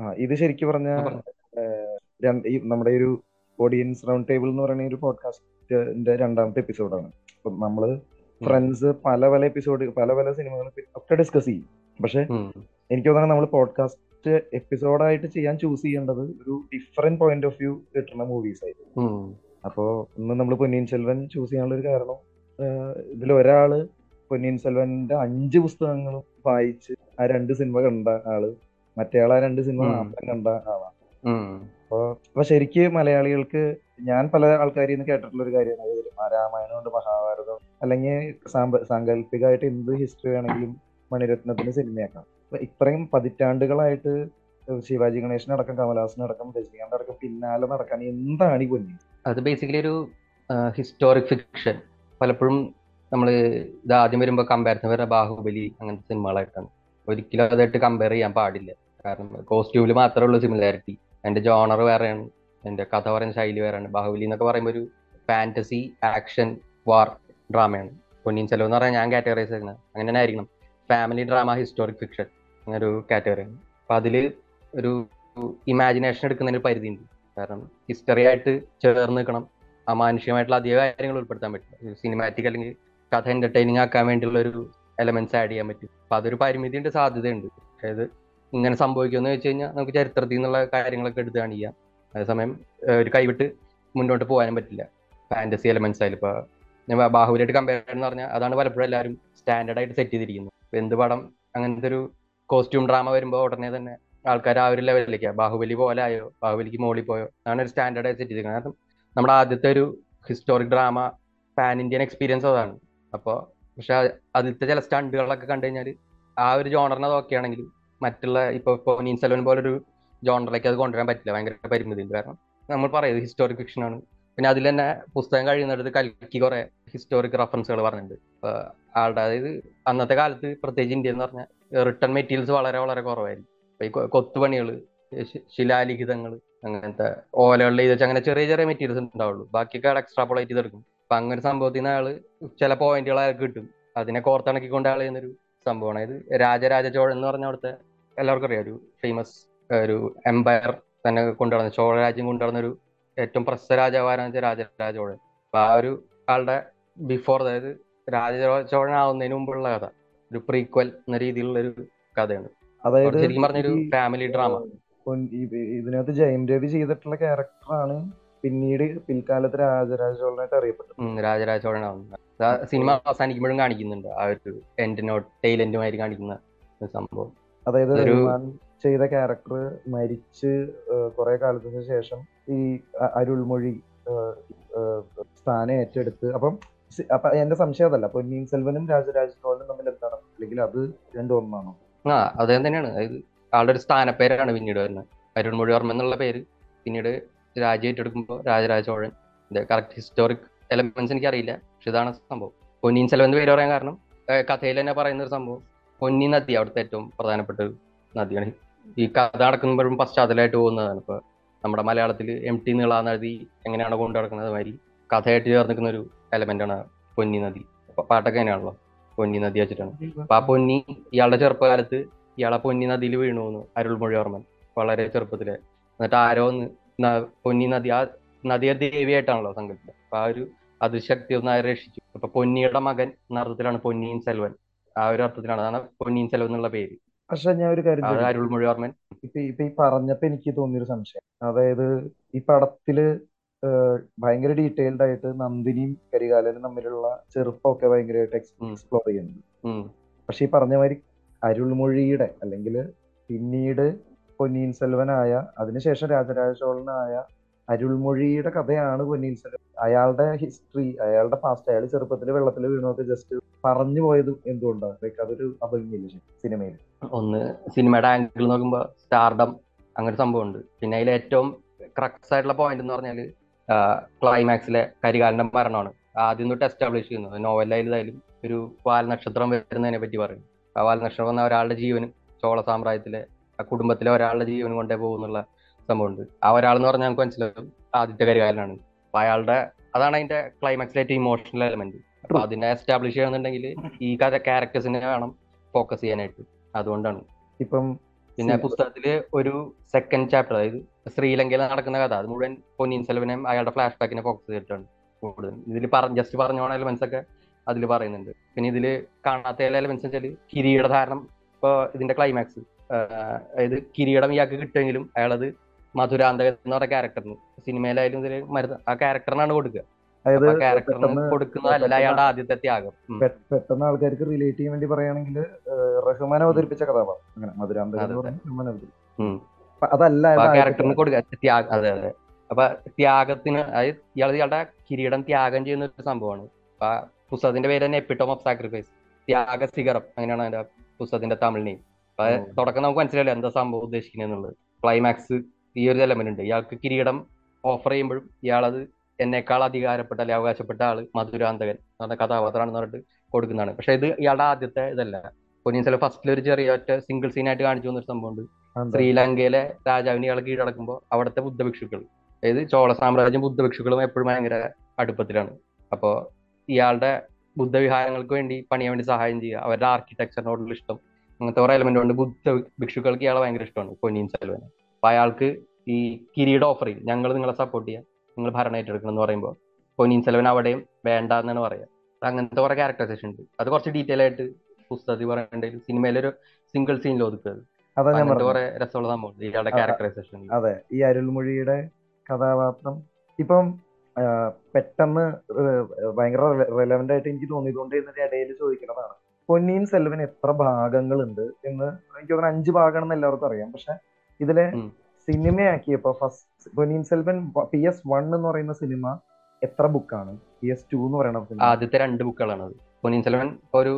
ആ ഇത് ശരിക്കും പറഞ്ഞ നമ്മുടെ ഒരു ഓഡിയൻസ് റൗണ്ട് ടേബിൾ എന്ന് പറയുന്ന ഒരു പോഡ്കാസ്റ്റിന്റെ രണ്ടാമത്തെ എപ്പിസോഡാണ് അപ്പൊ നമ്മൾ ഫ്രണ്ട്സ് പല പല എപ്പിസോഡ് പല പല സിനിമകൾ ഒക്കെ ഡിസ്കസ് ചെയ്യും. പക്ഷെ എനിക്ക് തോന്നുന്നത് നമ്മൾ പോഡ്കാസ്റ്റ് എപ്പിസോഡായിട്ട് ചെയ്യാൻ ചൂസ് ചെയ്യേണ്ടത് ഒരു ഡിഫറെന്റ് പോയിന്റ് ഓഫ് വ്യൂ കിട്ടുന്ന മൂവീസ് ആയിരുന്നു. അപ്പോ ഇന്ന് നമ്മൾ പൊന്നിയിൻ സെൽവൻ ചൂസ് ചെയ്യാനുള്ള ഒരു കാരണം ഇതിൽ ഒരാൾ പൊന്നിയിൻ സെൽവന്റെ അഞ്ച് പുസ്തകങ്ങളും വായിച്ച് ആ രണ്ട് സിനിമ കണ്ട ആൾ മറ്റേ ആൾ ആ രണ്ട് സിനിമ. മാത്രം കണ്ട ആളാണ്. അപ്പൊ അപ്പൊ ശരിക്ക് മലയാളികൾക്ക് ഞാൻ പല ആൾക്കാരിൽ നിന്ന് കേട്ടിട്ടുള്ള ഒരു കാര്യമാണ് രാമായണം രാമായണമുണ്ട് മഹാഭാരതം അല്ലെങ്കിൽ സാങ്കല്പികമായിട്ട് എന്ത് ഹിസ്റ്ററി ആണെങ്കിലും മണിരത്നത്തിന് സിനിമയാക്കാം അപ്പൊ ഇത്രയും പതിറ്റാണ്ടുകളായിട്ട് ശിവാജി ഗണേശനടക്കം കമലഹാസനടക്കം രജനീകാന്ത് അടക്കം പിന്നാലെ നടക്കാൻ എന്താണ് ഈ പൊന്നി? അത് ബേസിക്കലി ഒരു ഹിസ്റ്റോറിക് ഫിക്ഷൻ പലപ്പോഴും നമ്മൾ ഇത് ആദ്യം വരുമ്പോൾ കമ്പാരിസൺ വരുന്ന ബാഹുബലി അങ്ങനത്തെ സിനിമകളായിട്ടാണ് ഒരിക്കലും അതായിട്ട് കമ്പയർ ചെയ്യാൻ പാടില്ല. കാരണം കോസ്റ്റ്യൂമിൽ മാത്രമേ ഉള്ളൂ സിമിലാരിറ്റി എന്റെ ജോണർ വേറെയാണ്. എന്റെ കഥ പറയുന്ന ശൈലി വേറെയാണ്. ബാഹുബലി എന്നൊക്കെ പറയുമ്പോൾ ഒരു ഫാന്റസി ആക്ഷൻ വാർ ഡ്രാമയാണ് പൊന്നിയിൻ ചെലവ് എന്ന് പറഞ്ഞാൽ ഞാൻ കാറ്റഗറൈസ് ചെയ്യുന്നത് അങ്ങനെ തന്നെ ആയിരിക്കണം. ഫാമിലി ഡ്രാമ ഹിസ്റ്റോറിക് ഫിക്ഷൻ അങ്ങനെ ഒരു കാറ്റഗറിയാണ് അപ്പൊ അതിൽ ഒരു ഇമാജിനേഷൻ എടുക്കുന്നതിന് പരിധി പരിധിയുണ്ട്. കാരണം ഹിസ്റ്ററി ആയിട്ട് ചേർന്ന് നിൽക്കണം. അമാനുഷ്യമായിട്ടുള്ള അധിക കാര്യങ്ങൾ ഉൾപ്പെടുത്താൻ പറ്റില്ല സിനിമാറ്റിക് അല്ലെങ്കിൽ കഥ എന്റർടൈനിങ് ആക്കാൻ വേണ്ടിയുള്ള ഒരു എലമെന്റ്സ് ആഡ് ചെയ്യാൻ പറ്റും. അപ്പൊ അതൊരു പരിമിതിയുണ്ട് സാധ്യതയുണ്ട്. അതായത് ഇങ്ങനെ സംഭവിക്കുമെന്ന് വെച്ച് കഴിഞ്ഞാൽ നമുക്ക് ചരിത്രത്തിൽ നിന്നുള്ള കാര്യങ്ങളൊക്കെ എടുത്ത് കാണിക്കാം. അതേസമയം ഒരു കൈവിട്ട് മുന്നോട്ട് പോകാനും പറ്റില്ല. ഫാന്റസി എലമെന്റ്സ് ആയാലും. ഇപ്പൊ ഞാൻ ബാ- ബാഹുബലിയായിട്ട് കമ്പയർ എന്ന് പറഞ്ഞാൽ അതാണ് പലപ്പോഴും എല്ലാവരും സ്റ്റാൻഡേർഡ് ആയിട്ട് സെറ്റ് ചെയ്തിരിക്കുന്നത്. എന്ത് പടം അങ്ങനത്തെ ഒരു കോസ്റ്റ്യൂം ഡ്രാമ വരുമ്പോൾ ഉടനെ തന്നെ ആൾക്കാർ ആ ഒരു ലെവലിലേക്കാണ് ബാഹുബലി പോലെ ആയോ? ബാഹുബലിക്ക് മോളി പോയോ? അതാണ് ഒരു സ്റ്റാൻഡേർഡ് ആയി സെറ്റ് ചെയ്തിരിക്കുന്നത്. കാരണം നമ്മുടെ ആദ്യത്തെ ഒരു historic drama pan Indian experience അതാണ്. അപ്പോൾ പക്ഷെ അതിലത്തെ ചില സ്റ്റണ്ടുകളൊക്കെ കണ്ടു കഴിഞ്ഞാൽ ആ ഒരു ജോണറിനെ നോക്കുകയാണെങ്കിൽ മറ്റുള്ള ഇപ്പോൾ പൊന്നിയിൻ പോലെ പോലൊരു ജോണറിലേക്ക് അത് കൊണ്ടുവരാൻ പറ്റില്ല. ഭയങ്കര പരിമിതിയുണ്ട്. കാരണം നമ്മൾ പറയുന്നത് ഹിസ്റ്റോറിക് ഫിക്ഷൻ ആണ്. പിന്നെ അതിൽ തന്നെ പുസ്തകം കഴിയുന്നിടത്ത് കൽക്കി കുറെ ഹിസ്റ്റോറിക് റഫറൻസുകൾ പറഞ്ഞിട്ടുണ്ട്. ആളുടെ അതായത് അന്നത്തെ കാലത്ത് പ്രത്യേകിച്ച് ഇന്ത്യ എന്ന് പറഞ്ഞാൽ റിട്ടേൺ മെറ്റീരിയൽസ് വളരെ വളരെ കുറവായിരുന്നു. ഈ കൊത്തുപണികൾ ശിലാലിഖിതങ്ങൾ അങ്ങനത്തെ ഓലകളിൽ ഇതൊക്കെ അങ്ങനെ ചെറിയ ചെറിയ മെറ്റീരിയൽസ് ഉണ്ടാവുള്ളൂ. ബാക്കിയൊക്കെ എക്സ്ട്രാപ്പൊളേറ്റ് ചെയ്തെടുക്കും. അപ്പൊ അങ്ങനെ സംഭവത്തിൽ നിന്ന് അയാൾ ചില പോയിന്റുകൾ അയാൾക്ക് കിട്ടും. അതിനെ കോർത്തിണക്കിക്കൊണ്ട് അയാൾ ചെയ്യുന്നൊരു സംഭവമാണ്. ഇത് രാജരാജ ചോഴൻ എന്ന് പറഞ്ഞ അവിടുത്തെ എല്ലാവർക്കും അറിയാം. ഒരു ഫേമസ് ഒരു എംപയർ തന്നെ കൊണ്ടുനടന്ന ചോഴ രാജ്യം കൊണ്ടുനടന്ന ഒരു ഏറ്റവും പ്രശസ്ത രാജാവാരാന്ന് വെച്ചാൽ രാജരാജ ചോഴൻ അപ്പൊ ആ ഒരു ആളുടെ ബിഫോർ അതായത് രാജരാജ ചോഴൻ ആവുന്നതിന് മുമ്പുള്ള കഥ. ഒരു പ്രീക്വൽ എന്ന രീതിയിലുള്ള ഒരു കഥയാണ്. അതായത് ശരിക്കും പറഞ്ഞൊരു ഫാമിലി ഡ്രാമ ഇതിനകത്ത് ജയം രവി ചെയ്തിട്ടുള്ള ക്യാരക്ടറാണ് പിന്നീട് പിൽക്കാലത്ത് രാജരാജ ചോളനായിട്ട് അറിയപ്പെട്ടു രാജരാജ ചോളൻ സിനിമ അവസാനിക്കുമ്പോഴും കാണിക്കുന്നുണ്ട്. ആ ഒരു എൻഡ് നോട്ട് ടെയിൽ എൻഡുമാതിരി കാണിക്കുന്ന സംഭവം. അതായത് ചെയ്ത ക്യാരക്ടർ മരിച്ച് കുറെ കാലത്തിന് ശേഷം ഈ അരുൾമൊഴി സ്ഥാനം ഏറ്റെടുത്ത്. അപ്പം അപ്പൊ എന്റെ സംശയം അതല്ല. പൊന്നിയിൻ സെൽവനും രാജരാജ ചോളനും തമ്മിൽ എന്താണ്? അല്ലെങ്കിൽ അത് രണ്ടു ഒന്നാണോ? ആ അദ്ദേഹം തന്നെയാണ്. അതായത് ആളുടെ ഒരു സ്ഥാനപ്പേരാണ് പിന്നീട് വരുന്നത്. അരുൺമൊഴിവർമ്മ എന്നുള്ള പേര് പിന്നീട് രാജ്യം ഏറ്റെടുക്കുമ്പോൾ രാജരാജ ചോഴൻ ഇത് കറക്റ്റ് ഹിസ്റ്റോറിക് എലമെന്റ്സ് എനിക്കറിയില്ല പക്ഷെ ഇതാണ് സംഭവം. പൊന്നിയിൻ എന്ന് പേര് പറയാൻ കാരണം കഥയിൽ തന്നെ പറയുന്ന ഒരു സംഭവം പൊന്നി നദി അവിടുത്തെ ഏറ്റവും പ്രധാനപ്പെട്ട ഒരു നദിയാണ്. ഈ കഥ നടക്കുമ്പോഴും പശ്ചാത്തലമായിട്ട് പോകുന്നതാണ്. ഇപ്പൊ നമ്മുടെ മലയാളത്തിൽ എം ടി നീള നദി എങ്ങനെയാണ് കൊണ്ടു നടക്കുന്നത് മാതിരി കഥയായിട്ട് ചേർന്ന് നിൽക്കുന്ന ഒരു എലമെന്റ് ആണ് പൊന്നി നദി. പാട്ടൊക്കെ അങ്ങനെയാണല്ലോ പൊന്നി നദി വെച്ചിട്ടാണ്. അപ്പൊ ആ പൊന്നി ഇയാളുടെ ചെറുപ്പകാലത്ത് ഇയാളെ പൊന്നി നദിയിൽ വീണു എന്ന് അരുൾമൊഴിവർമ്മൻ വളരെ ചെറുപ്പത്തിലെ. എന്നിട്ട് ആരോ ഒന്ന് പൊന്നി നദി ആ നദിയെ ദേവിയായിട്ടാണല്ലോ സങ്കല്പിച്ചത് അപ്പൊ ആ ഒരു അതിശക്തി ഒന്ന് ആരെ രക്ഷിച്ചു. അപ്പൊ പൊന്നിയുടെ മകൻ എന്ന അർത്ഥത്തിലാണ് പൊന്നിയിൻ സെൽവൻ. ആ ഒരു അർത്ഥത്തിലാണ്. അതാണ് പൊന്നിയിൻ സെൽവൻ എന്നുള്ള പേര്. പക്ഷെ ഞാൻ ഒരു കാര്യം? അരുൾമൊഴിവർമ്മൻ ഇപ്പൊ ഇപ്പൊ ഈ പറഞ്ഞപ്പോ എനിക്ക് തോന്നിയൊരു സംശയം. അതായത് ഈ പടത്തിൽ ഭയങ്കര ഡീറ്റെയിൽഡ് ആയിട്ട് നന്ദിനിയും കരികാലനും തമ്മിലുള്ള ചെറുപ്പമൊക്കെ ഭയങ്കരമായിട്ട്. എക്സ്പ്ലോർ ചെയ്യുന്നുണ്ട്. പക്ഷെ ഈ പറഞ്ഞ മാതിരി അരുൾമൊഴിയുടെ അല്ലെങ്കിൽ പിന്നീട് പൊന്നിയിൻ സെൽവനായ അതിനുശേഷം രാജരാജ ചോളനായ അരുൾമൊഴിയുടെ കഥയാണ് പൊന്നിയിൻ സെൽവൻ. അയാളുടെ ഹിസ്റ്ററി അയാളുടെ പാസ്റ്റ് അയാൾ ചെറുപ്പത്തിൽ വെള്ളത്തിൽ വീണൊക്കെ ജസ്റ്റ് പറഞ്ഞു പോയത് എന്തുകൊണ്ടാണ്? ലൈക്ക് അതൊരു അഭംഗിയില്ല സിനിമയിൽ ഒന്ന് സിനിമയുടെ ആംഗിൾ നോക്കുമ്പോൾ സ്റ്റാർഡം അങ്ങനെ സംഭവം സംഭവമുണ്ട്. പിന്നെ അതിൽ ഏറ്റവും ക്രക്സ് ആയിട്ടുള്ള പോയിന്റ് എന്ന് പറഞ്ഞാൽ ക്ലൈമാക്സിലെ കരികാലിന്റെ മരണമാണ്. ആദ്യം തൊട്ട് എസ്റ്റാബ്ലിഷ് ചെയ്യുന്നത്. നോവലായാലും ഒരു വാൽ നക്ഷത്രം വരുന്നതിനെ പറ്റി പറയും. ആ വാൽ നക്ഷത്രം വന്ന ഒരാളുടെ ജീവനും ചോള സാമ്രാജ്യത്തിലെ ആ കുടുംബത്തിലെ ഒരാളുടെ ജീവൻ കൊണ്ടേ പോകുന്നുള്ള സംഭവമുണ്ട്. ആ ഒരാൾ എന്ന് പറഞ്ഞാൽ നമുക്ക് മനസ്സിലാവും ആദ്യത്തെ കരികാലനാണ് അപ്പൊ അയാളുടെ അതാണ് അതിന്റെ ക്ലൈമാക്സിലെ ഏറ്റവും ഇമോഷണൽ എലമെന്റ് അപ്പൊ അതിനെ എസ്റ്റാബ്ലിഷ് ചെയ്യണമെന്നുണ്ടെങ്കിൽ ഈ കഥ ക്യാരക്ടേഴ്സിനെ വേണം ഫോക്കസ് ചെയ്യാനായിട്ട്. അതുകൊണ്ടാണ്. ഇപ്പം പിന്നെ പുസ്തകത്തിൽ ഒരു സെക്കൻഡ് ചാപ്റ്റർ അതായത് ശ്രീലങ്കയിൽ നടക്കുന്ന കഥ. അത് മുഴുവൻ പൊന്നിയിൻ സെൽവനെയും അയാളുടെ ഫ്ലാഷ് ബാക്കിനെ ഫോക്കസ് ചെയ്തിട്ടാണ് കൂടുതൽ ഇതിൽ പറഞ്ഞ ജസ്റ്റ് പറഞ്ഞു പോണ എലമെന്റ്സ് ഒക്കെ അതിൽ പറയുന്നുണ്ട്. പിന്നെ ഇതിൽ കാണാത്ത എലമെന്റ്സ് വെച്ചാൽ കിരീടധാരണം ഇപ്പൊ ഇതിന്റെ ക്ലൈമാക്സ് അതായത് കിരീടം ഇയാൾക്ക് കിട്ടുമെങ്കിലും അയാളത് മധുരാന്തകൻ എന്ന് പറയുന്ന ക്യാരക്ടറിന് സിനിമയിലായാലും ഇതിൽ മരുന്ന് ആ ക്യാരക്ടറിനാണ് കൊടുക്കുക. ക്യാരക്ടറിന് കൊടുക്കുന്നതല്ല അയാളുടെ ആദ്യത്തെ ത്യാഗം. പെട്ടെന്ന് ആൾക്കാർക്ക് റിലേറ്റ് ചെയ്യാൻ വേണ്ടി പറയുകയാണെങ്കിൽ റഹ്മാൻ അവതരിപ്പിച്ച കഥാപാത്രം. അങ്ങനെ മധുരാന്തകൻ അതല്ല ക്യാരക്ടറിന് കൊടുക്കുക. അതെ അതെ അപ്പൊ ത്യാഗത്തിന് അതായത് ഇയാൾ ഇയാളുടെ കിരീടം ത്യാഗം ചെയ്യുന്ന ഒരു സംഭവമാണ്. ആ പുസ്തകത്തിന്റെ പേര് തന്നെ എപ്പിട്ടോം ഓഫ് സാക്രിഫൈസ് ത്യാഗ സിഗറം അങ്ങനെയാണ് അതിന്റെ പുസ്തകത്തിന്റെ തമിഴ് നെയിം അപ്പൊ. തുടക്കം നമുക്ക് മനസ്സിലായില്ല എന്താ സംഭവം ഉദ്ദേശിക്കുന്നത് ക്ലൈമാക്സ് ഈ ഒരു എലമെന്റ് ഉണ്ട്. ഇയാൾക്ക് കിരീടം ഓഫർ ചെയ്യുമ്പോഴും ഇയാളത് എന്നേക്കാൾ അധികാരപ്പെട്ട അല്ലെങ്കിൽ അവകാശപ്പെട്ട ആൾ മധുരാന്തകൻ എന്ന് പറഞ്ഞ കഥാപാത്രമാണെന്ന് പറഞ്ഞിട്ട് കൊടുക്കുന്നതാണ്. പക്ഷെ ഇത് ഇയാളുടെ ആദ്യത്തെ ഇതല്ല. പൊന്നിയിൻ സെൽവൻ ഫസ്റ്റിൽ ഒരു ചെറിയ ഒറ്റ സിംഗിൾ സീൻ ആയിട്ട് കാണിച്ചു തന്നൊരു സംഭവമുണ്ട് ശ്രീലങ്കയിലെ രാജാവിനെ ഇയാൾ കീഴടക്കുമ്പോൾ അവിടുത്തെ ബുദ്ധഭിക്ഷുക്കൾ അതായത് ചോള സാമ്രാജ്യം ബുദ്ധഭിക്ഷുക്കളും എപ്പോഴും ഭയങ്കര അടുപ്പത്തിലാണ്. അപ്പോൾ ഇയാളുടെ ബുദ്ധവിഹാരങ്ങൾക്ക് വേണ്ടി പണിയാൻ വേണ്ടി സഹായം ചെയ്യുക. അവരുടെ ആർക്കിടെക്ചറിനോടുള്ള ഇഷ്ടം അങ്ങനത്തെ കുറെ എലമെന്റ് ഉണ്ട്. ബുദ്ധ ഭിക്ഷുക്കൾക്ക് ഇയാളെ ഭയങ്കര ഇഷ്ടമാണ് പൊന്നിയിൻ സെൽവനെ. അപ്പൊ അയാൾക്ക് ഈ കിരീട ഓഫർ ചെയ്യും. ഞങ്ങൾ നിങ്ങളെ സപ്പോർട്ട് ചെയ്യാം. നിങ്ങൾ ഭരണം ഏറ്റെടുക്കണം എന്ന് പറയുമ്പോൾ പൊന്നിയിൻ സെൽവൻ അവിടെയും വേണ്ട എന്നാണ് പറയുക അങ്ങനത്തെ കുറെ ക്യാരക്ടറൈസേഷൻ ഉണ്ട്. അത് കുറച്ച് ഡീറ്റെയിൽ ആയിട്ട് പുസ്തകത്തിൽ പറയണ്ടെങ്കിൽ സിനിമയിലൊരു സിംഗിൾ സീനിൽ അങ്ങനത്തെ കുറെ രസമുള്ള സംഭവം ഇയാളുടെ ക്യാരക്ടറൈസേഷൻ അതെ. ഈ അരുൾമൊഴിയുടെ കഥാപാത്രം. ഇപ്പം പെട്ടെന്ന് ഭയങ്കര റെലവെന്റ് ആയിട്ട് എനിക്ക് തോന്നിയതുകൊണ്ട് ഇതിന്റെ ഇടയിൽ ചോദിക്കുന്നതാണ് പൊന്നിയിൻ സെൽവന് എത്ര ഭാഗങ്ങളുണ്ട് എന്ന് എനിക്ക് തോന്നുന്നു അഞ്ച് ഭാഗമാണെന്ന് എല്ലാവർക്കും അറിയാം. പക്ഷെ ഇതിലെ. സിനിമയാക്കിയപ്പോ first Ponniyin Selvan P S one എന്ന് പറയുന്ന സിനിമ എത്ര ബുക്കാണ്? പി എസ് ടു എന്ന് പറയുന്ന സിനിമ. ആദ്യത്തെ രണ്ട് ബുക്കുകളാണ് പൊന്നിയിൻ സെൽവൻ ഒരു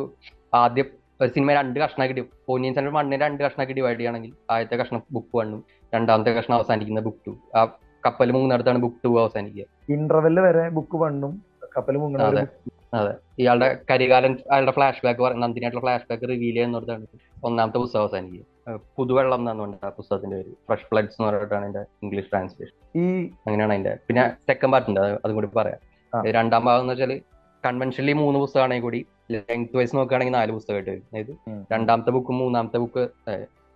ആദ്യ ഒരു സിനിമ രണ്ട് കഷ്ണാക്കി പൊന്നിയിൻ സെൽവൻ വണ്ണിനെ രണ്ട് കഷ്ണാക്കി ഡിവൈഡ് ചെയ്യുകയാണെങ്കിൽ ആദ്യത്തെ കഷ്ണം ബുക്ക് വണ്ണും രണ്ടാമത്തെ കഷ്ണം അവസാനിക്കുന്ന ബുക്ക് ടു ആ കപ്പൽ മുങ്ങുന്നിടത്താണ് ബുക്ക് ടു അവസാനിക്കുക. ഇന്റർവെൽ വരെ ബുക്ക് വണ്ണും കപ്പൽ മുങ്ങണ അതെ. ഇയാളുടെ കരികാലൻ അയാളുടെ ഫ്ലാഷ് ബാക്ക് നന്ദിനായിട്ടുള്ള ഫ്ലാഷ് ബാക്ക് റിവീൽ ചെയ്യുന്നിടത്താണ് ഒന്നാമത്തെ പുസ്തകം അവസാനിക്കുക. ഏഹ് പുതുവെള്ളം എന്നാണ് പറഞ്ഞത് ആ പുസ്തകത്തിന്റെ പേര്. ഫ്രഷ് ഫ്ലഡ്സ് എന്ന് പറഞ്ഞിട്ടാണ് അതിന്റെ ഇംഗ്ലീഷ് ട്രാൻസ്ലേഷൻ ഈ അങ്ങനെയാണ് അതിന്റെ പിന്നെ സെക്കൻഡ് പാർട്ട് ഉണ്ട്. അത് കൂടി പറയാം. രണ്ടാം ഭാഗം എന്ന് വെച്ചാൽ കൺവെൻഷനലി മൂന്ന് പുസ്തകമാണെങ്കിൽ കൂടി ലെങ്ത് വൈസ് നോക്കുകയാണെങ്കിൽ നാല് പുസ്തകമായിട്ട് വരും. അതായത് രണ്ടാമത്തെ ബുക്കും മൂന്നാമത്തെ ബുക്ക്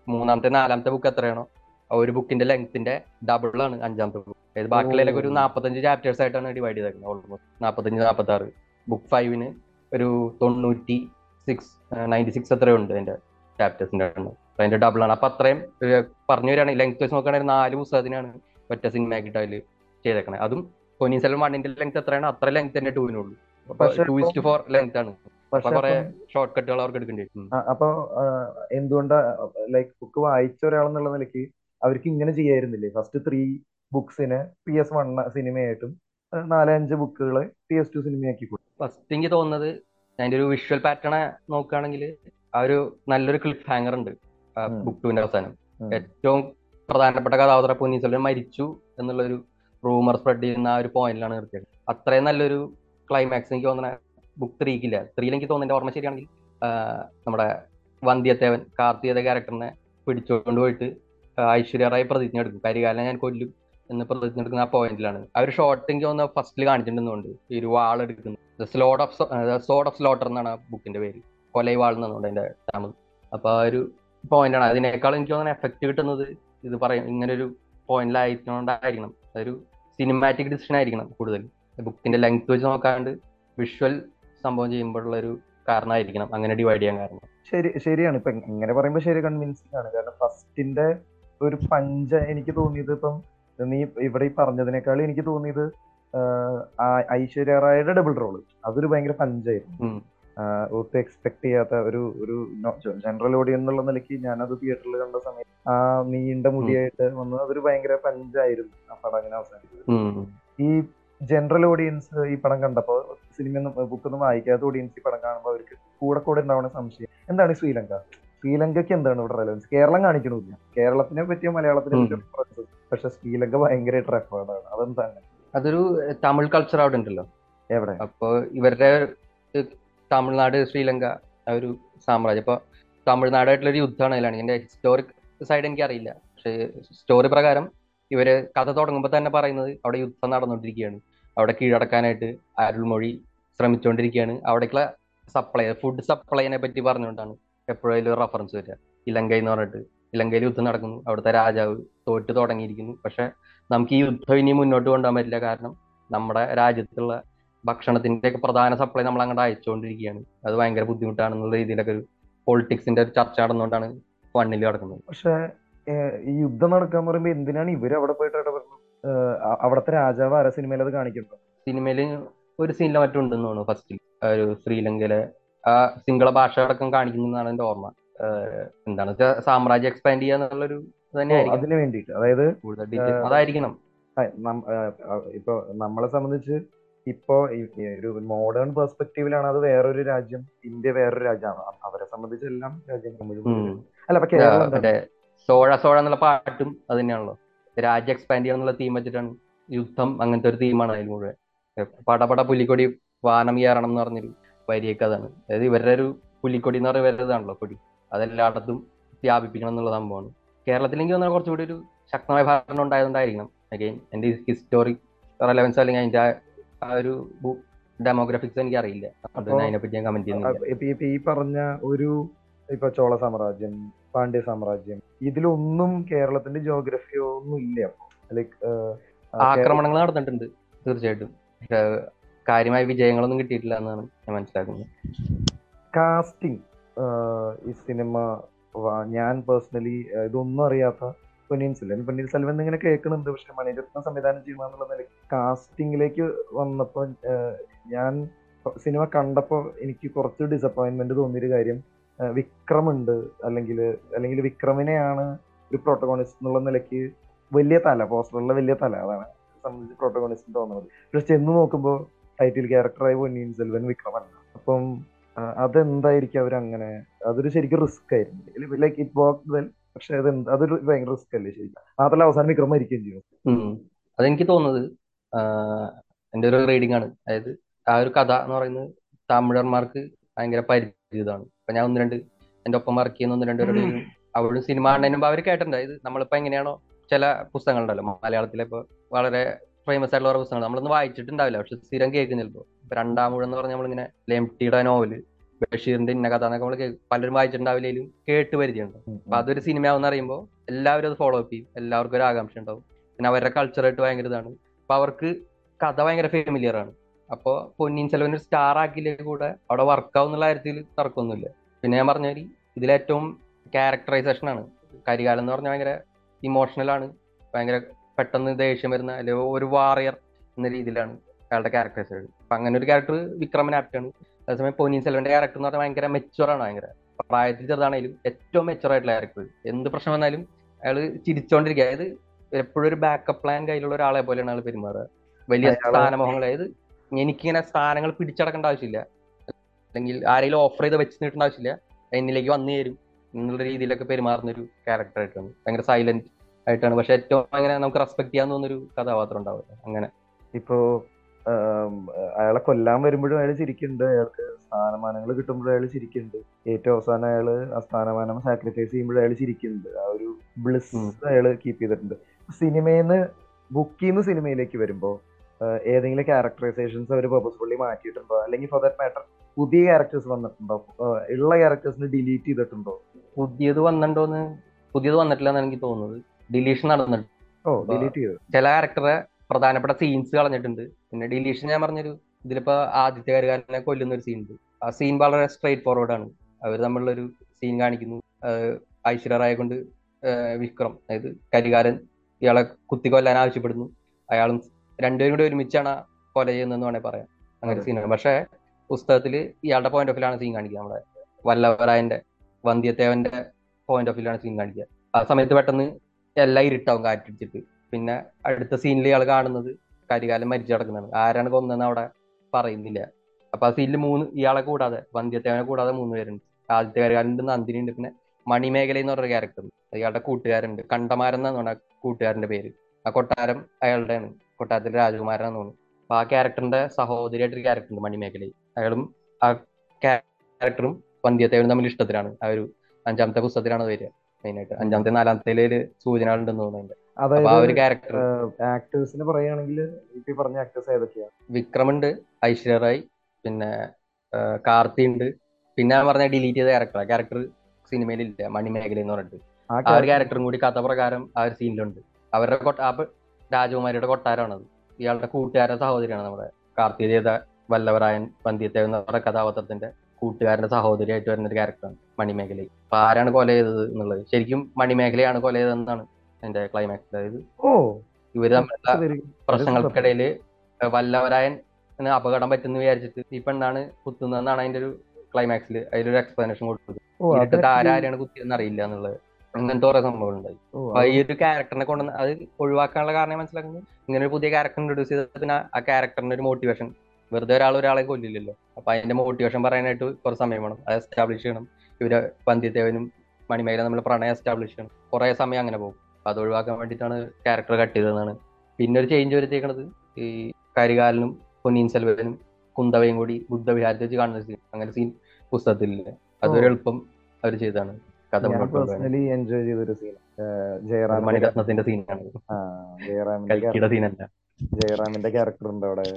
മൂന്നാമത്തെ നാലാമത്തെ ബുക്ക് എത്രയാണോ? ഒരു ബുക്കിന്റെ ലെങ്ത്തിന്റെ ഡബിൾ ആണ് അഞ്ചാമത്തെ ബുക്ക് അതായത് ബാക്കിയുള്ള ഒരു. നാൽപ്പത്തഞ്ച് ചാപ്റ്റേഴ്സ് ആയിട്ടാണ് ഡിവൈഡ് ചെയ്തേക്കുന്നത് ഓൾമോസ്റ്റ് നാൽപ്പത്തഞ്ച് നാൽപ്പത്തി ആറ് ബുക്ക് ഫൈവിന് ഒരു തൊണ്ണൂറ്റി സിക്സ് നയന്റി സിക്സ് അത്രയും ഉണ്ട് അതിന്റെ ചാപ്റ്റേഴ്സിന്റെ എണ്ണം. അപ്പൊ അതിന്റെ ഡബിൾ ആണ്. അപ്പൊ അത്രയും പറഞ്ഞു വരികയാണെങ്കിൽ ലെങ്ത് വെച്ച് നോക്കുകയാണെങ്കിൽ നാല് പുസ്തകത്തിനാണ് ഒറ്റ സിനിമ ആക്കിയിട്ട് അതിൽ ചെയ്തേക്കണേ. അതും പൊന്നീൻ സെൽവൻ വണ്ണിന്റെ ലെങ്ത് എത്രയാണ്? അത്ര ലെങ്ത് തന്നെ ടൂവിനുള്ളൂ ടു ഇസ്റ്റ് ഫോർ ലെങ്ത് ആണ്. ഷോർട്ട് കട്ടുകൾ അവർക്ക് എടുക്കേണ്ടി. അപ്പൊ എന്തുകൊണ്ടാ ലൈക്ക് ബുക്ക് വായിച്ച ഒരാളെന്നുള്ള നിലയ്ക്ക് അവർക്ക് ഇങ്ങനെ ചെയ്യായിരുന്നില്ലേ? ഫസ്റ്റ് ത്രീ ബുക്സിനെ പി എസ് വൺ സിനിമയായിട്ടും നാലഞ്ച് ബുക്കുകളെ പി എസ് ടു സിനിമയാക്കി കൊടുത്തു. ഫസ്റ്റ് എനിക്ക് തോന്നുന്നത് അതിന്റെ ഒരു വിഷ്വൽ പാറ്റേൺ നോക്കുകയാണെങ്കിൽ ആ ഒരു നല്ലൊരു ക്ലിഫ് ഹാങ്ങർ ഉണ്ട്. ബുക്ക് ടുവിന്റെ അവസാനം. ഏറ്റവും പ്രധാനപ്പെട്ട കഥാപാത്ര പൊന്നിയിൻ മരിച്ചു മരിച്ചു എന്നുള്ളൊരു റൂമർ സ്പ്രെഡ് ചെയ്യുന്ന ആ ഒരു പോയിന്റിലാണ് നിർത്തിയത്. അത്രയും നല്ലൊരു ക്ലൈമാക്സ് എനിക്ക് തോന്നുന്ന ബുക്ക് ത്രീക്കില്ല ത്രീയിൽ എനിക്ക് തോന്നുന്ന ഓർമ്മ ശരിയാണെങ്കിൽ നമ്മുടെ വന്ധ്യത്തേവൻ കാർത്തികത ക്യാരക്ടറിനെ പിടിച്ചുകൊണ്ട് പോയിട്ട് ഐശ്വര്യ റായി പ്രതിജ്ഞ എടുക്കും. കരികാലം ഞാൻ കൊല്ലും. എന്ന് പ്രതിജ്ഞ എടുക്കുന്ന ആ പോയിന്റിലാണ് ആ ഒരു തോന്നുന്നു ഫസ്റ്റിൽ കാണിച്ചിട്ടുണ്ടെന്നുണ്ട്. ഈ ഒരു വാൾ എടുക്കുന്നത്. സ്ലോഡ് ഓഫ് സോഡ് ഓഫ് സ്ലോട്ടർ എന്നാണ് ആ ബുക്കിന്റെ പേര്. കൊലൈ വാൾ എന്നുണ്ട് അതിന്റെ തമിഴ് അപ്പൊ ആ ഒരു പോയിന്റാണ് അതിനേക്കാൾ എനിക്ക് തോന്നുന്ന എഫക്റ്റ് കിട്ടുന്നത് ഇത് പറയും. ഇങ്ങനെ ഒരു പോയിന്റിലായിരിക്കണോണ്ടായിരിക്കണം അതൊരു സിനിമാറ്റിക് ഡിസിഷൻ ആയിരിക്കണം കൂടുതൽ. ബുക്കിന്റെ ലെങ്ത് വെച്ച് നോക്കാണ്ട് വിഷ്വൽ സംഭവം ചെയ്യുമ്പോഴുള്ള ഒരു കാരണമായിരിക്കണം. അങ്ങനെ ഡിവൈഡ് ചെയ്യാൻ കാരണം. ശരി ശരിയാണ്. ഇപ്പൊ ഇങ്ങനെ പറയുമ്പോൾ ശരി കൺവിൻസിംഗ് ആണ്. കാരണം ഫസ്റ്റിന്റെ ഒരു പഞ്ച എനിക്ക് തോന്നിയത് ഇപ്പം നീ ഇവിടെ ഈ പറഞ്ഞതിനേക്കാൾ എനിക്ക് തോന്നിയത് ഐശ്വര്യ റായയുടെ ഡബിൾ റോൾ അതൊരു ഭയങ്കര പഞ്ചായിരുന്നു ഒട്ടും എക്സ്പെക്ട് ചെയ്യാത്ത ഒരു ഒരു ജനറൽ ഓഡിയൻസ് എന്നുള്ള നിലയ്ക്ക് ഞാനത് തിയേറ്ററിൽ കണ്ട സമയത്ത് ആ നീണ്ട മുടിയായിട്ട് വന്ന് അതൊരു ഭയങ്കര പഞ്ചായിരുന്നു ആ പടം അങ്ങനെ അവസാനിച്ചത് ഈ ജനറൽ ഓഡിയൻസ് ഈ പടം കണ്ടപ്പോൾ സിനിമ ബുക്കൊന്നും വായിക്കാത്ത ഓഡിയൻസ് ഈ പടം കാണുമ്പോൾ അവർക്ക് കൂടെ കൂടെ ഉണ്ടാവുന്ന സംശയം എന്താണ് ശ്രീലങ്ക? ശ്രീലങ്കയ്ക്ക് എന്താണ് ഇവിടെ റെലവൻസ് കേരളം കാണിക്കണമില്ല കേരളത്തിനെ പറ്റിയോ മലയാളത്തിനെ പറ്റിയോ. പക്ഷെ ശ്രീലങ്ക ഭയങ്കരമായിട്ട് ആണ് അതെന്താണ് അതൊരു തമിഴ് കൾച്ചർ അവിടെ ഉണ്ടല്ലോ. എവിടെ? അപ്പൊ ഇവരുടെ തമിഴ്നാട് ശ്രീലങ്ക ആ ഒരു സാമ്രാജ്യം. അപ്പൊ തമിഴ്നാടായിട്ടുള്ള ഒരു യുദ്ധമാണ് അതിലാണ്. ഇതിന്റെ ഹിസ്റ്റോറിക് സൈഡ് എനിക്ക് അറിയില്ല. പക്ഷെ സ്റ്റോറി പ്രകാരം ഇവർ കഥ തുടങ്ങുമ്പോൾ തന്നെ പറയുന്നത് അവിടെ യുദ്ധം നടന്നുകൊണ്ടിരിക്കുകയാണ്. അവിടെ കീഴടക്കാനായിട്ട് അരുൾമൊഴി ശ്രമിച്ചുകൊണ്ടിരിക്കുകയാണ്. അവിടേക്കുള്ള സപ്ലൈ ഫുഡ് സപ്ലൈനെ പറ്റി പറഞ്ഞുകൊണ്ടാണ് എപ്പോഴും റെഫറൻസ് വരിക. ഇലങ്കയിൽ എന്ന് പറഞ്ഞിട്ട്. ഇലങ്കയിൽ യുദ്ധം നടക്കുന്നു. അവിടുത്തെ രാജാവ് തോറ്റ് തുടങ്ങിയിരിക്കുന്നു. പക്ഷെ നമുക്ക് ഈ യുദ്ധം ഇനി മുന്നോട്ട് കൊണ്ടുപോകാൻ പറ്റില്ല. കാരണം നമ്മുടെ രാജ്യത്തുള്ള ഭക്ഷണത്തിന്റെ ഒക്കെ പ്രധാന സപ്ലൈ നമ്മൾ അങ്ങോട്ട് അയച്ചുകൊണ്ടിരിക്കുകയാണ്. അത് ഭയങ്കര ബുദ്ധിമുട്ടാണെന്നുള്ള രീതിയിലൊക്കെ ഒരു പൊളിറ്റിക്സിന്റെ ഒരു ചർച്ച നടന്നുകൊണ്ടാണ് ഫണ്ണിൽ നടക്കുന്നത് പക്ഷെ ഈ യുദ്ധം നടക്കാൻ പറയുമ്പോൾ എന്തിനാണ് ഇവർ അവിടെ പോയിട്ട് ഇടപെടുന്നത് അവിടത്തെ രാജാവ് ആരാ സിനിമയിൽ അത് കാണിക്കുന്നത്? സിനിമയിൽ ഒരു സീനിലെ മറ്റും ഉണ്ടെന്ന് തോന്നുന്നു ഫസ്റ്റിൽ ഒരു ശ്രീലങ്കയിലെ ആ സിംഗിള ഭാഷ അടക്കം കാണിക്കുന്നതാണ് എന്റെ ഓർമ്മ. ആഹ് എന്താണെന്ന് വെച്ചാൽ സാമ്രാജ്യം എക്സ്പാൻഡ് ചെയ്യുക എന്നുള്ളൊരു അതിന് വേണ്ടിട്ട് അതായത് അതായിരിക്കണം. ഇപ്പൊ നമ്മളെ സംബന്ധിച്ച് ഇപ്പോ ഒരു മോഡേൺ പെർസ്പെക്റ്റീവിലാണ് അത് വേറൊരു രാജ്യം ഇന്ത്യ വേറൊരു രാജ്യമാണ്. അവരെ സംബന്ധിച്ച് എല്ലാം രാജ്യം. അല്ല അപ്പൊ കേരളം സോഴ സോഴ എന്നുള്ള പാട്ടും അത് തന്നെയാണല്ലോ. രാജ്യം എക്സ്പാൻഡ് ചെയ്യണം എന്നുള്ള തീം വെച്ചിട്ടാണ് യുദ്ധം അങ്ങനത്തെ ഒരു തീമാണ് അതിൽ മുഴുവൻ. പടപട പുലിക്കൊടി വാനം കയറണം എന്ന് പറഞ്ഞൊരു വരിയൊക്കെ അതാണ്. അതായത് ഇവരുടെ ഒരു പുലിക്കൊടി എന്ന് പറയുന്നത് ഇവരുടേതാണല്ലോ കൊടി. അതെല്ലായിടത്തും വ്യാപിപ്പിക്കണം എന്നുള്ള സംഭവമാണ്. കേരളത്തിൽ വന്നാൽ കുറച്ചുകൂടി ഒരു ശക്തമായ ഭരണം ഉണ്ടായതുകൊണ്ടായിരിക്കണം. അഗെയിൻ എന്റെ ഹിസ്റ്റോറിക് റെലവൻസ് അല്ലെങ്കിൽ അതിന്റെ ആ- ഒരു ഡെമോഗ്രഫിക്സ് എനിക്ക് അറിയില്ല അതിനെപ്പറ്റി ഞാൻ കമന്റ് ചെയ്യുന്നില്ല. ഇപ്പൊ ഈ പറഞ്ഞ ഒരു ഇപ്പൊ ചോള സാമ്രാജ്യം പാണ്ഡ്യ സാമ്രാജ്യം ഇതിലൊന്നും കേരളത്തിന്റെ ജോഗ്രഫിയോ ഒന്നും ഇല്ല ലൈക്ക് ആക്രമണങ്ങൾ നടന്നിട്ടുണ്ട് തീർച്ചയായിട്ടും. കാര്യമായ വിജയങ്ങളൊന്നും കിട്ടിയിട്ടില്ല എന്നാണ് ഞാൻ മനസ്സിലാക്കുന്നത്. കാസ്റ്റിംഗ് ഈ സിനിമ ഞാൻ പേഴ്സണലി ഇതൊന്നും അറിയാത്ത പൊന്നിയിൻ സെൽവൻ. പൊന്നിയിൻ സെൽവൻ ഇങ്ങനെ കേൾക്കുന്നുണ്ട് പക്ഷെ മണിരത്നം സംവിധാനം ചെയ്യുക എന്നുള്ള നിലയ്ക്ക് കാസ്റ്റിംഗിലേക്ക് വന്നപ്പോൾ ഞാൻ സിനിമ കണ്ടപ്പോൾ എനിക്ക് കുറച്ച് ഡിസപ്പോയിൻമെന്റ് തോന്നിയൊരു കാര്യം വിക്രമുണ്ട്. അല്ലെങ്കിൽ അല്ലെങ്കിൽ വിക്രമിനെയാണ് ഒരു പ്രോട്ടോഗോണിസ്റ്റ് എന്നുള്ള നിലയ്ക്ക് വലിയ തല പോസ്റ്ററിലെ വലിയ തല അതാണ് സംബന്ധിച്ച് പ്രോട്ടോകോണിസ്റ്റ് തോന്നുന്നത്. പക്ഷെ ചെന്ന് നോക്കുമ്പോൾ ടൈറ്റിൽ ക്യാരക്ടറായി പൊന്നിയിൻ സെൽവൻ വിക്രമല്ല. അപ്പം അതെന്തായിരിക്കും അവരങ്ങനെ അതൊരു ശരിക്കും റിസ്ക് ആയിരുന്നു. ലൈക്ക് ഇറ്റ് വർക്ക് വെൽ പക്ഷെ അത് അതൊരു ഭയങ്കര റിസ്ക് അല്ലേ ശരിക്കും. മാത്രമല്ല അവസാനം വിക്രം മരിക്കുകയും ചെയ്യും. അതെനിക്ക് തോന്നുന്നത് എന്റെ എന്റെ ഒരു റീഡിംഗ് ആണ്. അതായത് ആ ഒരു കഥ എന്ന് പറയുന്നത് തമിഴന്മാർക്ക് ഭയങ്കര പരിചിതമാണ്. ഇപ്പൊ ഞാൻ ഒന്ന് രണ്ട് എന്റെ ഒപ്പം വർക്ക് ചെയ്യുന്ന ഒന്ന് രണ്ട് അവിടെ സിനിമ കാണുന്നതിന് മുമ്പ് അവർ കേട്ടിട്ടുണ്ട്. അതായത് നമ്മളിപ്പോ എങ്ങനെയാണോ ചില പുസ്തകങ്ങളുണ്ടല്ലോ മലയാളത്തിലെ ഇപ്പൊ വളരെ ഫേമസ് ആയിട്ടുള്ള പുസ്തകങ്ങൾ. നമ്മളൊന്നും വായിച്ചിട്ടുണ്ടാവില്ല പക്ഷെ സ്ഥിരം കേൾക്കുന്നില്ല ഇപ്പൊ രണ്ടാമൂഴം എന്ന് പറഞ്ഞാൽ നമ്മളിങ്ങനെ ലെംറ്റിയുടെ നോവൽ ബഷീറിന്റെ ഇന്ന കഥ എന്നൊക്കെ നമ്മൾ പലരും വായിച്ചിട്ടുണ്ടാവില്ലെങ്കിലും കേട്ട് പരിചയമുണ്ട്. അപ്പൊ അതൊരു സിനിമയാവുന്ന അറിയുമ്പോൾ എല്ലാവരും അത് ഫോളോ അപ്പ് ചെയ്യും. എല്ലാവർക്കും ഒരു ആകാംക്ഷ ഉണ്ടാവും. പിന്നെ അവരുടെ കൾച്ചറായിട്ട് ഭയങ്കര ഇതാണ്. അപ്പൊ അവർക്ക് കഥ ഭയങ്കര ഫെമിലിയർ ആണ്. അപ്പൊ പൊന്നിയിൻ ചെലവൻ ഒരു സ്റ്റാർ ആക്കിയില്ലേ കൂടെ അവിടെ വർക്കാവും എന്നുള്ള കാര്യത്തിൽ തർക്കമൊന്നുമില്ല. പിന്നെ ഞാൻ പറഞ്ഞ മാതിരി ഇതിലേറ്റവും ക്യാരക്ടറൈസേഷൻ ആണ്. കരികാലം എന്ന് പറഞ്ഞാൽ ഭയങ്കര ഇമോഷണൽ ആണ്. ഭയങ്കര പെട്ടെന്ന് ദേഷ്യം വരുന്ന അല്ലെങ്കിൽ ഒരു വാറിയർ എന്ന രീതിയിലാണ് അയാളുടെ ക്യാരക്ടറൈസേഷൻ അപ്പൊ അങ്ങനെ ഒരു ക്യാരക്ടർ വിക്രമൻ ആപ്റ്റാണ് അതേസമയം പൊന്നിയിൻ സെൽവന്റെ ക്യാരക്ടർ എന്ന് പറഞ്ഞാൽ ഭയങ്കര മെച്ചുവർ ആണ് ഭയങ്കര പ്രായത്തിൽ ചെറുതാണെങ്കിലും ഏറ്റവും മെച്ചുവർ ആയിട്ടുള്ള ക്യാരക്ടർ എന്ത് പ്രശ്നം വന്നാലും അയാൾ ചിരിച്ചോണ്ടിരിക്കുക അതായത് എപ്പോഴും ഒരു ബാക്കപ്പ് പ്ലാൻ കയ്യിലുള്ള ഒരാളെ പോലെയാണ് അയാൾ പെരുമാറുക. വലിയ സ്ഥാനമോഹങ്ങൾ അതായത് എനിക്കിങ്ങനെ സ്ഥാനങ്ങൾ പിടിച്ചടക്കേണ്ട ആവശ്യമില്ല. അല്ലെങ്കിൽ ആരെങ്കിലും ഓഫർ ചെയ്ത് വെച്ച് നീട്ടേണ്ട ആവശ്യമില്ല. എന്നിലേക്ക് വന്നു തരും എന്നുള്ള രീതിയിലൊക്കെ പെരുമാറുന്ന ഒരു ക്യാരക്ടർ ആയിട്ടാണ്. ഭയങ്കര സൈലന്റ് ആയിട്ടാണ്. പക്ഷെ ഏറ്റവും അങ്ങനെ നമുക്ക് റെസ്പെക്ട് ചെയ്യാൻ തോന്നുന്ന ഒരു കഥാപാത്രം ഉണ്ടാവില്ല അങ്ങനെ. ഇപ്പോ അയാളെ കൊല്ലാൻ വരുമ്പോഴും അയാൾ ചിരിക്കുന്നുണ്ട്. അയാൾക്ക് സ്ഥാനമാനങ്ങൾ കിട്ടുമ്പോഴും അയാൾ ചിരിക്കുന്നുണ്ട്. ഏറ്റവും അവസാനം അയാൾ ആ സ്ഥാനമാനം സാക്രിഫൈസ് ചെയ്യുമ്പോഴും അയാൾ ചിരിക്കുന്നുണ്ട്. ആ ഒരു ബ്ലിസ്. അയാൾ കീപ്പ് ചെയ്തിട്ടുണ്ട്. സിനിമയിൽ ബുക്കിൽ നിന്ന് സിനിമയിലേക്ക് വരുമ്പോൾ ഏതെങ്കിലും ക്യാരക്ടറൈസേഷൻസ് അവർ പർപ്പസ്ഫുള്ളി മാറ്റിയിട്ടുണ്ടോ? അല്ലെങ്കിൽ ഫോർ ദാറ്റ് മാറ്റർ പുതിയ ക്യാരക്ടേഴ്സ് വന്നിട്ടുണ്ടോ? ഉള്ള ക്യാരക്ടേഴ്സിന് ഡിലീറ്റ് ചെയ്തിട്ടുണ്ടോ? പുതിയത് വന്നിട്ടുണ്ടോന്ന് പുതിയത് വന്നിട്ടില്ല എന്നാണ് എനിക്ക് തോന്നുന്നത്. ഡിലീഷൻ നടന്നിട്ടുണ്ട്. ഓ ഡിലീറ്റ് ചെയ്തു. ചില ക്യാരക്ടറെ പ്രധാനപ്പെട്ട സീൻസ് കളഞ്ഞിട്ടുണ്ട്. പിന്നെ ഡിലീഷൻ ഞാൻ പറഞ്ഞൊരു ഇതിലിപ്പോ ആദിത്യ കരുകാരനെ കൊല്ലുന്ന ഒരു സീൻ ഉണ്ട്. ആ സീൻ വളരെ സ്ട്രേറ്റ് ഫോർവേഡ് ആണ്. അവർ തമ്മിലുള്ളൊരു സീൻ കാണിക്കുന്നു. ഐശ്വര്യറായ ഐശ്വര്യ റായെ കൊണ്ട് വിക്രം അതായത് കരികാരൻ ഇയാളെ കുത്തി കൊല്ലാൻ ആവശ്യപ്പെടുന്നു. അയാളും രണ്ടുപേരും കൂടി ഒരുമിച്ചാണ് കൊല ചെയ്യുന്നതെന്ന് വേണേൽ പറയാം. അങ്ങനെ സീനാണ് പക്ഷേ പുസ്തകത്തിൽ ഇയാളുടെ പോയിന്റ് ഓഫ് വ്യൂലാണ് സീൻ കാണിക്കുക നമ്മുടെ വല്ലവരായന്റെ വന്ധ്യത്തേവന്റെ പോയിന്റ് ഓഫ് വ്യൂലാണ് സീൻ കാണിക്കുക. ആ സമയത്ത് പെട്ടെന്ന് എല്ലാം ഇരുട്ടാവും കാറ്റടിച്ചിട്ട്. പിന്നെ അടുത്ത സീനിൽ ഇയാൾ കാണുന്നത് കരികാലം മരിച്ചു കിടക്കുന്നതാണ്. ആരാണ് കൊന്നതെന്ന് അവിടെ പറയുന്നില്ല. അപ്പൊ ആ സീനിൽ മൂന്ന് ഇയാളെ കൂടാതെ വന്ധ്യത്തേവനെ കൂടാതെ മൂന്ന് പേരുണ്ട്. ആദ്യത്തെ കരികാലുണ്ട് നന്ദിനി ഉണ്ട്. പിന്നെ മണിമേഖല എന്ന് പറഞ്ഞ ക്യാരക്ടർ ഇയാളുടെ കൂട്ടുകാരുണ്ട്. കണ്ടമാരൻ എന്നാണ് ആ കൂട്ടുകാരന്റെ പേര്. ആ കൊട്ടാരം അയാളുടെയാണ്. കൊട്ടാരത്തിലെ രാജകുമാരനാന്ന് തോന്നുന്നു. അപ്പൊ ആ ക്യാരക്ടറിന്റെ സഹോദരിയായിട്ടൊരു ക്യാരക്ടർ ഉണ്ട് മണിമേഖലയിൽ. അയാളും ആ ക്യാരക്ടറും വന്ധ്യത്തേവനും തമ്മിൽ ഇഷ്ടത്തിലാണ്. ആ ഒരു അഞ്ചാമത്തെ പുസ്തകത്തിലാണ് വരിക. മെയിനായിട്ട് അഞ്ചാമത്തെ നാലാമത്തെ സൂചനകളുണ്ടെന്ന് തോന്നുന്നു ആ അതായത് ഒരു ക്യാരക്ടർ ആക്ടേഴ്സിനെ പറയുകയാണെങ്കിൽ ഇപ്പൊ പറഞ്ഞ ആക്ടേഴ്സ് ഏതൊക്കെയാണ് വിക്രമുണ്ട് ഐശ്വര്യ റായ് പിന്നെ കാർത്തി ഉണ്ട്. പിന്നെ പറഞ്ഞ ഡിലീറ്റ് ചെയ്ത ക്യാരക്ടർ ക്യാരക്ടർ സിനിമയിലില്ല മണിമേഖല എന്ന് പറഞ്ഞിട്ട്. ആ ഒരു ക്യാരക്ടറും കൂടി കഥ പ്രകാരം ആ ഒരു സീനിലുണ്ട് അവരുടെ കൊട്ട രാജകുമാരിയുടെ കൊട്ടാരമാണത്. ഇയാളുടെ കൂട്ടുകാരുടെ സഹോദരിയാണ് നമ്മുടെ കാർത്തി ചെയ്ത വല്ലവരായൻ വന്ധ്യത്തെ എന്ന കഥാപാത്രത്തിന്റെ കൂട്ടുകാരന്റെ സഹോദരിയായിട്ട് വരുന്ന ഒരു ക്യാരക്ടറാണ് മണിമേഖല അപ്പൊ ആരാണ് കൊല ചെയ്തത് എന്നുള്ളത്? ശരിക്കും മണിമേഖലയാണ് കൊല ചെയ്തതെന്നാണ് എന്റെ ക്ലൈമാക്സ് അതായത് ഓ. ഇവർ തമ്മിലുള്ള പ്രശ്നങ്ങൾക്കിടയിൽ പ്രശ്നങ്ങൾക്കിടയിൽ വല്ലവരായൻ അപകടം പറ്റുന്ന വിചാരിച്ചിട്ട് ഈ പെണ്ണാണ് കുത്തുന്നതെന്നാണ് അതിന്റെ ഒരു ക്ലൈമാക്സിൽ അതിലൊരു എക്സ്പ്ലനേഷൻ കൊടുത്തത്. actually- ആരാരെയാണ് കുത്തിയെന്ന് അറിയില്ല എന്നുള്ളത്. അങ്ങനത്തെ ഓരോ സംഭവങ്ങൾ ഉണ്ടായി അപ്പൊ ഈ ഒരു ക്യാരക്ടറിനെ കൊണ്ട് അത് ഒഴിവാക്കാനുള്ള കാരണം മനസ്സിലാക്കുന്നത്? ഇങ്ങനെ ഒരു പുതിയ ക്യാരക്ടർ ഇൻട്രൊഡ്യൂസ് ചെയ്ത പിന്നെ ആ ക്യാരക്ടറിന്റെ ഒരു മോട്ടിവേഷൻ വെറുതെ ഒരാൾ ഒരാളെ കൊല്ലില്ലല്ലോ. അപ്പൊ അതിന്റെ മോട്ടിവേഷൻ പറയാനായിട്ട് കുറച്ച് സമയം വേണം. അത് എസ്റ്റാബ്ലിഷ് ചെയ്യണം. ഇവർ വന്ധ്യത്തേവനും മണിമേല നമ്മൾ പ്രണയം എസ്റ്റാബ്ലിഷ് ചെയ്യണം. കുറെ സമയം അങ്ങനെ പോകും. അപ്പൊ അത് ഒഴിവാക്കാൻ വേണ്ടിയിട്ടാണ് ക്യാരക്ടർ കട്ട് ചെയ്തതെന്നാണ്. പിന്നെ ഒരു ചേഞ്ച് വരുത്തിയേക്കണത് ഈ കരികാലനും പൊന്നീൻ സെൽവനും കുന്തവയും കൂടി ബുദ്ധവിഹാരത്തിൽ വെച്ച് കാണുന്ന സീൻ അങ്ങനെ സീൻ പുസ്തകത്തിലില്ല അതൊരു എളുപ്പം അവർ കഥ കൊണ്ടുപോകാൻ. പേഴ്സണലി എൻജോയ് ചെയ്തൊരു സീൻ മണിരത്നത്തിന്റെ സീനാണ് ജയറാമിന്റെ സീനല്ല ജയറാമിന്റെ ക്യാരക്ടർ ഉണ്ട് അവിടെ.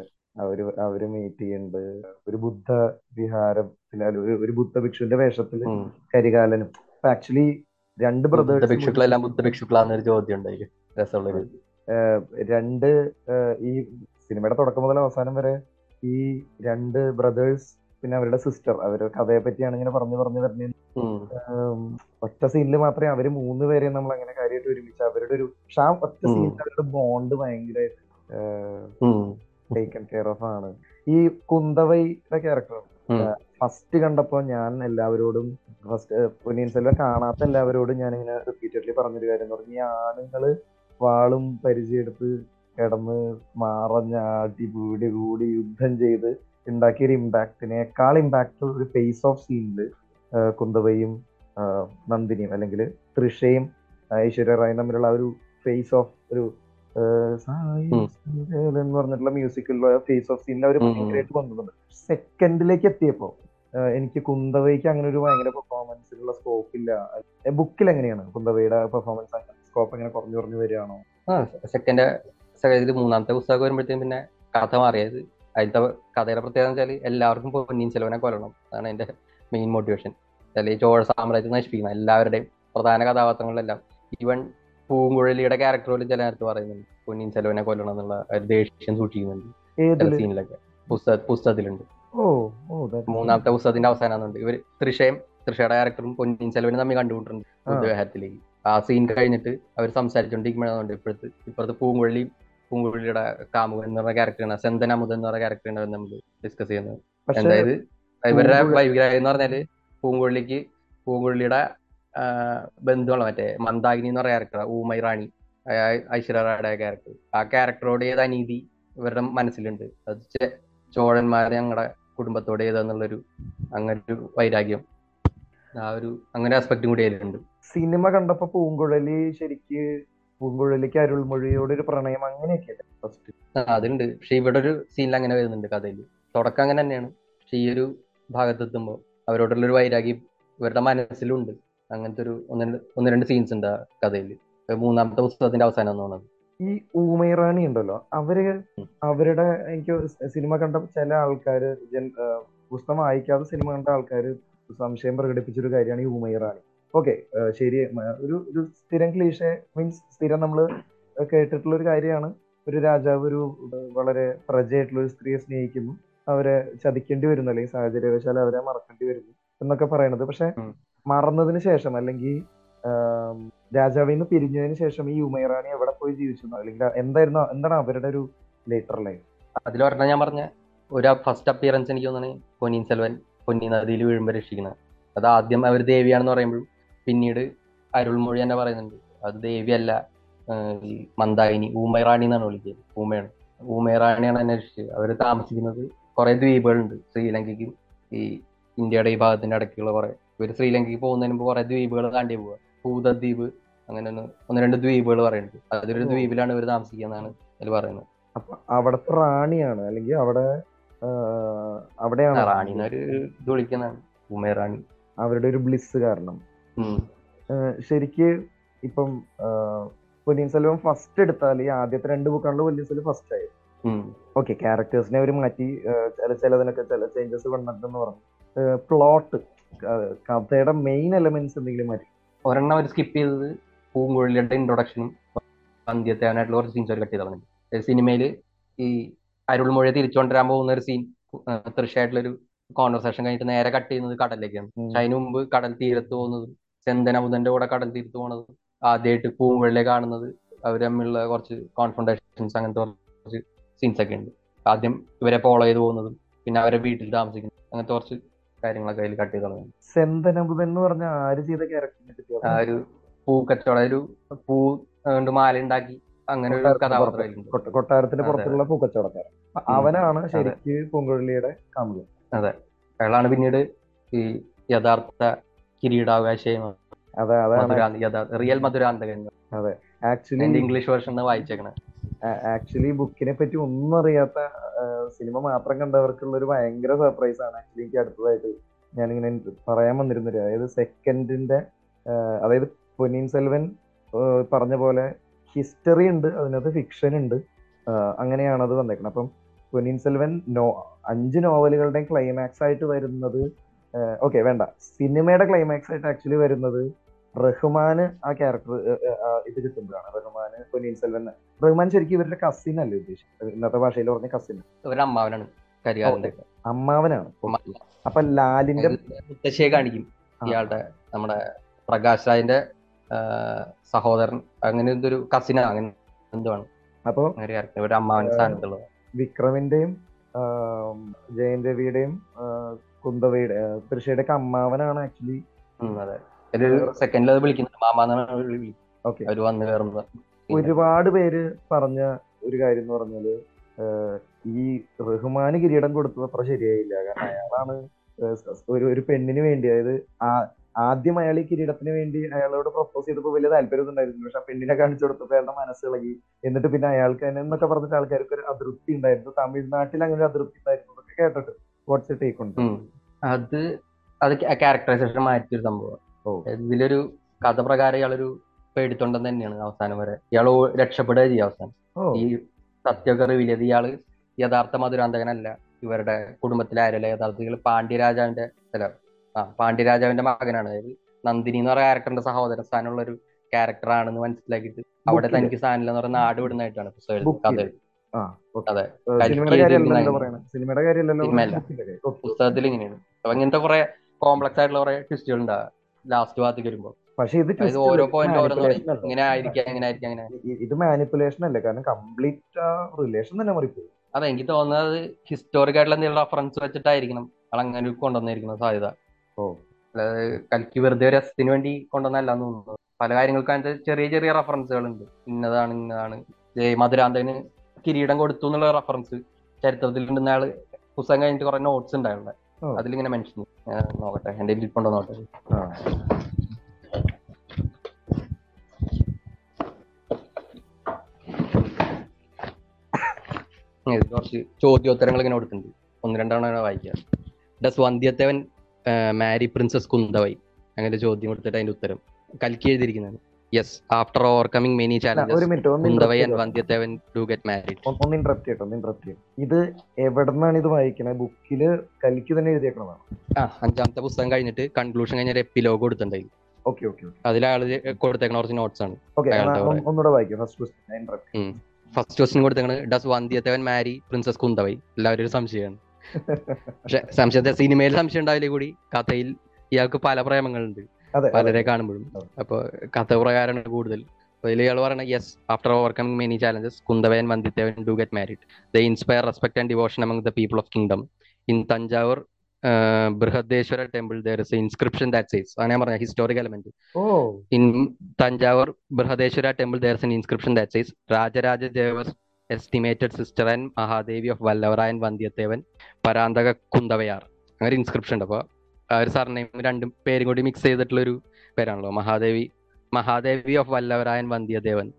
അവർ അവർ മീറ്റ് ചെയ്യുന്നുണ്ട്. ഒരു ബുദ്ധ വിഹാരം ഒരു ബുദ്ധ ഭിക്ഷുവിന്റെ വേഷത്തിൽ. കരികാലനും. ആക്ച്വലി രണ്ട് ബ്രദേഴ്സ് ഭിക്ഷുക്കളെല്ലാം ഒരു ചോദ്യം ഉണ്ടായി രസമുള്ളൊരു രണ്ട് ഈ സിനിമയുടെ തുടക്കം മുതൽ അവസാനം വരെ ഈ രണ്ട് ബ്രദേഴ്സ് പിന്നെ അവരുടെ സിസ്റ്റർ അവരുടെ കഥയെ പറ്റിയാണ് ഇങ്ങനെ പറഞ്ഞു പറഞ്ഞു പറഞ്ഞു ഒറ്റ സീനിൽ മാത്രമേ അവർ മൂന്ന് പേരെയും നമ്മൾ അങ്ങനെ കാര്യമായിട്ട് ഒരുമിച്ച് അവരുടെ ഒരു പക്ഷെ ആ ഒറ്റ. സീനിൽ അവരുടെ ബോണ്ട് ഭയങ്കര. ടേക്കൺ കെയർ ഓഫ് ആണ് ഈ കുന്തവൈയുടെ ക്യാരക്ടർ. ഫസ്റ്റ് കണ്ടപ്പോ ഞാൻ എല്ലാവരോടും ഫസ്റ്റ് പൊന്നിയിൻ സെൽവം കാണാത്ത എല്ലാവരോടും ഞാൻ ഇങ്ങനെ റിപ്പീറ്റഡ്ലി പറഞ്ഞൊരു കാര്യം എന്ന് പറഞ്ഞാൽ ഈ ആണുങ്ങൾ വാളും പരിചയമെടുത്ത് കിടന്ന് മാറഞ്ഞാടി വീടി കൂടി യുദ്ധം ചെയ്ത് ഉണ്ടാക്കിയ ഒരു ഇമ്പാക്റ്റിനേക്കാൾ ഇമ്പാക്ട് ഒരു ഫേസ് ഓഫ് സീനിൽ കുന്തവയും നന്ദിനിയും അല്ലെങ്കിൽ തൃഷയും ഐശ്വര്യ റായും തമ്മിലുള്ള ഒരു ഫേസ് ഓഫ് ഒരു എന്ന് പറഞ്ഞിട്ടുള്ള മ്യൂസിക്കുള്ള ഫേസ് ഓഫ് സീനിൽ അവർ. ഭയങ്കരമായിട്ട് കൊണ്ടുവന്നത് സെക്കൻഡിലേക്ക് എത്തിയപ്പോ ആ, എനിക്ക് കുന്തവയ്ക്ക് അങ്ങനെ ഒരു ഭയങ്കര പെർഫോമൻസിലുള്ള സ്കോപ്പ് ഇല്ല. ബുക്കിൽ എങ്ങനെയാണ് കുന്തവയുടെ പെർഫോമൻസ് സ്കോപ്പ് എങ്ങനെ കുറഞ്ഞു കുറഞ്ഞു വരികയാണോ? ആ സെക്കൻഡ് ഇത് മൂന്നാമത്തെ പുസ്തകം വരുമ്പോഴത്തേക്കും പിന്നെ കഥ മാറിയത്. അതിലത്തെ കഥയുടെ പ്രത്യേകത വെച്ചാൽ എല്ലാവർക്കും പൊന്നിൻ ചെലവനെ കൊല്ലണം. അതാണ് എന്റെ മെയിൻ മോട്ടിവേഷൻ ഈ ചോഴ സാമ്രാജ്യത്തെ നശിപ്പിക്കണം. എല്ലാവരുടെയും പ്രധാന കഥാപാത്രങ്ങളിലെല്ലാം ഈവൻ പൂങ്കുഴലിയുടെ ക്യാരക്ടർ പോലും ചില നേരത്ത് പറയുന്നുണ്ട്. പൊന്നിയിൻ ചെലവനെ കൊല്ലണം എന്നുള്ള ഒരു ദേഷ്യം സൂക്ഷിക്കുന്നുണ്ട്. സീനിലൊക്കെ പുസ്തക പുസ്തകത്തിലുണ്ട്. മൂന്നാമത്തെ പുസ്തകത്തിന്റെ അവസാനമാണെന്നുണ്ട് ഇവർ തൃശയും തൃശയുടെ ഡയറക്ടറും പൊന്നിൻ ചെലവനും തമ്മിൽ കണ്ടുകൊണ്ടിട്ടുണ്ട് വിവാഹത്തിലേക്ക് ആ സീൻ കഴിഞ്ഞിട്ട് അവർ സംസാരിച്ചുകൊണ്ടിരിക്കുമ്പോഴാണ് ഇപ്പോഴത്തെ. ഇപ്പുറത്ത് പൂങ്കുള്ളി പൂങ്കുള്ളിയുടെ കാമുകൻ എന്ന് പറഞ്ഞ ക്യാരക്ടറാണ് സെന്തൻ അമുദൻ എന്ന് പറഞ്ഞ ക്യാരക്ടറാണ് നമ്മൾ ഡിസ്കസ് ചെയ്യുന്നത്. അതായത് ഇവരുടെ വൈവിഗ്രഹം എന്ന് പറഞ്ഞാൽ പൂങ്കുള്ളിക്ക് പൂങ്കുള്ളിയുടെ ബന്ധുവാണ് മറ്റേ മന്ദാഗിനി എന്ന് പറഞ്ഞ ക്യാരക്ടർ ഊമൈ റാണി ആ, ഐശ്വര്യ റായുടെ ക്യാരക്ടർ ആ ക്യാരക്ടറോട് ഏത് അനീതി ഇവരുടെ മനസ്സിലുണ്ട്. അത് ചോഴന്മാരെ ഞങ്ങളുടെ കുടുംബത്തോട് ഏതാന്നുള്ളൊരു അങ്ങനെ ഒരു വൈരാഗ്യം. ആ ഒരു അങ്ങനെ ആസ്പെക്റ്റും കൂടി അതിലുണ്ട്. സിനിമ കണ്ടപ്പോ പൂങ്കുഴലി ശരിക്ക് പൂങ്കുഴലിക്ക് അരുൾമൊഴിയോട് ഒരു പ്രണയം അങ്ങനെയൊക്കെ ഫസ്റ്റ് അതുണ്ട്. പക്ഷെ ഇവിടെ ഒരു സീനിൽ അങ്ങനെ വരുന്നുണ്ട് കഥയിൽ തുടക്കം അങ്ങനെ തന്നെയാണ്. പക്ഷെ ഈ ഒരു ഭാഗത്തെത്തുമ്പോൾ അവരോടുള്ള ഒരു വൈരാഗ്യം ഇവരുടെ മനസ്സിലുണ്ട്. അങ്ങനത്തെ ഒരു ഒന്ന് രണ്ട് ഒന്ന് രണ്ട് സീൻസ് ഉണ്ട് ആ കഥയിൽ മൂന്നാമത്തെ പുസ്തകത്തിന്റെ അവസാനം എന്ന് തോന്നുന്നത് ഈ ഊമൈറാണി ഉണ്ടല്ലോ അവർ അവരുടെ എനിക്ക് സിനിമ കണ്ട ചില ആൾക്കാര് പുസ്തകം വായിക്കാതെ സിനിമ കണ്ട ആൾക്കാര് സംശയം പ്രകടിപ്പിച്ചൊരു കാര്യമാണ് ഈ ഊമൈറാണി ഓക്കെ ശരി ഒരു ഒരു സ്ഥിരം ക്ലീഷെ മീൻസ് സ്ഥിരം നമ്മൾ കേട്ടിട്ടുള്ള ഒരു കാര്യമാണ്. ഒരു രാജാവ് ഒരു വളരെ പ്രജയായിട്ടുള്ള ഒരു സ്ത്രീയെ സ്നേഹിക്കുന്നു. അവരെ ചതിക്കേണ്ടി വരുന്നു അല്ലെങ്കിൽ സാഹചര്യവശാൽ അവരെ മറക്കേണ്ടി വരുന്നു എന്നൊക്കെ പറയുന്നത്. പക്ഷെ. മറന്നതിന് ശേഷം അല്ലെങ്കിൽ രാജാവിൽ നിന്ന് പിരിഞ്ഞതിന് ശേഷം ഈ ഉമൈറാണി എവിടെ പോയി ജീവിച്ചു അല്ലെങ്കിൽ എന്തായിരുന്നു എന്താണ് അവരുടെ ഒരു ലേറ്റർ ലൈഫ് അതിൽ പറഞ്ഞാൽ ഞാൻ പറഞ്ഞ. ഒരു ഫസ്റ്റ് അപ്പിയറൻസ് എനിക്ക് തോന്നുന്നത് പൊന്നിയിൻ സെൽവൻ പൊന്നി നദിയിൽ വീഴുമ്പോൾ രക്ഷിക്കുന്നത് അത് ആദ്യം അവർ ദേവിയാണെന്ന് പറയുമ്പോഴും പിന്നീട് അരുൾമൊഴി തന്നെ പറയുന്നുണ്ട്. അത് ദേവിയല്ല ഈ മന്ദായിനി ഊമൈറാണി എന്നാണ് വിളിക്കുന്നത് ഊമയാണ് ഊമൈറാണിയാണ് എന്നെ രക്ഷിച്ചത്. അവർ താമസിക്കുന്നത് കുറെ ദ്വീപുകളുണ്ട്. ശ്രീലങ്കയ്ക്കും ഈ ഇന്ത്യയുടെ ഈ ഭാഗത്തിന്റെ ഇടയ്ക്കുള്ള കുറെ. ഇവർ ശ്രീലങ്കയ്ക്ക് പോകുന്നതിന് മുമ്പ് കുറെ ദ്വീപുകൾ താണ്ടി പോവുക ഭൂതദ്വീപ് അങ്ങനെ ഒന്ന് രണ്ട് ദ്വീപുകൾ പറയുന്നുണ്ട് അതിലൊരു. ദ്വീപിലാണ് ഇവർ താമസിക്കുന്നതാണ് അതിൽ പറയുന്നത്. അപ്പൊ അവിടത്തെ റാണിയാണ് അല്ലെങ്കിൽ അവിടെ അവിടെയാണ്? റാണി എന്നൊരു ഇത് വിളിക്കുന്നതാണ് ഉമേ റാണി. അവരുടെ ഒരു ബ്ലിസ് കാരണം. ശരിക്ക് ഇപ്പം പൊന്നിയൻ സെൽവം ഫസ്റ്റ് എടുത്താൽ ഈ ആദ്യത്തെ രണ്ട് ബുക്കാണല്ലോ പൊന്നിയിൻ സെൽവം ഫസ്റ്റ് ആയത്. ഓക്കെ ക്യാരക്ടേഴ്സിനെ അവർ മാറ്റി ചില ചിലതിനൊക്കെ ചില ചേഞ്ചസ് വന്നിട്ടെന്ന് പറഞ്ഞു. പ്ലോട്ട് കഥയുടെ മെയിൻ എലമെന്റ്സ് എന്തെങ്കിലും മാറ്റി. ഒരെണ്ണം അവർ സ്കിപ്പ് ചെയ്തത് പൂങ്കുഴലിയുടെ ഇൻട്രൊഡക്ഷനും അന്ത്യത്തേവനായിട്ടുള്ള കുറച്ച് സീൻസ് അവർ കട്ട് ചെയ്ത് കളഞ്ഞു സിനിമയിൽ ഈ അരുൾമൊഴി തിരിച്ചുകൊണ്ടുവരാൻ പോകുന്ന ഒരു സീൻ തീർച്ചയായിട്ടുള്ളൊരു കോൺവെർസേഷൻ കഴിഞ്ഞിട്ട് നേരെ കട്ട് ചെയ്യുന്നത് കടലിലേക്കാണ്. അതിനു മുമ്പ് കടൽ തീരത്ത് പോകുന്നതും ചെന്തനബുധന്റെ കൂടെ കടൽ തീരത്ത് പോകുന്നതും ആദ്യമായിട്ട് പൂങ്കുഴലെ കാണുന്നത് അവർ തമ്മിലുള്ള കുറച്ച് കോൺഫ്രണ്ടേഷൻസ് അങ്ങനത്തെ കുറച്ച് സീൻസ് ഒക്കെ ഉണ്ട്. ആദ്യം ഇവരെ ഫോളോ ചെയ്ത് പോകുന്നതും പിന്നെ അവരെ വീട്ടിൽ താമസിക്കുന്നു അങ്ങനത്തെ കുറച്ച് കാര്യങ്ങളൊക്കെ അതിൽ കട്ട് ചെയ്ത് കളഞ്ഞു സെന്തനബുധൻ എന്ന് പറഞ്ഞ ആര് ചെയ്ത ക്യാരക്ടറിനെ ആ ഒരു പൂ കച്ചവടം ഒരു പൂ കൊണ്ട് മാല ഉണ്ടാക്കി അങ്ങനെ ഒരു കഥാപാത്രം കൊട്ടാരത്തിന്റെ പുറത്തുള്ള പൂക്കച്ചവടക്കാരൻ. അ- അവനാണ് ശരിക്ക് പൂങ്കുഴലിയുടെ കാമുകൻ അതെ. അയാളാണ് പിന്നീട് ഈ യഥാർത്ഥ കിരീടാവകാശം അതെ അതാണ്. റിയൽ മധുരാന്തകൻ. ആക്ച്വലി എന്റെ ഇംഗ്ലീഷ് വേർഷൻ വായിച്ചേക്കണേ. ആക്ച്വലി ബുക്കിനെ പറ്റി ഒന്നും അറിയാത്ത സിനിമ മാത്രം കണ്ടവർക്കുള്ള ഒരു ഭയങ്കര സർപ്രൈസ് ആണ്. ആക്ച്വലി എനിക്ക് അടുത്തതായിട്ട് ഞാനിങ്ങനെ പറയാൻ വന്നിരുന്നത്. അതായത് സെക്കൻഡിന്റെ അതായത് പൊന്നീൻ സെൽവൻ പറഞ്ഞ പോലെ ഹിസ്റ്ററി ഉണ്ട് അതിനകത്ത് ഫിക്ഷൻ ഉണ്ട്. അങ്ങനെയാണ് അത് വന്നേക്കുന്നത്. അപ്പം പൊന്നീൻ സെൽവൻ നോ അഞ്ച് നോവലുകളുടെയും ക്ലൈമാക്സ് ആയിട്ട് വരുന്നത് ഓക്കെ വേണ്ട. സിനിമയുടെ ക്ലൈമാക്സ് ആയിട്ട് ആക്ച്വലി വരുന്നത് റഹ്മാന് ആ ക്യാരക്ടർ ഇത് കിട്ടുമ്പോഴാണ്. റഹ്മാന് പൊന്നീൻ സെൽവൻ റഹ്മാൻ ശരിക്കും ഇവരുടെ കസിൻ അല്ലേ ഉദ്ദേശിച്ചത്? ഇന്നത്തെ ഭാഷയിൽ പറഞ്ഞ കസിൻ ഇവരുടെ അമ്മാവനാണ്. അമ്മാവനാണ്. അമ്മ- അപ്പൊ ലാലിന്റെ മുത്തശ്ശിയെ കാണിക്കും. ഇയാളുടെ നമ്മുടെ പ്രകാശ് രാജിന്റെ സഹോദരൻ. അങ്ങനെ എന്തൊരു കസിനാ അങ്ങനെ എന്തുവാണ്? അപ്പൊ അമ്മാവൻ സ്ഥാനത്തുള്ളത്. വിക്രമിന്റെയും ജയൻ രവിയുടെയും കുന്തവയുടെ ആ, ഒക്കെ അമ്മാവനാണ് ആക്ച്വലി അതെ. ഒരു സെക്കൻഡിൽ അത് മാമാന്നാണ് വിളിക്കുന്നത് ഓക്കെ. അവർ വന്ന് കയറുന്നത്. ഒരുപാട് പേര് പറഞ്ഞ ഒരു കാര്യം എന്ന് പറഞ്ഞാൽ ഈ റഹ്മാന് കിരീടം കൊടുത്തത് അത്ര ശരിയായില്ല. കാരണം അയാളാണ് ഒരു ഒരു പെണ്ണിന് വേണ്ടി അതായത് ആ ആദ്യം അയാൾ ഈ കിരീടത്തിന് വേണ്ടി അയാളോട് പ്രപ്പോസ് ചെയ്തപ്പോൾ വലിയ താല്പര്യമൊന്നും ഉണ്ടായിരുന്നു പക്ഷെ ആ പെണ്ണിനെ കാണിച്ചു കൊടുത്തപ്പോൾ അയാളുടെ മനസ്സ് ഇളകി. എന്നിട്ട് പിന്നെ അയാൾക്ക് തന്നെ എന്നൊക്കെ പറഞ്ഞിട്ട് ആൾക്കാർക്ക് ഒരു അതൃപ്തി ഉണ്ടായിരുന്നു. തമിഴ്നാട്ടിൽ അങ്ങനെ ഒരു അതൃപ്തി ഉണ്ടായിരുന്നു എന്നൊക്കെ കേട്ടിട്ട്. വാട്സ് ടേക്ക് ഉണ്ട്. അത് അത് ക്യാരക്ടറൈസേഷൻ മാറ്റിയൊരു സംഭവം. ഇതിലൊരു കഥ പ്രകാരം ഇയാളൊരു പേടിത്തൊണ്ടം തന്നെയാണ് അവസാനം വരെ. ഇയാൾ രക്ഷപ്പെടുക ചെയ്യുക അവസാനം. ഈ സത്യമൊക്കെ റിവീൽ ചെയ്ത് ഇയാൾ യഥാർത്ഥ മധുരാന്തകനല്ല. ഇവരുടെ കുടുംബത്തിലെ ആരല്ല യഥാർത്ഥത്തിൽ പാണ്ഡ്യരാജാവിന്റെ അല്ല ആ പാണ്ഡ്യരാജാവിന്റെ മകനാണ്. അതായത് നന്ദിനി എന്ന് പറയുന്ന ക്യാരക്ടറിന്റെ സഹോദര സ്ഥാനമുള്ള ഒരു ക്യാരക്ടർ ആണെന്ന് മനസ്സിലാക്കിയിട്ട് അവിടെ തനിക്ക് സ്ഥാനമില്ല പറയുന്ന നാട് വിടുന്നതായിട്ടാണ് പുസ്തകം കഥ. ആ okay. അതെ. പുസ്തകത്തിൽ ഇങ്ങനെയാണ് അപ്പൊ ഇങ്ങനത്തെ കുറെ കോംപ്ലക്സ് ആയിട്ടുള്ള കുറെ ട്വിസ്റ്റുകൾ ഉണ്ടാകും ലാസ്റ്റ് ഭാഗത്തേക്ക് വരുമ്പോൾ പക്ഷെ ഇത് ഓരോ പോയിന്റ് അല്ല. ഇങ്ങനെ ആയിരിക്കാം ഇങ്ങനെ ആയിരിക്കാം അങ്ങനെ ഇത് മാനിപ്പുലേഷൻ അല്ലേ. കാരണം കംപ്ലീറ്റ് ആ റിലേഷൻ തന്നെ മാറിപ്പോയി. അതെ എനിക്ക് തോന്നുന്നത് ഹിസ്റ്റോറിക് ആയിട്ടുള്ള എന്തെങ്കിലും റഫറൻസ് വെച്ചിട്ടായിരിക്കണം ആൾ അങ്ങനെ കൊണ്ടുവന്നിരിക്കുന്ന സാധ്യത. ഓ. അതായത് കൽക്കി വെറുതെ ഒരു രസത്തിന് വേണ്ടി കൊണ്ടുവന്നല്ല എന്ന് തോന്നുന്നു. പല കാര്യങ്ങൾക്കും അതിന്റെ ചെറിയ ചെറിയ റഫറൻസുകൾ ഉണ്ട് ഇന്നതാണ് ഇന്നതാണ്. മധുരാന്തകന് കിരീടം കൊടുത്തു എന്നുള്ള റഫറൻസ് ചരിത്രത്തിൽ ഉണ്ടെന്ന ആൾ പുസ്തകം കഴിഞ്ഞിട്ട് കുറെ നോട്ട്സ് ഉണ്ടായുള്ള ഓ. അതിലിങ്ങനെ മെൻഷൻ നോക്കട്ടെ. എന്റെ ഇരിപ്പുണ്ടോ നോക്കട്ടെ. കുറച്ച് ചോദ്യോത്തരങ്ങൾ ഇങ്ങനെ കൊടുത്തിട്ടുണ്ട് ഒന്ന് രണ്ടാണ് വായിക്കുക. Does Vandiyathevan marry princess Kundavai അങ്ങനെ ചോദ്യം കൊടുത്തിട്ട് അതിന്റെ ഉത്തരം കൽക്കി എഴുതിയിരിക്കുന്നതാണ്. Yes after overcoming many challenges ഇത് എവിടെന്നാണ് ഇത് വായിക്കണത് ബുക്കിൽ കലിക്ക് തന്നെ എഴുതിയേക്കണതാണ്? ആ അഞ്ചാമത്തെ പുസ്തകം കഴിഞ്ഞിട്ട് കൺക്ലൂഷൻ കഴിഞ്ഞ ഒരു എപ്പിലോഗ് കൊടുത്തിട്ടുണ്ടായി ഓക്കെ ഓക്കെ അതിലാൾ കൊടുത്തേക്കണ കുറച്ച് നോട്ട്സ് ആണ്. ഒന്നുകൂടെ വായിക്കാം first question first question കൊടുത്തേക്കണ does Vandiyathevan marry princess Kundavai എല്ലാവരും ഒരു സംശയമാണ്. പക്ഷെ സംശയത്തെ സിനിമയിൽ സംശയം ഉണ്ടാവില്ലേ കൂടി? കഥയിൽ ഇയാൾക്ക് പല പ്രേമങ്ങളുണ്ട്. പലരെ കാണുമ്പോഴും. അപ്പൊ കഥ പ്രകാരമാണ് കൂടുതൽ. ഇയാൾ പറയുന്നത് yes after overcoming many challenges കുന്തവയൻ Vandiyathevan do get married the inspire respect and devotion among the people of kingdom in Thanjavur Brihadeeswara temple there is inscription that says അങ്ങനെ പറഞ്ഞ historic element in Thanjavur Brihadeeswara temple there is inscription that says Rajaraja Devar estimated sister and Mahadevi of Vallavarayan Vandiyathevan Parantaka Kundavaiyar അങ്ങനെ inscription ഉണ്ട്. അപ്പൊ ആ ഒരു surname രണ്ടും പേരും കൂടി മിക്സ് ചെയ്തിട്ടുള്ള ഒരു പേരാണല്ലോ. മഹാദേവി മഹാദേവി ഓഫ് വല്ലവരായൻ വന്ധ്യദേവൻ.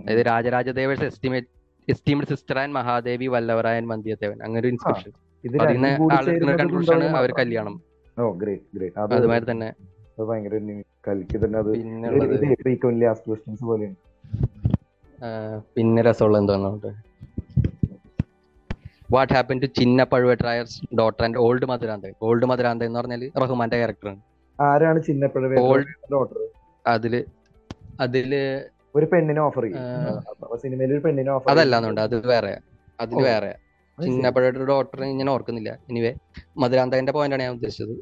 അതായത് രാജരാജദേവേഴ്സ് estimate esteemed sister and Mahadevi Vallavarayan Vandiyadevan. അങ്ങനെ ഒരു ഇൻസ്ക്രിപ്ഷൻ അതിന് കൺക്ലൂഷൻ ആണ് അവർ കല്യാണം. അതുമാതിരി തന്നെ. അത് രസമുള്ള നി- വാട്ട് ഹാപ്പൻ ടു ചിന്ന പഴുവേട്ടറായർസ് ഡോട്ടർ ആൻഡ് ഓൾഡ് മധുരാന്ത് ഓൾഡ് മധുരാന്ത എന്ന് പറഞ്ഞാൽ റഹ്മാന്റെ ക്യാരക്ടറാണ് ആരാണ് ചിന്ന Old- ഡോട്ടർ അതിൽ അതിൽ ഒരു പെണ്ണിനെ ഓഫർ സിനിമയിൽ ഒരു പെണ്ണിനെ ഓഫർ അതല്ലാന്നുണ്ട് അത് വേറെ. അത് വേറെ ചിന്നപ്പഴയുടെ ഡോക്ടർ ഞാൻ ഓർക്കുന്നില്ല. എനിവേ മധുരാന്തകന്റെ പോയിന്റാണ് ഞാൻ ഉദ്ദേശിച്ചത്.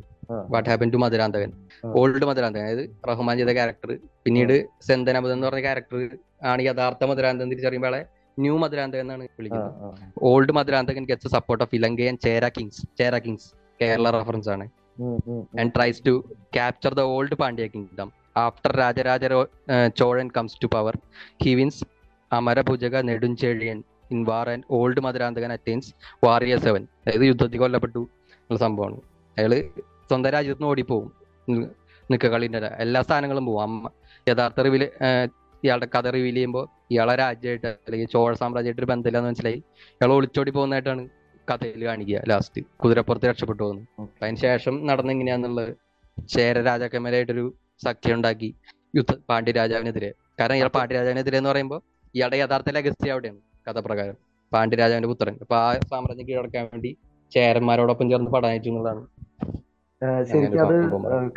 What happen to Madhurantakan. Old Madhurantakan അതായത് റഹ്മാൻ ചെയ്ത ക്യാരക്ടർ പിന്നീട് സെന്തൻ അബദ് എന്ന് പറഞ്ഞ ക്യാരക്ടർ ആണ് യഥാർത്ഥ മധുരാന്തകൻ തിരിച്ചറിയുമ്പോഴെ ന്യൂ മധുരാന്തകൻ എന്നാണ് വിളിക്കുന്നത്. Old Madhurantakan gets support of ഇലങ്കയൻ Chera kings Chera kings Kerala reference ആണ്. And tries to capture the old Pandya kingdom after Rajaraja Chozhan comes to power he wins Amarabhujaka Nedunchezhiyan in war and old Madhurantakan attains വാറിയ seven അതായത് യുദ്ധത്തിൽ കൊല്ലപ്പെട്ടു എന്നുള്ള സംഭവമാണ്. അയാൾ സ്വന്തം രാജ്യത്ത് നിന്ന് ഓടിപ്പോവും. നിൽക്ക കളിന്റെ എല്ലാ സ്ഥാനങ്ങളും പോവും. അമ്മ യഥാർത്ഥ റിവിൽ ഇയാളുടെ കഥ റിവീൽ ചെയ്യുമ്പോൾ ഇയാളെ രാജ്യമായിട്ട് അല്ലെങ്കിൽ ചോഴ സാമ്രാജ്യമായിട്ട് ഒരു ബന്ധമില്ലാന്ന് മനസ്സിലായി. ഇയാൾ ഒളിച്ചോടി പോകുന്നതായിട്ടാണ് കഥയിൽ കാണിക്കുക ലാസ്റ്റ് കുതിരപ്പുറത്ത് രക്ഷപ്പെട്ടു പോകുന്നു. അതിന് ശേഷം നടന്ന എങ്ങനെയാന്നുള്ളത് ചേര രാജാക്കന്മാരായിട്ടൊരു സഖ്യം ഉണ്ടാക്കി യുദ്ധ പാണ്ഡ്യരാജാവിനെതിരെ കാരണം ഇയാൾ പാണ്ഡ്യരാജാവിനെതിരെ എന്ന് പറയുമ്പോൾ ഇയാളുടെ യഥാർത്ഥ ലഗസ്തി അവിടെയാണ് കഥപ്രകാരം. പാണ്ഡ്യരാജാവിന്റെ പുത്രൻ. അപ്പൊ ആ സാമ്രാജ്യം കീഴടക്കാൻ വേണ്ടി ചേരന്മാരോടൊപ്പം ചേർന്ന് പടനായിട്ടുള്ളതാണ് ശരിക്കും അത്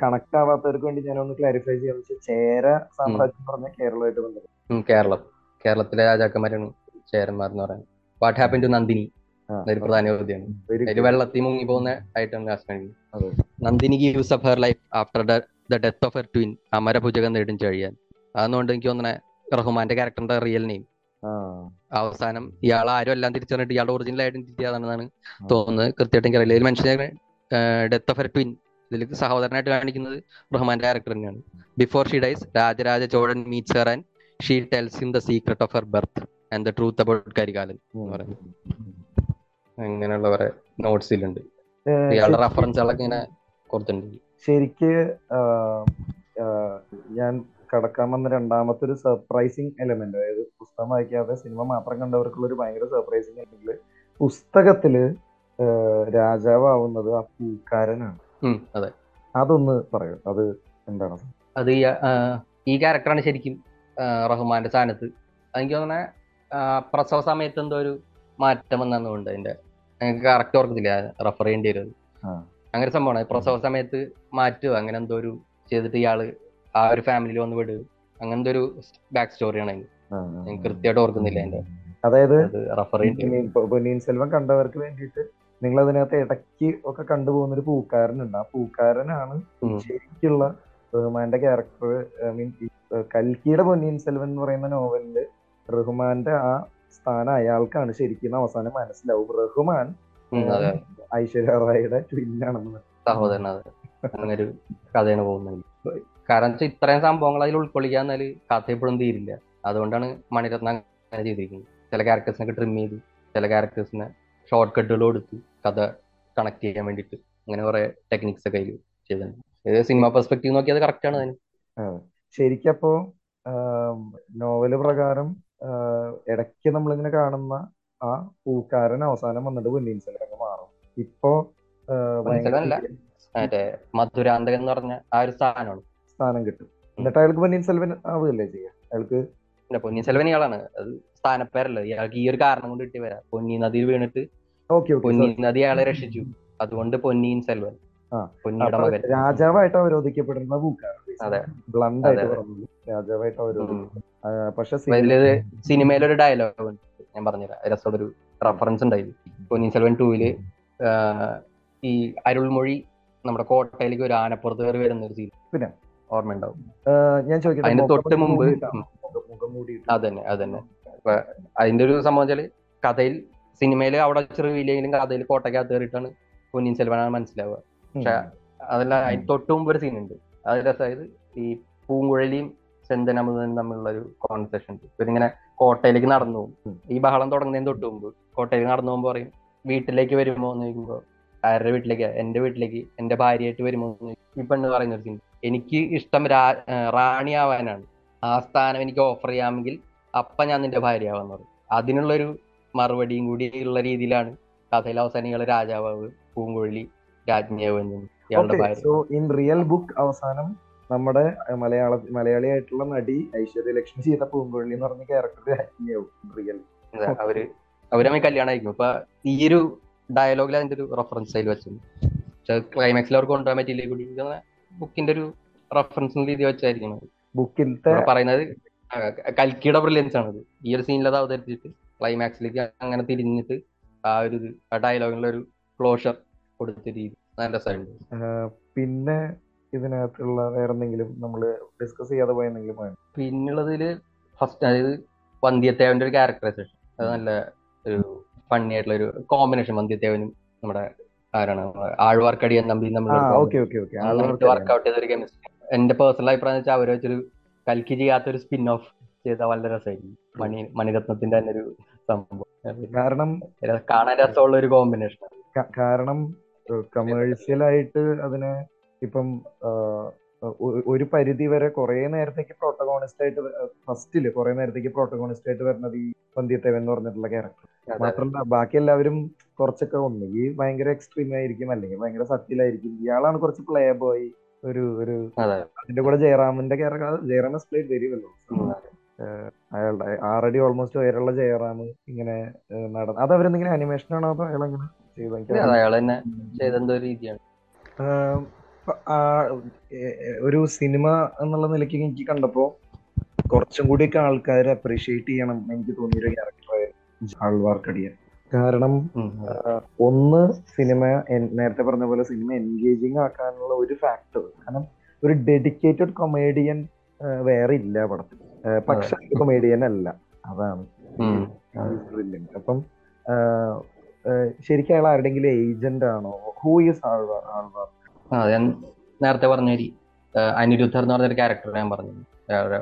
കണക്ട് ആവാത്തവർക്ക് വേണ്ടി ഞാൻ ഒന്ന് ക്ലാരിഫൈ ചെയ്യാൻ വെച്ചാൽ ചേര സാമ്രാജ്യം പറഞ്ഞ കേരളമായിട്ട് ബന്ധപ്പെട്ടു കേരളം. കേരളത്തിലെ രാജാക്കന്മാരാണ് ചേരന്മാർ എന്ന് പറയുന്നത് വാട്ട് ഹാപ്പൻ ടു നന്ദിനി ഒരു പ്രധാന ചോദ്യമാണ്. ഒരു വെള്ളത്തിൽ മുങ്ങി പോകുന്ന ഐറ്റം അതെ. Nandini gives off her life after the death of her twin അമരഭുജകം നേടും കഴിയാൻ അതുകൊണ്ട് എനിക്ക് തോന്നണേ റഹ്മാന്റെ ക്യാരക്ടറിന്റെ റിയൽ നെയിം അവസാനം ഇയാൾ ആരും എല്ലാം തിരിച്ചറിഞ്ഞിട്ട് ഇയാളുടെ ഒറിജിനൽ ഐഡന്റിറ്റി അതാണെന്നാണ് തോന്നുന്നത്. കൃത്യമായിട്ട് എനിക്ക് അറിയില്ല ഇതിൽ ഡെത്ത് ഓഫ് എ ട്വിൻ ഇതിൽ സഹോദരനായിട്ട് കാണിക്കുന്നത് റഹ്മാന്റെ ക്യാരക്ടർ തന്നെയാണ്. Before she dies Rajaraja Chozhan meets her and she tells in the secret of her birth and the truth about Karikalan എന്ന് പറയുന്നത്. അങ്ങനെയുള്ള കുറെ നോട്ട്സിലുണ്ട് ഇയാളുടെ റെഫറൻസുകളൊക്കെ ഇങ്ങനെ കൊടുത്തിട്ടുണ്ട്. ശരിക്ക് ഞാൻ കടക്കാൻ വന്ന രണ്ടാമത്തെ ഒരു സർപ്രൈസിങ് എലമെന്റ് അതായത് പുസ്തകം വായിക്കാതെ സിനിമ മാത്രം കണ്ടവർക്കുള്ള ഒരു ഭയങ്കര സർപ്രൈസിങ് എലമെന്റ് പുസ്തകത്തിൽ രാജാവാവുന്നത് ആ പൂക്കാരനാണ്. അതെ. അതൊന്ന് പറയൂ. അത് എന്താണ്? അത് ഈ ക്യാരക്ടറാണ് ശരിക്കും റഹ്മാന്റെ സ്ഥാനത്ത്. എനിക്ക് തോന്നുന്ന പ്രസവ സമയത്ത് എന്തോ ഒരു മാറ്റം വന്നുകൊണ്ട് അതിന്റെ. കറക്റ്റ് ഓർക്കത്തില്ല റെഫർ ചെയ്യേണ്ടി വരും. അങ്ങനെ സംഭവമാണ്. പ്രസവ സമയത്ത് മാറ്റുക അങ്ങനെ എന്തോ ഒരു ചെയ്തിട്ട് ഇയാൾ ആ ഒരു ഫാമിലിയിൽ വന്ന് വിടുക. അങ്ങനത്തെ ഒരു ബാക്ക് സ്റ്റോറിയാണ് കൃത്യമായിട്ട് ഓർക്കുന്നില്ല അതിന്റെ. അതായത് റഫർ സെൽവം പൊന്നിയിൻ- പൊന്നിയിൻ കണ്ടവർക്ക് വേണ്ടിയിട്ട് നിങ്ങൾ അതിനകത്ത് ഇടയ്ക്ക് ഒക്കെ കണ്ടുപോകുന്ന ഒരു പൂക്കാരനുണ്ട്. ആ പൂക്കാരനാണ്. ശരിക്കുള്ള റഹ്മാന്റെ ക്യാരക്ടർ ഐ മീൻ കൽക്കിയുടെ പൊന്നിയിൻ സെൽവൻ എന്ന് പറയുന്ന നോവലിൽ റഹ്മാന്റെ ആ സ്ഥാനം അയാൾക്കാണ് ശരിക്കും അവസാനം മനസ്സിലാവും. റഹ്മാൻ ഐശ്വര്യ റായിയുടെ ട്വിന്നാണെന്ന് സഹോദരൻ അങ്ങനെ ഒരു കഥയാണ് പോകുന്നത്. കാരണം വെച്ചാൽ ഇത്രയും സംഭവങ്ങൾ അതിൽ ഉൾക്കൊള്ളിക്കാന്നാൽ കഥ എപ്പോഴും തീരില്ല. അതുകൊണ്ടാണ് മണിരത്ന അങ്ങനെ ചെയ്തിരിക്കുന്നത്. ചില ക്യാരക്ടേഴ്സിനൊക്കെ ട്രിം ചെയ്തു ചില ക്യാരക്ടേഴ്സിനെ ഷോർട്ട് കട്ടുകൾ കൊടുത്തു കഥ കണക്ട് ചെയ്യാൻ വേണ്ടിട്ട് അങ്ങനെ കുറെ ടെക്നിക്സ് ഒക്കെ അതിൽ ചെയ്തിട്ടുണ്ട്. ഇത് സിനിമ പെർസ്പെക്റ്റീവ് നോക്കിയത് കറക്റ്റ് ആണ് അതിന്. ശരിക്കപ്പോ നോവൽ പ്രകാരം ഇടയ്ക്ക് നമ്മളിങ്ങനെ കാണുന്ന ആ പൂക്കാരൻ അവസാനം വന്നിട്ട് പൊന്നിയിൻ സെൽവൻ മാറും. ഇപ്പോ മധുരാന്തകൻ എന്ന് പറഞ്ഞ ആ ഒരു സ്ഥാനമാണ് സ്ഥാനം കിട്ടും. എന്നിട്ട് അയാൾക്ക് പൊന്നിയിൻ സെൽവൻ ആവുകയല്ലേ ചെയ്യുക അയാൾക്ക് പൊന്നിയൻ പൊന്നിയിൻ സെൽവൻ ഇയാളാണ് അത് സ്ഥാനപ്പേരല്ല. ഇയാൾക്ക് ഈ ഒരു കാരണം കൊണ്ട് കിട്ടി വരാം പൊന്നി നദിയിൽ വീണിട്ട് ഓക്കെ പൊന്നി ഓക്കെ നദി അയാളെ രക്ഷിച്ചു. അതുകൊണ്ട് പൊന്നിയിൻ സെൽവൻ. പൊന്നിയുടെ മകൻ. രാജാവായിട്ട് അവരോധിക്കപ്പെടുന്ന അതെ. ബ്ലണ്ട് ആയിട്ട്. പറഞ്ഞു രാജാവായിട്ട് അവരോധിക്കും പക്ഷെ സിനിമയിലൊരു ഡയലോഗ് ഉണ്ട്. ഞാൻ പറഞ്ഞുതരാം. രസമുള്ള ഒരു റെഫറൻസ് ഉണ്ടായിരുന്നു. പൊന്നിയിൻ സെൽവൻ ടൂവിൽ ഈ അരുൾമൊഴി നമ്മുടെ കോട്ടയിലേക്ക് ഒരു ആനപ്പുറത്ത് കയറി വരുന്ന ഒരു സീൻ പിന്നെ? ഓർമ്മയുണ്ടാവും. ഞാൻ ചോദിക്കട്ടെ അതിന്റെ തൊട്ട് മുമ്പ് അതന്നെ അതന്നെ. അതിന്റെ ഒരു സംഭവം വെച്ചാൽ കഥയിൽ സിനിമയിൽ അവിടെ റിവീലെങ്കിലും കഥയിൽ കോട്ടയ്ക്കകത്ത് കയറിയിട്ടാണ് പൊന്നിയിൻ സെൽവനാണ് മനസ്സിലാവുക. പക്ഷെ അതല്ല അതിന് തൊട്ട് മുമ്പ് ഒരു സീൻ ഉണ്ട് അത് രസമായത് ഈ പൂങ്കുഴലിയും ചെന്തനമുതനും തമ്മിലുള്ള ഒരു കോൺവെർസേഷൻ ഉണ്ട്. ഇവരിങ്ങനെ കോട്ടയിലേക്ക് നടന്നു പോകും. ഈ ബഹളം തുടങ്ങുന്നതിന് തൊട്ട് മുമ്പ് കോട്ടയിലേക്ക് നടന്നു പോകുമ്പോൾ പറയും വീട്ടിലേക്ക് വരുമോ? എന്ന് ചോദിക്കുമ്പോൾ ആരുടെ വീട്ടിലേക്ക്? എന്റെ വീട്ടിലേക്ക്. എന്റെ ഭാര്യയായിട്ട് വരുമോ? എന്ന്. ഈ പെണ്ണ് പറയുന്ന ഒരു സീൻ എനിക്ക് ഇഷ്ടം റാണി ആവാനാണ്. റാണിയാവാനാണ് ആ സ്ഥാനം എനിക്ക് ഓഫർ ചെയ്യാമെങ്കിൽ അപ്പ ഞാൻ നിന്റെ ഭാര്യയാവാന്ന് പറയും. അതിനുള്ളൊരു മറുപടിയും കൂടി ഉള്ള രീതിയിലാണ് കഥയിൽ അവസാനികളെ രാജാവ് പൂങ്കൊഴി രാജ്ഞിയാവ് എന്നും സോ ഇൻ റിയൽ ബുക്ക് അവസാനം നമ്മുടെ മലയാള മലയാളിയായിട്ടുള്ള നടി ഐശ്വര്യ ലക്ഷ്മി ചെയ്ത പൂങ്കൊഴി എന്ന് പറഞ്ഞ ക്യാരക്ടർ രാജ്ഞിയാവും റിയൽ അവർ അവർ തമ്മിൽ കല്യാണം ആയിരിക്കും. അപ്പൊ ഈ ഒരു ഡയലോഗിൽ അതിന്റെ ഒരു റെഫറൻസ് അതിൽ വെച്ചു പക്ഷെ ക്ലൈമാക്സിൽ അവർക്ക് കൊണ്ടുപോകാൻ പറ്റിയില്ലേ? കൂടി ബുക്കിന്റെ ഒരു റെഫറൻസ് രീതി വെച്ചായിരിക്കണം. ബുക്കിലത്തെ പറയുന്നത് കൽക്കിയുടെ ബ്രില്യൻസ് ആണത്. ഈ ഒരു സീനിൽ അത് അവതരിപ്പിച്ചിട്ട് ക്ലൈമാക്സിലേക്ക് അങ്ങനെ തിരിഞ്ഞിട്ട് ആ ഒരു ഇത് ആ ഡയലോഗിനുള്ള ഒരു ക്ലോഷർ കൊടുത്ത രീതി. നല്ല രസമുണ്ട് പിന്നെ ഇതിനകത്തുള്ള വേറെ എന്തെങ്കിലും നമ്മൾ ഡിസ്കസ് ചെയ്യാതെ പോയ? എന്തെങ്കിലും പിന്നുള്ളതിൽ ഫസ്റ്റ് അതായത് വന്ധ്യത്തേവന്റെ ഒരു ക്യാരക്ടറൈസേഷൻ അത് നല്ല ഒരു ഫണ്ണി ആയിട്ടുള്ള ഒരു കോമ്പിനേഷൻ വന്ധ്യത്തേവനും നമ്മുടെ ആരാണ്? ആഴ്വാർക്കടി നമ്പി നമ്മൾ വർക്ക്ഔട്ട് ചെയ്ത ഒരു കെമിസ്ട്രി എന്റെ പേഴ്സണൽ അഭിപ്രായം വെച്ചാൽ അവരെ വെച്ചൊരു കൽക്കി ചെയ്യാത്ത ഒരു സ്പിൻ ഓഫ് ചെയ്ത വളരെ രസമായിരിക്കും മണി മണിരത്നത്തിന്റെ തന്നെ ഒരു സംഭവം. കാരണം കാണാൻ രസമുള്ള ഒരു കോമ്പിനേഷൻ കാരണം കമേഴ്ഷ്യൽ ആയിട്ട് അതിനെ ഇപ്പം ഒരു പരിധി വരെ കുറെ നേരത്തേക്ക് പ്രോട്ടഗോണിസ്റ്റ് ആയിട്ട് ഫസ്റ്റിൽ കുറെ നേരത്തേക്ക് പ്രോട്ടഗോണിസ്റ്റ് ആയിട്ട് വരുന്നത് ഈ പന്തിയത്തേവൻ എന്ന് പറഞ്ഞിട്ടുള്ള ക്യാരക്ടർ മാത്രമല്ല ബാക്കി എല്ലാവരും കുറച്ചൊക്കെ ഒന്നുകിൽ ഭയങ്കര എക്സ്ട്രീം ആയിരിക്കും അല്ലെങ്കിൽ ഭയങ്കര സത്യലായിരിക്കും ഇയാളാണ് കുറച്ച് പ്ലേ ബോയ് ഒരു ഒരു അതെ. അതിന്റെ കൂടെ ജയറാമിന്റെ ക്യാരക്ടർ ജയറാം പ്ലേഡ് വെരി വെല്ലോ അയാളുടെ ആൾറെഡി ഓൾമോസ്റ്റ് ഉയരമുള്ള ജയറാം ഇങ്ങനെ നടന്ന അത് അവരെന്തെങ്കിലും അനിമേഷൻ ആണോ അതോ അയാൾ അങ്ങനെ ചെയ്തു എനിക്ക് അത് അയാൾ തന്നെ ചെയ്ത എന്തോ ഒരു രീതിയാണ്. ഒരു സിനിമ എന്നുള്ള നിലയ്ക്ക് എനിക്ക് കണ്ടപ്പോ കുറച്ചും കൂടിയൊക്കെ ആൾക്കാരെ അപ്രീഷിയേറ്റ് ചെയ്യണം എനിക്ക് തോന്നിയൊരു ക്യാരക്ടറായിരുന്നു ആൾവാർക്കടിയൻ കാരണം ഒന്ന് സിനിമ നേരത്തെ പറഞ്ഞ പോലെ സിനിമ എൻഗേജിങ് ആക്കാനുള്ള ഒരു ഫാക്ടർ കാരണം ഒരു ഡെഡിക്കേറ്റഡ് കൊമേഡിയൻ വേറെ ഇല്ല പടത്തിൽ പക്ഷെ കൊമേഡിയൻ അല്ല. അതാണ്. അപ്പം ശരിക്കും അയാൾ ആരുടെങ്കിലും ഏജന്റ് ആണോ? ഹൂ ഈസ് ആൾവാർ ആൾവാർ ആ ഞാൻ നേരത്തെ പറഞ്ഞ ഒരു അനിരുദ്ധർ എന്ന് പറഞ്ഞൊരു ക്യാരക്ടർ ഞാൻ പറഞ്ഞു.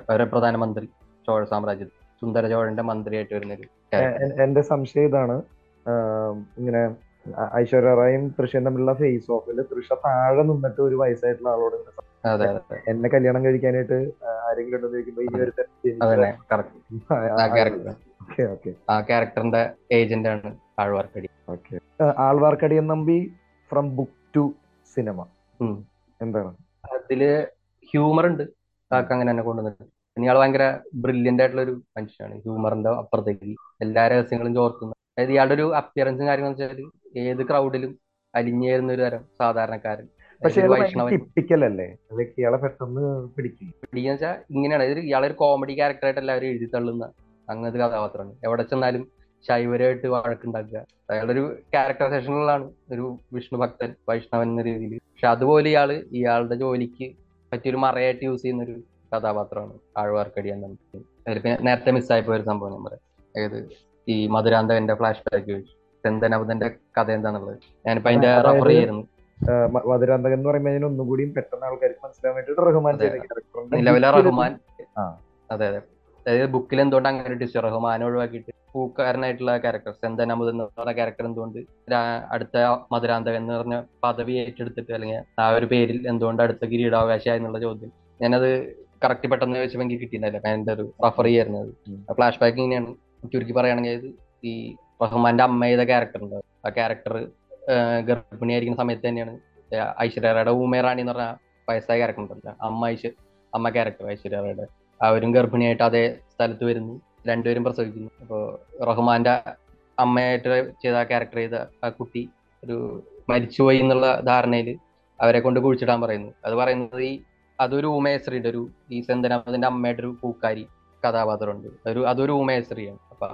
അവരെ പ്രധാനമന്ത്രി ചോഴ സാമ്രാജ്യത്തിൽ. സുന്ദര ചോഴന്റെ മന്ത്രിയായിട്ട് വരുന്ന ഒരു ക്യാരക്ടർ എ- എന്റെ സംശയം ഇതാണ്. ഇങ്ങനെ ഐശ്വര്യ റായും തൃശ്ശയും തമ്മിലുള്ള ഫേസ് ഓഫിൽ തൃശ താഴെ നിന്നിട്ട് ഒരു വയസ്സായിട്ടുള്ള ആളോട് എന്നെ കല്യാണം കഴിക്കാനായിട്ട് ആരെങ്കിലും ചോദിക്കുമ്പോ ഇനി ഒരു ആ ക്യാരക്ടറിന്റെ ഏജന്റ് ആണ് Alwarkadi. Alwarkadi Nambi from book to cinema. എന്താണ്? അതിൽ ഹ്യൂമർ ഉണ്ട്. കാക്ക അങ്ങനെ തന്നെ കൊണ്ടുവന്നിട്ട് പിന്നെ ഇയാൾ ഭയങ്കര ബ്രില്യന്റ് ആയിട്ടുള്ള ഒരു മനുഷ്യനാണ്. ഹ്യൂമറിന്റെ അപ്പുറത്തേക്ക്. എല്ലാ രഹസ്യങ്ങളും ചോർത്തുന്ന അതായത് ഇയാളുടെ ഒരു അപ്പിയറൻസും കാര്യങ്ങളെന്ന് വെച്ചാൽ ഏത് ക്രൗഡിലും അലിഞ്ഞേരുന്ന ഒരു തരം സാധാരണക്കാരൻ. പക്ഷെ ടിപ്പിക്കൽ അല്ലേ? ഇയാളെ പെട്ടെന്ന് പിടിക്കും. പിടിക്കുക വെച്ചാൽ ഇങ്ങനെയാണ്. ഇത് ഇയാളെ ഒരു കോമഡി ക്യാരക്ടറായിട്ട് എല്ലാവരും എഴുതി തള്ളുന്ന അങ്ങനത്തെ കഥാപാത്രമാണ് എവിടെ ചെന്നാലും ശൈവരായിട്ട് വഴക്കുണ്ടാക്കുക. അയാളുടെ ഒരു ക്യാരക്ടറൈസേഷനിലാണ് ഒരു വിഷ്ണു ഭക്തൻ വൈഷ്ണവൻ എന്ന രീതിയിൽ പക്ഷെ അതുപോലെ ഇയാൾ ഇയാളുടെ ജോലിക്ക് പറ്റിയൊരു മറയായിട്ട് യൂസ് ചെയ്യുന്ന ഒരു കഥാപാത്രമാണ് ആഴ്വാർക്കടി എന്ന അതിലിപ്പോ നേരത്തെ മിസ്സായിപ്പോ ഒരു സംഭവം ഞാൻ പറയാം. അതായത് ഈ മധുരാന്തകന്റെ ഫ്ലാഷ് ബാക്ക് ചോദിച്ചു ചെന്തനബുദന്റെ കഥ എന്താന്നുള്ളത്. ഞാനിപ്പോ അതിന്റെ റഫർ ചെയ്യായിരുന്നു മധുരാന്തകൻ എന്ന് പറയുമ്പോൾ അതിന് ഒന്നും കൂടിയും പെട്ടെന്ന് ആൾക്കാർക്ക് മനസ്സിലാൻ വേണ്ടിട്ട് റഹ്മാൻ നിലവിലെ റഹ്മാൻ. അതെ അതെ. അതായത് ബുക്കിൽ എന്തുകൊണ്ട് അങ്ങനെ ടിസ്റ്റ് റഹ്മാൻ ഒഴിവാക്കിയിട്ട് പൂക്കാരനായിട്ടുള്ള ക്യാരക്ടർ സെന്തൻ അമുദ് എന്ന് പറഞ്ഞ ക്യാരക്ടർ എന്തുകൊണ്ട് അടുത്ത മധുരാന്തകൻ എന്ന് പറഞ്ഞ പദവി ഏറ്റെടുത്തിട്ട് അല്ലെങ്കിൽ ആ ഒരു പേരിൽ എന്തുകൊണ്ട് അടുത്ത കിരീടാവകാശമായി എന്നുള്ള ചോദ്യം ഞാനത് കറക്റ്റ് പെട്ടെന്ന് ചോദിച്ചപ്പോൾ എനിക്ക് കിട്ടിയിട്ടുണ്ടായില്ല ഞാൻ എന്റെ ഒരു റഫർ ചെയ്യായിരുന്നത്. ഫ്ലാഷ് ബാക്ക് ഇങ്ങനെയാണ്. ചുരുക്കി പറയുകയാണെങ്കിൽ ഈ റഹ്മാന്റെ അമ്മയുടെ ചെയ്ത ക്യാരക്ടർ ആ ക്യാരക്ടർ ഗർഭിണിയായിരിക്കുന്ന സമയത്ത് തന്നെയാണ്. ഏഹ് ഐശ്വര്യയുടെ ഊമേറാണി എന്ന് പറഞ്ഞ വയസ്സായ ക്യാരക്ടർ ഉണ്ടല്ലോ അമ്മ ഐശ്വ അമ്മ ക്യാരക്ടർ ഐശ്വര്യയുടെ അവരും ഗർഭിണിയായിട്ട് അതേ സ്ഥലത്ത് വരുന്നു. രണ്ടുപേരും പ്രസവിക്കുന്നു. അപ്പോൾ റഹ്മാന്റെ അമ്മയായിട്ട് ചെയ്ത ക്യാരക്ടർ ചെയ്ത ആ കുട്ടി ഒരു മരിച്ചുപോയി എന്നുള്ള ധാരണയിൽ അവരെ കൊണ്ട് കുഴിച്ചിടാൻ പറയുന്നു. അത് പറയുന്നത് ഈ അതൊരു ഉമേശ്രീയുടെ ഒരു ഈ സെന്തനാമതിന്റെ അമ്മയുടെ ഒരു പൂക്കാരി കഥാപാത്രമുണ്ട്. ഒരു അതൊരു ഉമേശ്രീയാണ് അപ്പൊ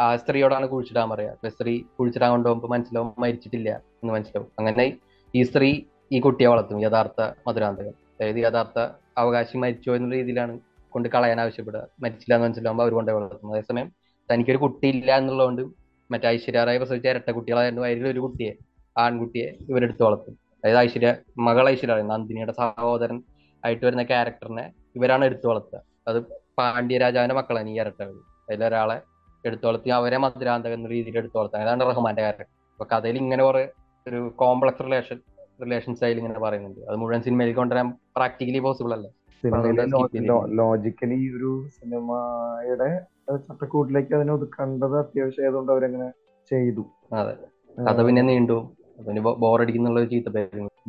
ആ- സ്ത്രീയോടാണ് കുഴിച്ചിടാൻ പറയാ. അപ്പൊ സ്ത്രീ കുഴിച്ചിടാൻ കൊണ്ടുപോകുമ്പോൾ മനസ്സിലാവും മരിച്ചിട്ടില്ല എന്ന് മനസ്സിലാവും. അങ്ങനെ ഈ സ്ത്രീ ഈ കുട്ടിയെ വളർത്തും യഥാർത്ഥ മധുരാന്തകൻ അതായത് യഥാർത്ഥ അവകാശി മരിച്ചോ എന്ന രീതിയിലാണ് കൊണ്ട് കളയാൻ ആവശ്യപ്പെടുക. മരിച്ചില്ല എന്ന് മനസ്സിലാവുമ്പോൾ അവർ കൊണ്ടേ വളർത്തും. അതേസമയം തനിക്കൊരു കുട്ടിയില്ല എന്നുള്ളതുകൊണ്ട് മറ്റേ ഐശ്വര്യറായി പ്രസവിച്ച ഇരട്ട കുട്ടികളായിരുന്നു അതിൽ ഒരു കുട്ടിയെ ആൺകുട്ടിയെ ഇവരെടുത്ത് വളർത്തും. അതായത് ഐശ്വര്യ മകൾ ഐശ്വര്യ നന്ദിനിയുടെ സഹോദരൻ ആയിട്ട് വരുന്ന ക്യാരക്ടറിനെ ഇവരാണ് എടുത്തു വളർത്തുക. അത് പാണ്ഡ്യരാജാവിന്റെ മക്കളാണ് ഈ ഇരട്ടകൾ. അതിലൊരാളെ എടുത്തു വളർത്തി അവരെ മധുരാന്തകൻ എന്ന രീതിയിൽ എടുത്തോളത്തി. അതാണ് റഹ്മാന്റെ കാര്യം അപ്പൊ കഥയിൽ ഇങ്ങനെ കുറെ ഒരു കോംപ്ലക്സ് റിലേഷൻ റിലേഷൻസ് സ്റ്റൈൽ ഇങ്ങനെ പറയുന്നുണ്ട്. അത് മുഴുവൻ സിനിമയിൽ കൊണ്ടുവരാൻ പ്രാക്ടിക്കലി പോസിബിൾ അല്ല. ലോജിക്കലി ഒരു സിനിമയുടെ ചട്ടക്കൂട്ടിലേക്ക് അതിനെ ഒതുക്കേണ്ടത് അത്യാവശ്യം ആയതുകൊണ്ട് അവരങ്ങനെ ചെയ്തു. അതെ. കഥ പിന്നെ നീണ്ടു. ബോറടിക്കുന്നുള്ള ഒരു ചീത്ത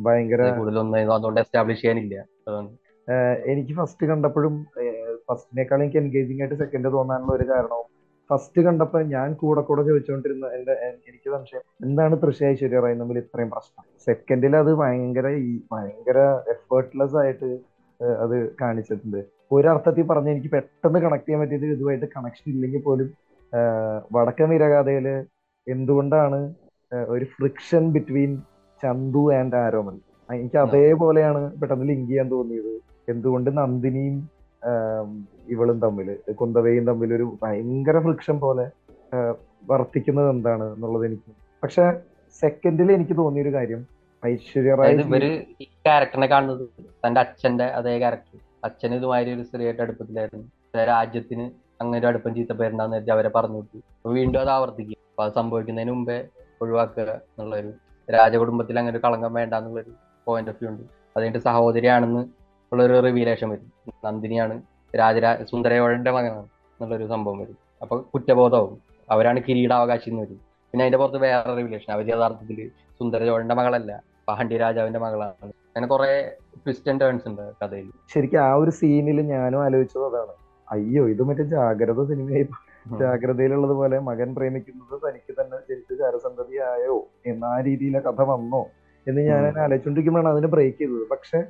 ഭയങ്കര കൂടുതലൊന്നും അതുകൊണ്ട് എസ്റ്റാബ്ലിഷ് ചെയ്യാനില്ല. അതുകൊണ്ട് എനിക്ക് ഫസ്റ്റ് കണ്ടപ്പോഴും ഫസ്റ്റിനേക്കാളും എനിക്ക് എൻഗേജിങ് ആയിട്ട് സെക്കൻഡ് തോന്നാനുള്ള ഒരു കാരണവും ഫസ്റ്റ് കണ്ടപ്പോ ഞാൻ കൂടെ കൂടെ ചോദിച്ചുകൊണ്ടിരുന്ന എന്റെ എനിക്ക് സംശയം എന്താണ് തൃശ്ശ ഐശ്വര്യ റായി തമ്മിൽ ഇത്രയും പ്രശ്നം? സെക്കൻഡിൽ അത് ഭയങ്കര ഈ ഭയങ്കര എഫേർട്ട്ലെസ് ആയിട്ട് അത് കാണിച്ചിട്ടുണ്ട്. ഒരർത്ഥത്തിൽ പറഞ്ഞ എനിക്ക് പെട്ടെന്ന് കണക്ട് ചെയ്യാൻ പറ്റിയത് ഇതുമായിട്ട് കണക്ഷൻ ഇല്ലെങ്കിൽ പോലും വടക്കൻ വീരഗാഥയിൽ എന്തുകൊണ്ടാണ് ഒരു friction between Chandu and Aroman? എനിക്ക് അതേപോലെയാണ് പെട്ടെന്ന് ലിങ്ക് ചെയ്യാൻ തോന്നിയത്. എന്തുകൊണ്ട് നന്ദിനിയും ഇവളും തമ്മിൽ കുന്തവയും തമ്മിൽ ഒരു ഭയങ്കര ഫ്രിക്ഷൻ പോലെ വർത്തിക്കുന്നത് എന്താണ് എന്നുള്ളത് എനിക്ക്. പക്ഷെ സെക്കൻഡിൽ എനിക്ക് തോന്നിയൊരു കാര്യം ഐശ്വര്യ റായ് ഇവർ ഈ ക്യാരക്ടറിനെ കാണുന്നത് തന്റെ അച്ഛന്റെ അതേ ക്യാരക്ടർ അച്ഛൻ ഇതുമാതിരി ഒരു സ്ത്രീയായിട്ട് അടുപ്പത്തിലായിരുന്നു. രാജ്യത്തിന് അങ്ങനെ ഒരു അടുപ്പം ചീത്ത പേരുണ്ടാന്ന് വെച്ചാൽ അവരെ പറഞ്ഞു വിട്ടു വീണ്ടും അത് ആവർത്തിക്കും. അപ്പൊ അത് സംഭവിക്കുന്നതിന് മുമ്പേ ഒഴിവാക്കുക എന്നുള്ളൊരു രാജകുടുംബത്തിൽ അങ്ങനെ ഒരു കളങ്കം വേണ്ട എന്നുള്ളൊരു പോയിന്റ് ഓഫ് വ്യൂ ഉണ്ട്. അതിന്റെ സഹോദരിയാണെന്ന് ഉള്ളൊരു റിവീലേഷൻ വരും. നന്ദിനിയാണ്. രാജരാ സുന്ദരയോഴന്റെ മകനാണ് എന്നുള്ളൊരു സംഭവം വരും. അപ്പൊ കുറ്റബോധമാവും. അവരാണ് കിരീടാവകാശി എന്ന് വരും. പിന്നെ അതിന്റെ പുറത്ത് വേറെ റിവിലേഷൻ അവർ യഥാർത്ഥത്തിൽ സുന്ദരചോഴന്റെ മകളല്ല. പഹണ്ടി രാജാവിന്റെ മകളാണ്. അങ്ങനെ കുറെ ട്വിസ്റ്റ് ആൻഡ് ടേൺസ് ഉണ്ട് കഥയിൽ. ശരിക്കും ആ ഒരു സീനിൽ ഞാനും ആലോചിച്ചത് അതാണ്. അയ്യോ ഇത് മറ്റേ ജാഗ്രത സിനിമയായി ജാഗ്രതയിലുള്ളത് പോലെ മകൻ പ്രേമിക്കുന്നത് തനിക്ക് തന്നെ ജനിച്ച ചാരസന്തതിയായോ? എന്ന ആ രീതിയിലെ കഥ വന്നോ? എന്ന് ഞാൻ ആലോചിച്ചോണ്ടിരിക്കുമ്പോഴാണ് ആലോചിച്ചുകൊണ്ടിരിക്കുമ്പോഴാണ് അതിന് ബ്രേക്ക് ചെയ്തത്. പക്ഷെ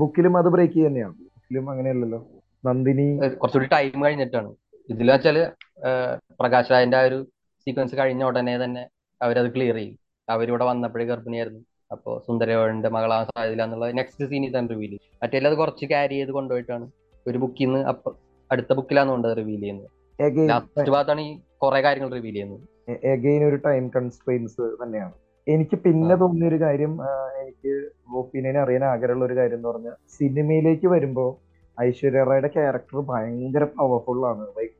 ബുക്കിലും അത് ബ്രേക്ക് തന്നെയാണ് ബുക്കിലും അങ്ങനെയല്ലല്ലോ. നന്ദിനി. കുറച്ചുകൂടി ടൈം കഴിഞ്ഞിട്ടാണ്. ഇതിൽ വെച്ചാൽ പ്രകാശ് രാജിന്റെ ആ ഒരു സീക്വൻസ് കഴിഞ്ഞ ഉടനെ തന്നെ അവരത് ക്ലിയർ ചെയ്യും. അവരിവിടെ വന്നപ്പോഴേ ഗർഭിണിയായിരുന്നു. അപ്പോ സുന്ദരയോഴന്റെ മകളാ സാധ്യത എന്നുള്ള നെക്സ്റ്റ് സീനിൽ തന്നെ റിവീൽ ചെയ്യും. മറ്റേ അത് കുറച്ച് ക്യാരി ചെയ്ത് കൊണ്ടുപോയിട്ടാണ്. ഒരു ബുക്കിൽ നിന്ന് അപ്പൊ അടുത്ത ബുക്കിലാണ് കൊണ്ട് റിവീൽ ചെയ്യുന്നത്. ലാസ്റ്റ് ഭാഗത്താണ് ഈ കുറെ കാര്യങ്ങൾ റിവീൽ ചെയ്യുന്നത്. ഒരു ടൈം കൺസ്ട്രെയിൻസ് തന്നെയാണ്. എനിക്ക് പിന്നെ. തോന്നിയ ഒരു കാര്യം എനിക്ക് ഒപ്പീനിയൻ അറിയാൻ ആഗ്രഹമുള്ള ഒരു കാര്യം എന്ന് പറഞ്ഞാൽ സിനിമയിലേക്ക് വരുമ്പോൾ ഐശ്വര്യ റായുടെ ക്യാരക്ടർ ഭയങ്കര പവർഫുൾ ആണ് ലൈക്ക്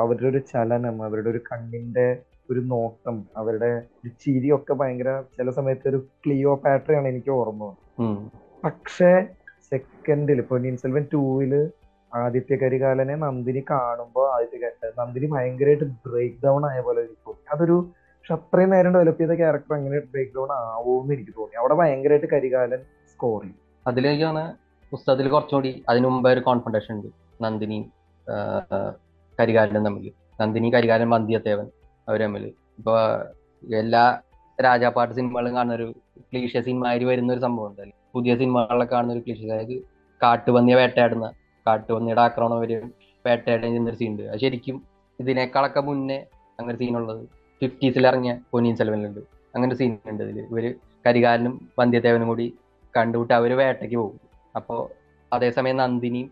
അവരുടെ ഒരു ചലനം അവരുടെ ഒരു കണ്ണിന്റെ ഒരു നോട്ടം അവരുടെ ഒരു ചിരിയൊക്കെ ഭയങ്കര ചില സമയത്ത് ഒരു ക്ലിയോ പാട്രയാണ് എനിക്ക് ഓർമ്മ. പക്ഷേ സെക്കൻഡിൽ ഇപ്പൊ നീൻസെൽവൻ ടൂവിൽ ആദിത്യ കരികാലനെ നന്ദിനി കാണുമ്പോൾ ആദിത്യ നന്ദിനി ഭയങ്കരമായിട്ട് ബ്രേക്ക് ഡൗൺ ആയ പോലെ അതൊരു പക്ഷെ അത്രയും നേരം ഡെവലപ്പ് ചെയ്ത ക്യാരക്ടർ അങ്ങനെ ബ്രേക്ക് ഡൗൺ ആവുമെന്ന് എനിക്ക് തോന്നി. അവിടെ ഭയങ്കരമായിട്ട് കരികാലൻ സ്കോർ ചെയ്യും അതിലേക്കാണ് പുസ്തകത്തിൽ കുറച്ചുകൂടി അതിനു മുമ്പേ ഒരു കോൺഫണ്ടേഷൻ ഉണ്ട്. നന്ദിനി കരികാലനും തമ്മിൽ. നന്ദിനി കരികാലൻ വന്ധ്യത്തേവൻ അവർ തമ്മിൽ. ഇപ്പൊ എല്ലാ രാജാപാട്ട് സിനിമകളും കാണുന്ന ഒരു ക്ലീഷ സിനിമയിൽ വരുന്ന ഒരു സംഭവം ഉണ്ട്. പുതിയ സിനിമകളിലൊക്കെ കാണുന്ന ഒരു ക്ലീഷ്യ അതായത് കാട്ടുപന്നിയെ വേട്ടയാടുന്ന കാട്ടുപന്നിയുടെ ആക്രമണം വരെ വേട്ടയാടുന്ന ഒരു സീൻ ഉണ്ട്. അത് ശരിക്കും ഇതിനേക്കാളൊക്കെ മുന്നേ അങ്ങനെ സീനുള്ളത് ഫിഫ്റ്റീസിൽ ഇറങ്ങിയ പൊന്നിയിൻ സെൽവനിലുണ്ട്. അങ്ങനെ സീൻ ഉണ്ട് ഇതിൽ ഇവർ കരികാലനും വന്ധ്യത്തേവനും കൂടി കണ്ടുവിട്ട് അവർ വേട്ടയ്ക്ക് പോകും. അപ്പോ അതേസമയം നന്ദിനിയും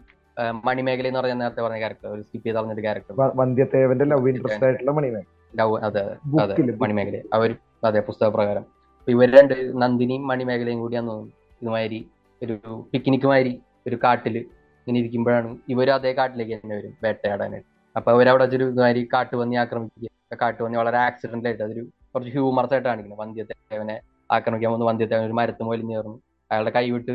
മണിമേഖല എന്ന് പറഞ്ഞ നേരത്തെ പറഞ്ഞ ക്യാരക്ടർ ഒരു സ്കിപ്പ് ചെയ്ത് പറഞ്ഞൊരു ക്യാരക്ടർ വന്ധ്യത്തേവന്റെ ലവ് ഇൻട്രസ്റ്റ് ആയിട്ടുള്ള മണിമേഖല. ലവ് അതെ അതെ മണിമേഖല. അവർ അതെ പുസ്തക പ്രകാരം. അപ്പൊ ഇവർ രണ്ട് നന്ദിനിയും മണിമേഖലയും കൂടിയാന്ന് തോന്നുന്നു ഇതുമാതിരി ഒരു പിക്നിക് മാതിരി ഒരു കാട്ടിൽ ഇങ്ങനെ ഇരിക്കുമ്പോഴാണ് ഇവർ അതേ കാട്ടിലേക്ക് തന്നെ വരും വേട്ടയാടാനായിട്ട്. അപ്പൊ അവരവിടെ ഒരു ഇതുമാതിരി കാട്ടുപന്നി ആക്രമിക്കുക കാട്ടുപന്നി വളരെ ആക്സിഡന്റ് ആയിട്ട് അതൊരു കുറച്ച് ഹ്യൂമർസ് ആയിട്ട് കാണിക്കുന്നത്. വന്ധ്യത്തേവനെ ആക്രമിക്കാൻ പോകുന്ന വന്ധ്യത്തേവൻ ഒരു മരത്ത് മുകളിൽ ചേർന്നു അയാളുടെ കൈവിട്ട്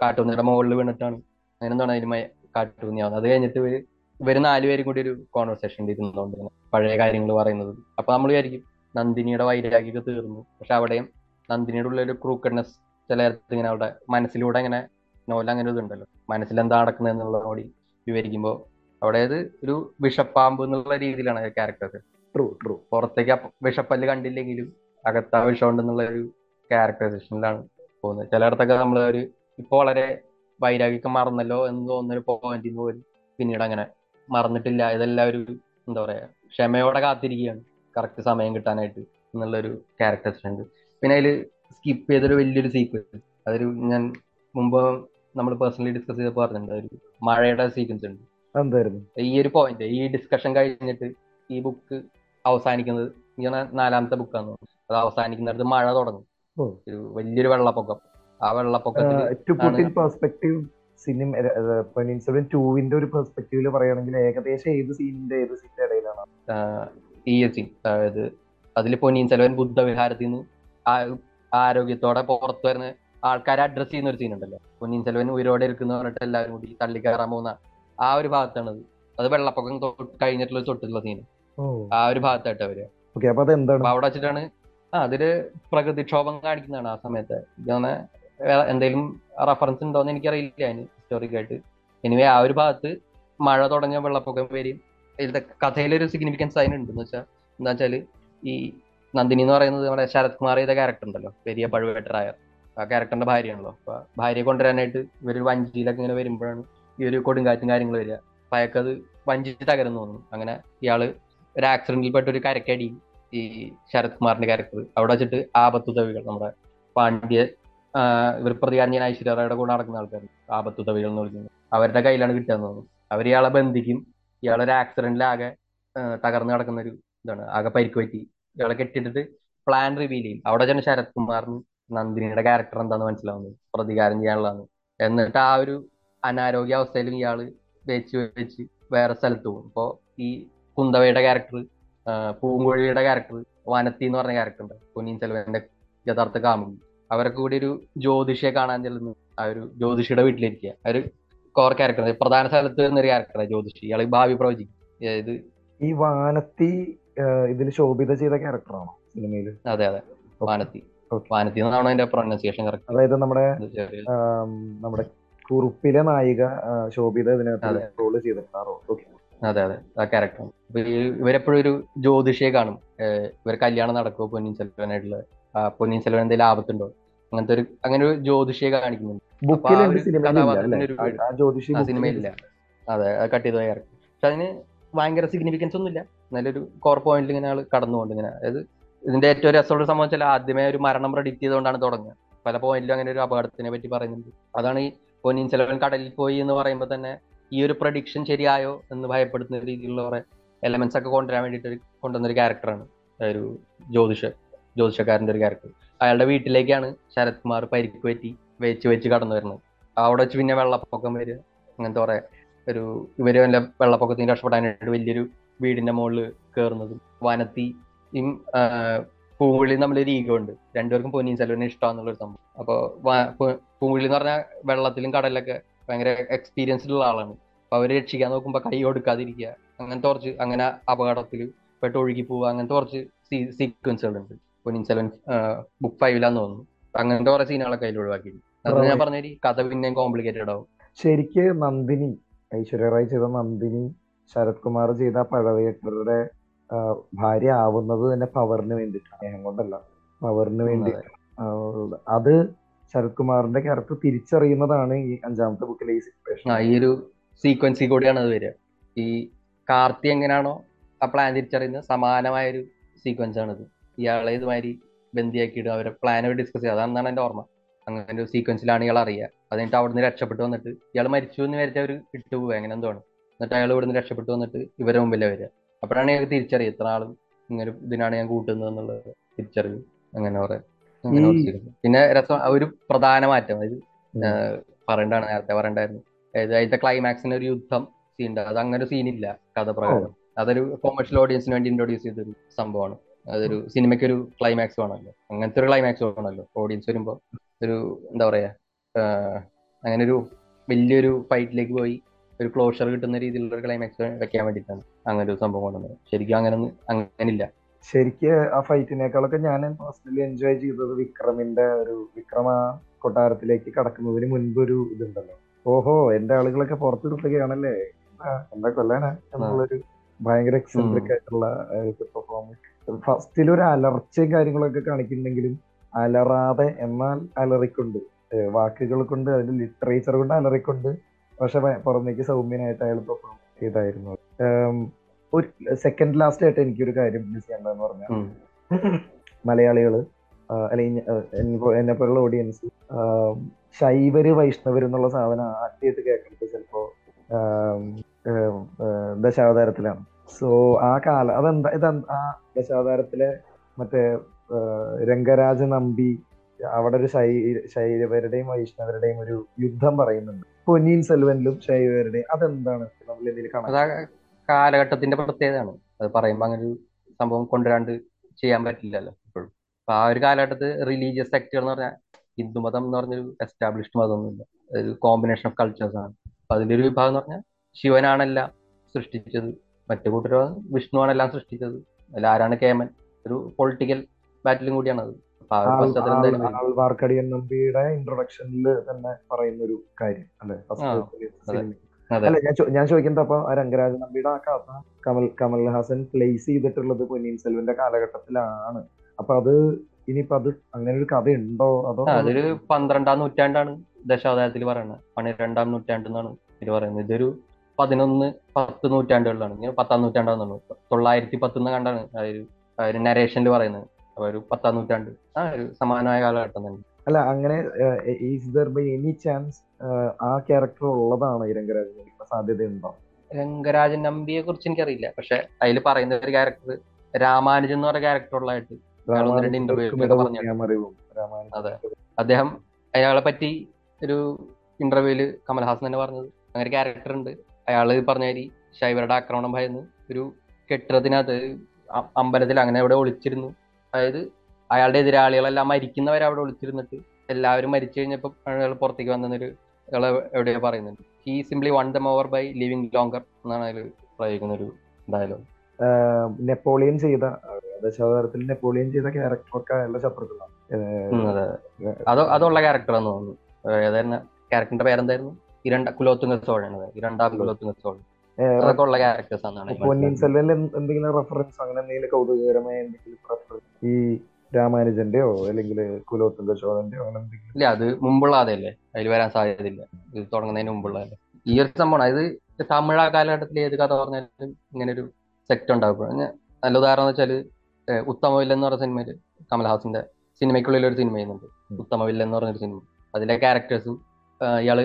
കാട്ടുപന്നിയുടെ മുകളിൽ വീണിട്ടാണ്. അങ്ങനെ എന്താണ് അതിന് കാട്ടുപന്നി കാട്ടുപന്നിയാവുന്നത് അത് കഴിഞ്ഞിട്ട് ഇവർ ഇവർ നാലുപേരും കൂടി ഒരു കോൺവെർസേഷൻ ഇരുന്നുകൊണ്ട് പഴയ കാര്യങ്ങൾ പറയുന്നത്. അപ്പൊ നമ്മൾ വിചാരിക്കും നന്ദിനിയുടെ വൈരാഗ്യമൊക്കെ തീർന്നു. പക്ഷെ അവിടെയും നന്ദിനിയുടെ ഉള്ള ഒരു ക്രൂക്കഡ്നെസ് ചില ഇങ്ങനെ അവിടെ മനസ്സിലൂടെ ഇങ്ങനെ നോല അങ്ങനെ ഒരു ഇതുണ്ടല്ലോ. മനസ്സിൽ എന്താ നടക്കുന്നത് എന്നുള്ളത് കൂടി വിവരിക്കുമ്പോൾ അവിടെ അത് ഒരു വിഷപ്പാമ്പ് എന്നുള്ള രീതിയിലാണ് ക്യാരക്ടർ ട്രൂ ട്രൂ പുറത്തേക്ക് വിഷപ്പല്ല് കണ്ടില്ലെങ്കിലും അകത്താ വിഷമുണ്ടെന്നുള്ള ഒരു ക്യാരക്ടറൈസേഷനിലാണ് പോകുന്നത്. ചിലയിടത്തൊക്കെ നമ്മൾ ഒരു ഇപ്പൊ വളരെ വൈരാഗ്യൊക്കെ മറന്നല്ലോ എന്ന് തോന്നുന്നൊരു പോയിന്റിൽ നിന്ന് പോലും പിന്നീട് അങ്ങനെ മറന്നിട്ടില്ല. ഇതെല്ലാം ഒരു എന്താ പറയാ ക്ഷമയോടെ കാത്തിരിക്കുകയാണ്. കറക്റ്റ് സമയം കിട്ടാനായിട്ട് എന്നുള്ളൊരു ക്യാരക്ടറൈസേഷൻ ഉണ്ട്. പിന്നെ അതിൽ സ്കിപ്പ് ചെയ്തൊരു വലിയൊരു സീക്വൻസ് അതൊരു ഞാൻ മുമ്പ് നമ്മൾ പേഴ്സണലി ഡിസ്കസ് ചെയ്തപ്പോൾ പറഞ്ഞിട്ടുണ്ട്. ഒരു മഴയുടെ സീക്വൻസ് ഉണ്ട്. എന്തായിരുന്നു? ഈ ഒരു പോയിന്റ് ഈ ഡിസ്കഷൻ കഴിഞ്ഞിട്ട് ഈ ബുക്ക് അവസാനിക്കുന്നത് ഇങ്ങനെ നാലാമത്തെ ബുക്കാന്ന് അത് അവസാനിക്കുന്നിടത്ത് മഴ തുടങ്ങും. ഒരു വലിയൊരു വെള്ളപ്പൊക്കം. ആ വെള്ളപ്പൊക്കത്തിൽ സിനിമ പൊന്നിയിൻ സെൽവൻ ടൂവിന്റെ ഒരു പെർസ്പെക്റ്റീവിൽ പറയുകയാണെങ്കിൽ ഏകദേശം ഏത് സീനിന്റെ ഏത് സീനിന്റെ ഇടയിലാണ്? ഈ സീൻ അതായത് അതിൽ പൊന്നിയിൻ സെൽവൻ ബുദ്ധവിഹാരത്തിൽ നിന്ന് ആരോഗ്യത്തോടെ പുറത്തു വരുന്ന ആൾക്കാരെ അഡ്രസ് ചെയ്യുന്ന ഒരു സീൻ ഉണ്ടല്ലോ. പൊന്നിയിൻ സെൽവൻ ഉയരോടെ ഇരിക്കുന്ന പറഞ്ഞിട്ട് എല്ലാവരും കൂടി തള്ളിക്കയറാൻ പോകുന്ന ആ ഒരു ഭാഗത്താണ് അത്. വെള്ളപ്പൊക്കം കഴിഞ്ഞിട്ടുള്ള തൊട്ടുള്ള സീന് ആ ഒരു ഭാഗത്തായിട്ട് അവർ അവിടെ വെച്ചിട്ടാണ് ആ അതിൽ പ്രകൃതിക്ഷോഭം കാണിക്കുന്നതാണ് ആ സമയത്ത്. ഇതാണ് എന്തെങ്കിലും റെഫറൻസ് ഉണ്ടോന്ന് എനിക്കറിയില്ല അതിന് ഹിസ്റ്റോറിക്കായിട്ട് എനിവേ ആ ഒരു ഭാഗത്ത് മഴ തുടങ്ങിയ വെള്ളപ്പൊക്കം വരും. ഇതിന്റെ കഥയിലൊരു സിഗ്നിഫിക്കൻസ് അതിനുണ്ട്. എന്ന് വെച്ചാൽ എന്താ വെച്ചാൽ ഈ നന്ദിനി എന്ന് പറയുന്നത് നമ്മുടെ ശരത് കുമാർ ചെയ്ത ക്യാരക്ടർ ഉണ്ടല്ലോ പെരിയ പഴുവേട്ടറായ ആ ക്യാരക്ടറിന്റെ ഭാര്യയാണല്ലോ. അപ്പൊ ഭാര്യയെ കൊണ്ടുവരാനായിട്ട് ഇവർ വഞ്ചിയിലൊക്കെ ഇങ്ങനെ വരുമ്പോഴാണ് ഈ ഒരു കൊടുങ്കാറ്റും കാര്യങ്ങളും വരിക. അപ്പൊ അയാൾക്ക് അത് വഞ്ചിച്ച് തകരുന്നു തോന്നുന്നു. അങ്ങനെ ഇയാൾ ഒരു ആക്സിഡന്റിൽ പെട്ട ഒരു കരക്കടി ഈ ശരത് കുമാറിന്റെ ക്യാരക്ടർ. അവിടെ വെച്ചിട്ട് ആപത്തുതവികൾ നമ്മുടെ പാണ്ഡ്യ ഇവർ പ്രതികാരം ചെയ്യാൻ ഐശ്വര്യയുടെ കൂടെ നടക്കുന്ന ആൾക്കാർ ആപത്തുതവികൾ എന്ന് വിളിക്കുന്നത്. അവരുടെ കയ്യിലാണ് കിട്ടുക തോന്നുന്നു. അവർ ഇയാളെ ബന്ധിക്കും. ഇയാളൊരു ആക്സിഡന്റിലാകെ തകർന്നു കിടക്കുന്ന ഒരു ഇതാണ്. ആകെ പരിക്ക് പറ്റി. ഇയാളെ കെട്ടിട്ടിട്ട് പ്ലാൻ റിവീൽ ചെയ്യും. അവിടെ ചെന്ന് ശരത് കുമാറിന് നന്ദിനിയുടെ ക്യാരക്ടർ എന്താന്ന് മനസ്സിലാവുന്നത് പ്രതികാരം ചെയ്യാനുള്ളതാണ്. എന്നിട്ട് ആ ഒരു അനാരോഗ്യാവസ്ഥയിലും ഇയാൾ വെച്ച് വെച്ച് വേറെ സ്ഥലത്ത് പോകും. അപ്പോ ഈ കുന്തവയുടെ ക്യാരക്ടർ പൂങ്കൊഴിയുടെ ക്യാരക്ടർ വനത്തി എന്ന് പറഞ്ഞ ക്യാരക്ടർ ഉണ്ട്. പൊന്നിയിൻ ചെലവന്റെ യഥാർത്ഥ കാമുകി. അവരൊക്കെ കൂടി ഒരു ജ്യോതിഷിയെ കാണാൻ ചെല്ലുന്നു ആ ഒരു ജ്യോതിഷിയുടെ വീട്ടിലിരിക്കുക ആ ഒരു കോർ ക്യാരക്ടർ പ്രധാന സ്ഥലത്ത് വരുന്നൊരു ക്യാരക്ടറാണ് ജ്യോതിഷി. ഇയാൾ ഭാവി പ്രവചിക്കും. അതായത് ഈ വാനത്തി ഇതിൽ ശോഭിത ചെയ്ത ക്യാരക്ടറാണോ സിനിമയിൽ അതെ അതെ. വാനത്തി. വാനത്തി എന്നാണ് അതിന്റെ പ്രൊനൗൺസിയേഷൻ കറക്റ്റ് അതായത് നമ്മുടെ നമ്മുടെ കുറുപ്പിലെ നായിക ശോഭിത ഇതിനകത്ത് അതെ. റോൾ ചെയ്തിട്ടുണ്ടാറോ ഓക്കെ അതെ അതെ. ആ ക്യാരക്ടർ ഇവരെപ്പോഴും ഒരു ജ്യോതിഷിയെ കാണും. ഇവർ കല്യാണം നടക്കുമോ പൊന്നിൻ സെൽവനായിട്ടുള്ള പൊന്നിൻ ചെലവൻ എന്തെങ്കിലും ആപത്തുണ്ടോ? അങ്ങനത്തെ ഒരു അങ്ങനെ ഒരു ജ്യോതിഷിയെ കാണിക്കുന്നുണ്ട്. സിനിമയിലില്ല അതെ അത് കട്ട് ചെയ്ത ക്യാരക്ടർ പക്ഷെ അതിന് ഭയങ്കര സിഗ്നിഫിക്കൻസ് ഒന്നുമില്ല. നല്ലൊരു കോർ പോയിന്റിൽ ഇങ്ങനെ ആൾ കടന്നുകൊണ്ട് ഇങ്ങനെ. അതായത് ഇതിന്റെ ഏറ്റവും രസമുള്ള സംഭവം വെച്ചാൽ ആദ്യമേ ഒരു മരണം പ്രഡിക്റ്റ് ചെയ്തുകൊണ്ടാണ് തുടങ്ങുക. പല പോയിന്റിലും അങ്ങനെ ഒരു അപകടത്തിനെ പറ്റി പറയുന്നുണ്ട്. അതാണ് ഈ പൊന്നിയിൻ ചെലവൻ കടലിൽ പോയി എന്ന് പറയുമ്പോൾ തന്നെ ഈ ഒരു പ്രഡിക്ഷൻ ശരിയായോ എന്ന് ഭയപ്പെടുത്തുന്ന രീതിയിലുള്ള കുറെ എലമെന്റ്സ് ഒക്കെ കൊണ്ടുവരാൻ വേണ്ടിയിട്ട് ഒരു കൊണ്ടുവന്ന ഒരു ക്യാരക്ടറാണ് ഒരു ജ്യോതിഷ ജ്യോതിഷക്കാരന്റെ ഒരു ക്യാരക്ടർ അയാളുടെ വീട്ടിലേക്കാണ് ശരത് കുമാർ പരിക്ക് പറ്റി വെച്ച് വെച്ച് കടന്നു വരുന്നത്. അവിടെ വെച്ച് പിന്നെ വെള്ളപ്പൊക്കം വരിക അങ്ങനത്തെ കുറെ ഒരു ഇവർ വല്ല വെള്ളപ്പൊക്കത്തിന് രക്ഷപ്പെടാനായിട്ട് വലിയൊരു വീടിന്റെ മുകളിൽ കയറുന്നതും വനത്തി പൂങ്കുഴി ഒരു ഈഗോ ഉണ്ട് രണ്ടുപേർക്കും പൊന്നിയിൻ സെൽവനെ ഇഷ്ടമാണെന്നുള്ളൊരു സംഭവം. അപ്പൊ പൂങ്കുഴി എന്ന് പറഞ്ഞാൽ വെള്ളത്തിലും കടലിലൊക്കെ ഭയങ്കര എക്സ്പീരിയൻസ്ഡ് ഉള്ള ആളാണ്. അപ്പൊ അവർ രക്ഷിക്കാൻ നോക്കുമ്പോ കൈ കൊടുക്കാതിരിക്കുക അങ്ങനത്തെ കുറച്ച് അങ്ങനെ അപകടത്തിൽ പെട്ട് ഒഴുകി പോവുക അങ്ങനത്തെ കുറച്ച് സീക്വൻസുകളുണ്ട് പൊന്നിയിൻ സെൽവൻ ബുക്ക് ഫൈവിലാന്ന് തോന്നുന്നു. അങ്ങനത്തെ കുറെ സീനുകളൊക്കെ അതിൽ ഒഴിവാക്കി ഞാൻ പറഞ്ഞ കഥ പിന്നെയും കോംപ്ലിക്കേറ്റഡ് ആവും. ശരിക്ക് നന്ദിനി ഐശ്വര്യ റായ് ചെയ്ത നന്ദിനി ശരത് കുമാർ ചെയ്ത പഴവേട്ടരുടെ ഭാര്യ ആവുന്നത് തന്നെ പവറിന് വേണ്ടിയിട്ടാണ് സ്നേഹം കൊണ്ടല്ല. പവറിന് വേണ്ടി. അത്. ശരത് കുമാറിന്റെ ക്യാരക്ടർ തിരിച്ചറിയുന്നതാണ് ഈ അഞ്ചാമത്തെ ബുക്കിലെ ഈ സിറ്റുവേഷൻ ഈ ഒരു സീക്വൻസിൽ കൂടിയാണ് അത് വരിക. ഈ കാർത്തി എങ്ങനെയാണോ ആ പ്ലാൻ തിരിച്ചറിയുന്നത്? സമാനമായ ഒരു സീക്വൻസ് ആണിത്. ഇയാളെ ഇതുമാതിരി ബന്ധിയാക്കിയിട്ട് അവരെ പ്ലാൻ ഡിസ്കസ് ചെയ്യുക. അതാണെന്നാണ് എന്റെ ഓർമ്മ. അങ്ങനെ ഒരു സീക്വൻസിലാണ് ഇയാൾ അറിയുക. അത് കഴിഞ്ഞിട്ട് അവിടുന്ന് രക്ഷപ്പെട്ടു വന്നിട്ട് ഇയാൾ മരിച്ചു എന്ന് വിചാരിച്ച അവർ ഇട്ടുപോകുക. എങ്ങനെ അങ്ങനെ എന്തോ ആണ് എന്നിട്ട് അയാൾ ഇവിടുന്ന് രക്ഷപ്പെട്ടു വന്നിട്ട് ഇവരെ മുമ്പിലെ വരിക. അപ്പോഴാണ് ഞങ്ങൾക്ക് തിരിച്ചറിയുക ഇത്ര ആളും ഇങ്ങനെ ഇതിനാണ് ഞാൻ കൂട്ടുന്നത് എന്നുള്ളത് തിരിച്ചറിവ് അങ്ങനെ കുറച്ച് പിന്നെ രസം ഒരു പ്രധാന മാറ്റം അതായത് പറയണ്ടാണ് നേരത്തെ പറയണ്ടായിരുന്നു. അതായത് അതിന്റെ ക്ലൈമാക്സിന് ഒരു യുദ്ധം സീൻ ഉണ്ട് അത് അങ്ങനെ സീനില്ല കഥ പ്രകാരം. അതൊരു കൊമേഴ്ഷ്യൽ ഓഡിയൻസിന് വേണ്ടി ഇൻട്രോഡ്യൂസ് ചെയ്തൊരു സംഭവമാണ്. അതൊരു സിനിമയ്ക്ക് ഒരു ക്ലൈമാക്സ് വേണമല്ലോ. അങ്ങനത്തെ ഒരു ക്ലൈമാക്സ് വേണമല്ലോ. ഓഡിയൻസ് വരുമ്പോൾ ഒരു എന്താ പറയാ അങ്ങനെ ഒരു വലിയൊരു ഫൈറ്റിലേക്ക് പോയി ഒരു ക്ലോഷർ കിട്ടുന്ന രീതിയിലുള്ള ഒരു ക്ലൈമാക്സ് വെക്കാൻ വേണ്ടിയിട്ടാണ്. അങ്ങനെ ഒരു സംഭവം കൊണ്ടുവന്നത്. ശരിക്കും അങ്ങനെ അങ്ങനില്ല. ശരിക്ക് ആ ഫൈറ്റിനേക്കാളൊക്കെ ഞാൻ പേഴ്സണലി എൻജോയ് ചെയ്തത് വിക്രമിന്റെ ഒരു വിക്രമ കൊട്ടാരത്തിലേക്ക് കടക്കുന്നതിന് മുൻപ് ഒരു ഇതുണ്ടല്ലോ. ഓഹോ എന്റെ ആളുകളൊക്കെ പുറത്തു നിർത്തുകയാണല്ലേ എന്താ കൊല്ലാനാ എന്നുള്ളൊരു ഭയങ്കര എക്സെൻട്രിക് ആയിട്ടുള്ള പെർഫോമൻസ് ഫസ്റ്റിൽ ഒരു അലർച്ചയും കാര്യങ്ങളൊക്കെ കാണിക്കുന്നുണ്ടെങ്കിലും അലറാതെ എന്നാൽ അലറിക്കൊണ്ട് വാക്കുകൾ കൊണ്ട് അതിന്റെ ലിറ്ററേച്ചർ കൊണ്ട് അലറിക്കൊണ്ട് പക്ഷെ പുറമേക്ക് സൗമ്യനായിട്ട് അയാൾ പെർഫോം ചെയ്തായിരുന്നു. ഒരു സെക്കൻഡ് ലാസ്റ്റ് ആയിട്ട് എനിക്കൊരു കാര്യം മിസ് ചെയ്യേണ്ടതെന്ന് പറഞ്ഞാൽ മലയാളികൾ അല്ലെങ്കിൽ എന്നെ പോലുള്ള ഓഡിയൻസ് ശൈവര് വൈഷ്ണവര് എന്നുള്ള സാധനം ആദ്യമായിട്ട് കേൾക്കുന്നത് ചിലപ്പോ ദശാവതാരത്തിലാണ്. സോ ആ കാല അതെന്താ ഇത് ആ ദശാവതാരത്തിലെ മറ്റേ രംഗരാജ നമ്പി അവിടെ ഒരു ശൈ ശൈവരുടെയും വൈഷ്ണവരുടെയും ഒരു യുദ്ധം പറയുന്നുണ്ട്. പൊന്നിയിൻ സെൽവനിലും ശൈവരുടെയും അതെന്താണ്? നമ്മൾ എന്തെങ്കിലും കാലഘട്ടത്തിന്റെ പ്രത്യേകതയാണ്. അത് പറയുമ്പോൾ അങ്ങനെ ഒരു സംഭവം കൊണ്ടുവരാണ്ട് ചെയ്യാൻ പറ്റില്ലല്ലോ ഇപ്പോഴും. അപ്പൊ ആ ഒരു കാലഘട്ടത്തിൽ റിലീജിയസ് സെക്ടർ എന്ന് പറഞ്ഞാൽ ഹിന്ദുമതം എന്ന് പറഞ്ഞൊരു എസ്റ്റാബ്ലിഷ്ഡ് മതമൊന്നുമില്ല. ഒരു കോമ്പിനേഷൻ ഓഫ് കൾച്ചേഴ്സ് ആണ്. അപ്പൊ അതിന്റെ ഒരു വിഭാഗം എന്ന് പറഞ്ഞാൽ ശിവനാണെല്ലാം സൃഷ്ടിച്ചത് മറ്റു കൂട്ടരോ വിഷ്ണുവാണെല്ലാം സൃഷ്ടിച്ചത് അതിൽ ആരാണ് കേമൻ? ഒരു പൊളിറ്റിക്കൽ ബാറ്റിലും കൂടിയാണ് അത്. ആൾവാർക്കടിയൻ നമ്പിയുടെ ഇൻട്രൊഡക്ഷനിൽ തന്നെ പറയുന്ന ഒരു കാര്യം അല്ലെ? അല്ല ഞാൻ ഞാൻ ചോദിക്കുന്നത് അപ്പൊ ആ രംഗരാജ നമ്പിയുടെ ആ കഥ കമൽ കമൽഹാസൻ പ്ലേസ് ചെയ്തിട്ടുള്ളത് പൊന്നിയിൻ സെൽവന്റെ കാലഘട്ടത്തിലാണ്. അപ്പൊ അത് ഇനിയിപ്പോ അത് അങ്ങനെ ഒരു കഥ ഉണ്ടോ അതോ അതൊരു പന്ത്രണ്ടാം നൂറ്റാണ്ടാണ് ദശാവതാരത്തിൽ പറയുന്നത് പന്ത്രണ്ടാം നൂറ്റാണ്ടെന്നാണ് ഇത് പറയുന്നത്. ഇതൊരു പതിനൊന്ന് പത്ത് നൂറ്റാണ്ടുകളിലാണ്. ഇങ്ങനെ പത്താം നൂറ്റാണ്ടാണെന്നു തൊള്ളായിരത്തി പത്തുനിന്ന് കണ്ടാണ് ആ ഒരു നരേഷനിൽ പറയുന്നത്. അപ്പൊ ഒരു പത്താം നൂറ്റാണ്ട്. ആ ഒരു സമാനമായ കാലഘട്ടം തന്നെ. അല്ല അങ്ങനെ is there by any chance ആ ക്യാരക്ടർ ഉള്ളതാണ് ഈ രംഗരാജൻ സാധ്യതയുണ്ടോ? രംഗരാജൻ നമ്പിയെ കുറിച്ച് എനിക്കറിയില്ല. പക്ഷെ അതിൽ പറയുന്ന ഒരു ക്യാരക്ടർ രാമാനുജൻ എന്ന് പറയുന്ന ക്യാരക്ടർ ഉള്ളതായിട്ട് രണ്ട് രാമാനുജം അതെ. അദ്ദേഹം അയാളെ പറ്റി ഒരു ഇന്റർവ്യൂവിൽ കമൽഹാസൻ തന്നെ പറഞ്ഞത്. അങ്ങനെ ക്യാരക്ടർ ഉണ്ട്. അയാൾ പറഞ്ഞ മാതിരി ശൈവരുടെ ആക്രമണം ഭയന്ന് ഒരു കെട്ടിടത്തിനകത്ത് അമ്പലത്തിൽ അങ്ങനെ അവിടെ ഒളിച്ചിരുന്നു. അതായത് അയാളുടെ എതിരാളികളെല്ലാം മരിക്കുന്നവരെ അവിടെ ഒളിച്ചിരുന്നിട്ട് എല്ലാവരും മരിച്ചു കഴിഞ്ഞപ്പോൾ അയാൾ പുറത്തേക്ക് വന്നൊരു അയാളെ എവിടെയോ പറയുന്നുണ്ട്. He simply won them over by living longer എന്നാണ് അതിൽ പ്രയോഗിക്കുന്ന ഒരു ഡയലോഗ് നെപ്പോളിയൻ ചെയ്ത ദശാവതാരത്തിൽ നെപ്പോളിയൻ ചെയ്ത ക്യാരക്ടറൊക്കെ അയാളുടെ ശത്രുക്കളാണ്. അതെ അത്. അതുള്ള ക്യാരക്ടറാന്ന് തോന്നുന്നു. ഏതായിരുന്നു? ക്യാരക്ടറിന്റെ പേരെന്തായിരുന്നു? ഇരണ്ട കുലോത്തുങ്ക സോഴാണ് ഇരണ്ടാം കുലോത്തുങ്ക എനിക്ക് പൊന്നിയിൻ. സെൽവനിൽ എന്തെങ്കിലും റെഫറൻസ് അങ്ങനെ എന്തെങ്കിലും കൗതുകകരമായ എന്തെങ്കിലും റെഫറൻസ് ഈ രാമാനുജന്റെയോ അല്ലെങ്കിൽ കുലോത്തുങ്ക ചോഴന്റെയോ അങ്ങനെ എന്തെങ്കിലും? ഇല്ല അത് മുമ്പുള്ള അതല്ലേ അതിൽ വരാൻ സാധ്യതയില്ല. ഇത് തുടങ്ങുന്നതിന് മുമ്പുള്ളതല്ലേ? ഈ ഒരു സംഭവമാണ് അതായത് തമിഴ് ആ കാലഘട്ടത്തിൽ ഏത് കഥ പറഞ്ഞാലും ഇങ്ങനെ ഒരു സെക്ട് ഉണ്ടാവും. ഞാൻ നല്ല ഉദാഹരണം എന്ന് വെച്ചാൽ ഉത്തമവില്ല എന്ന് പറഞ്ഞ സിനിമയിൽ കമൽഹാസിന്റെ സിനിമയ്ക്കുള്ളിൽ ഒരു സിനിമ ചെയ്യുന്നുണ്ട്. ഉത്തമവില്ല എന്ന് പറഞ്ഞൊരു സിനിമ. അതിലെ ക്യാരക്ടേഴ്സും ഇയാൾ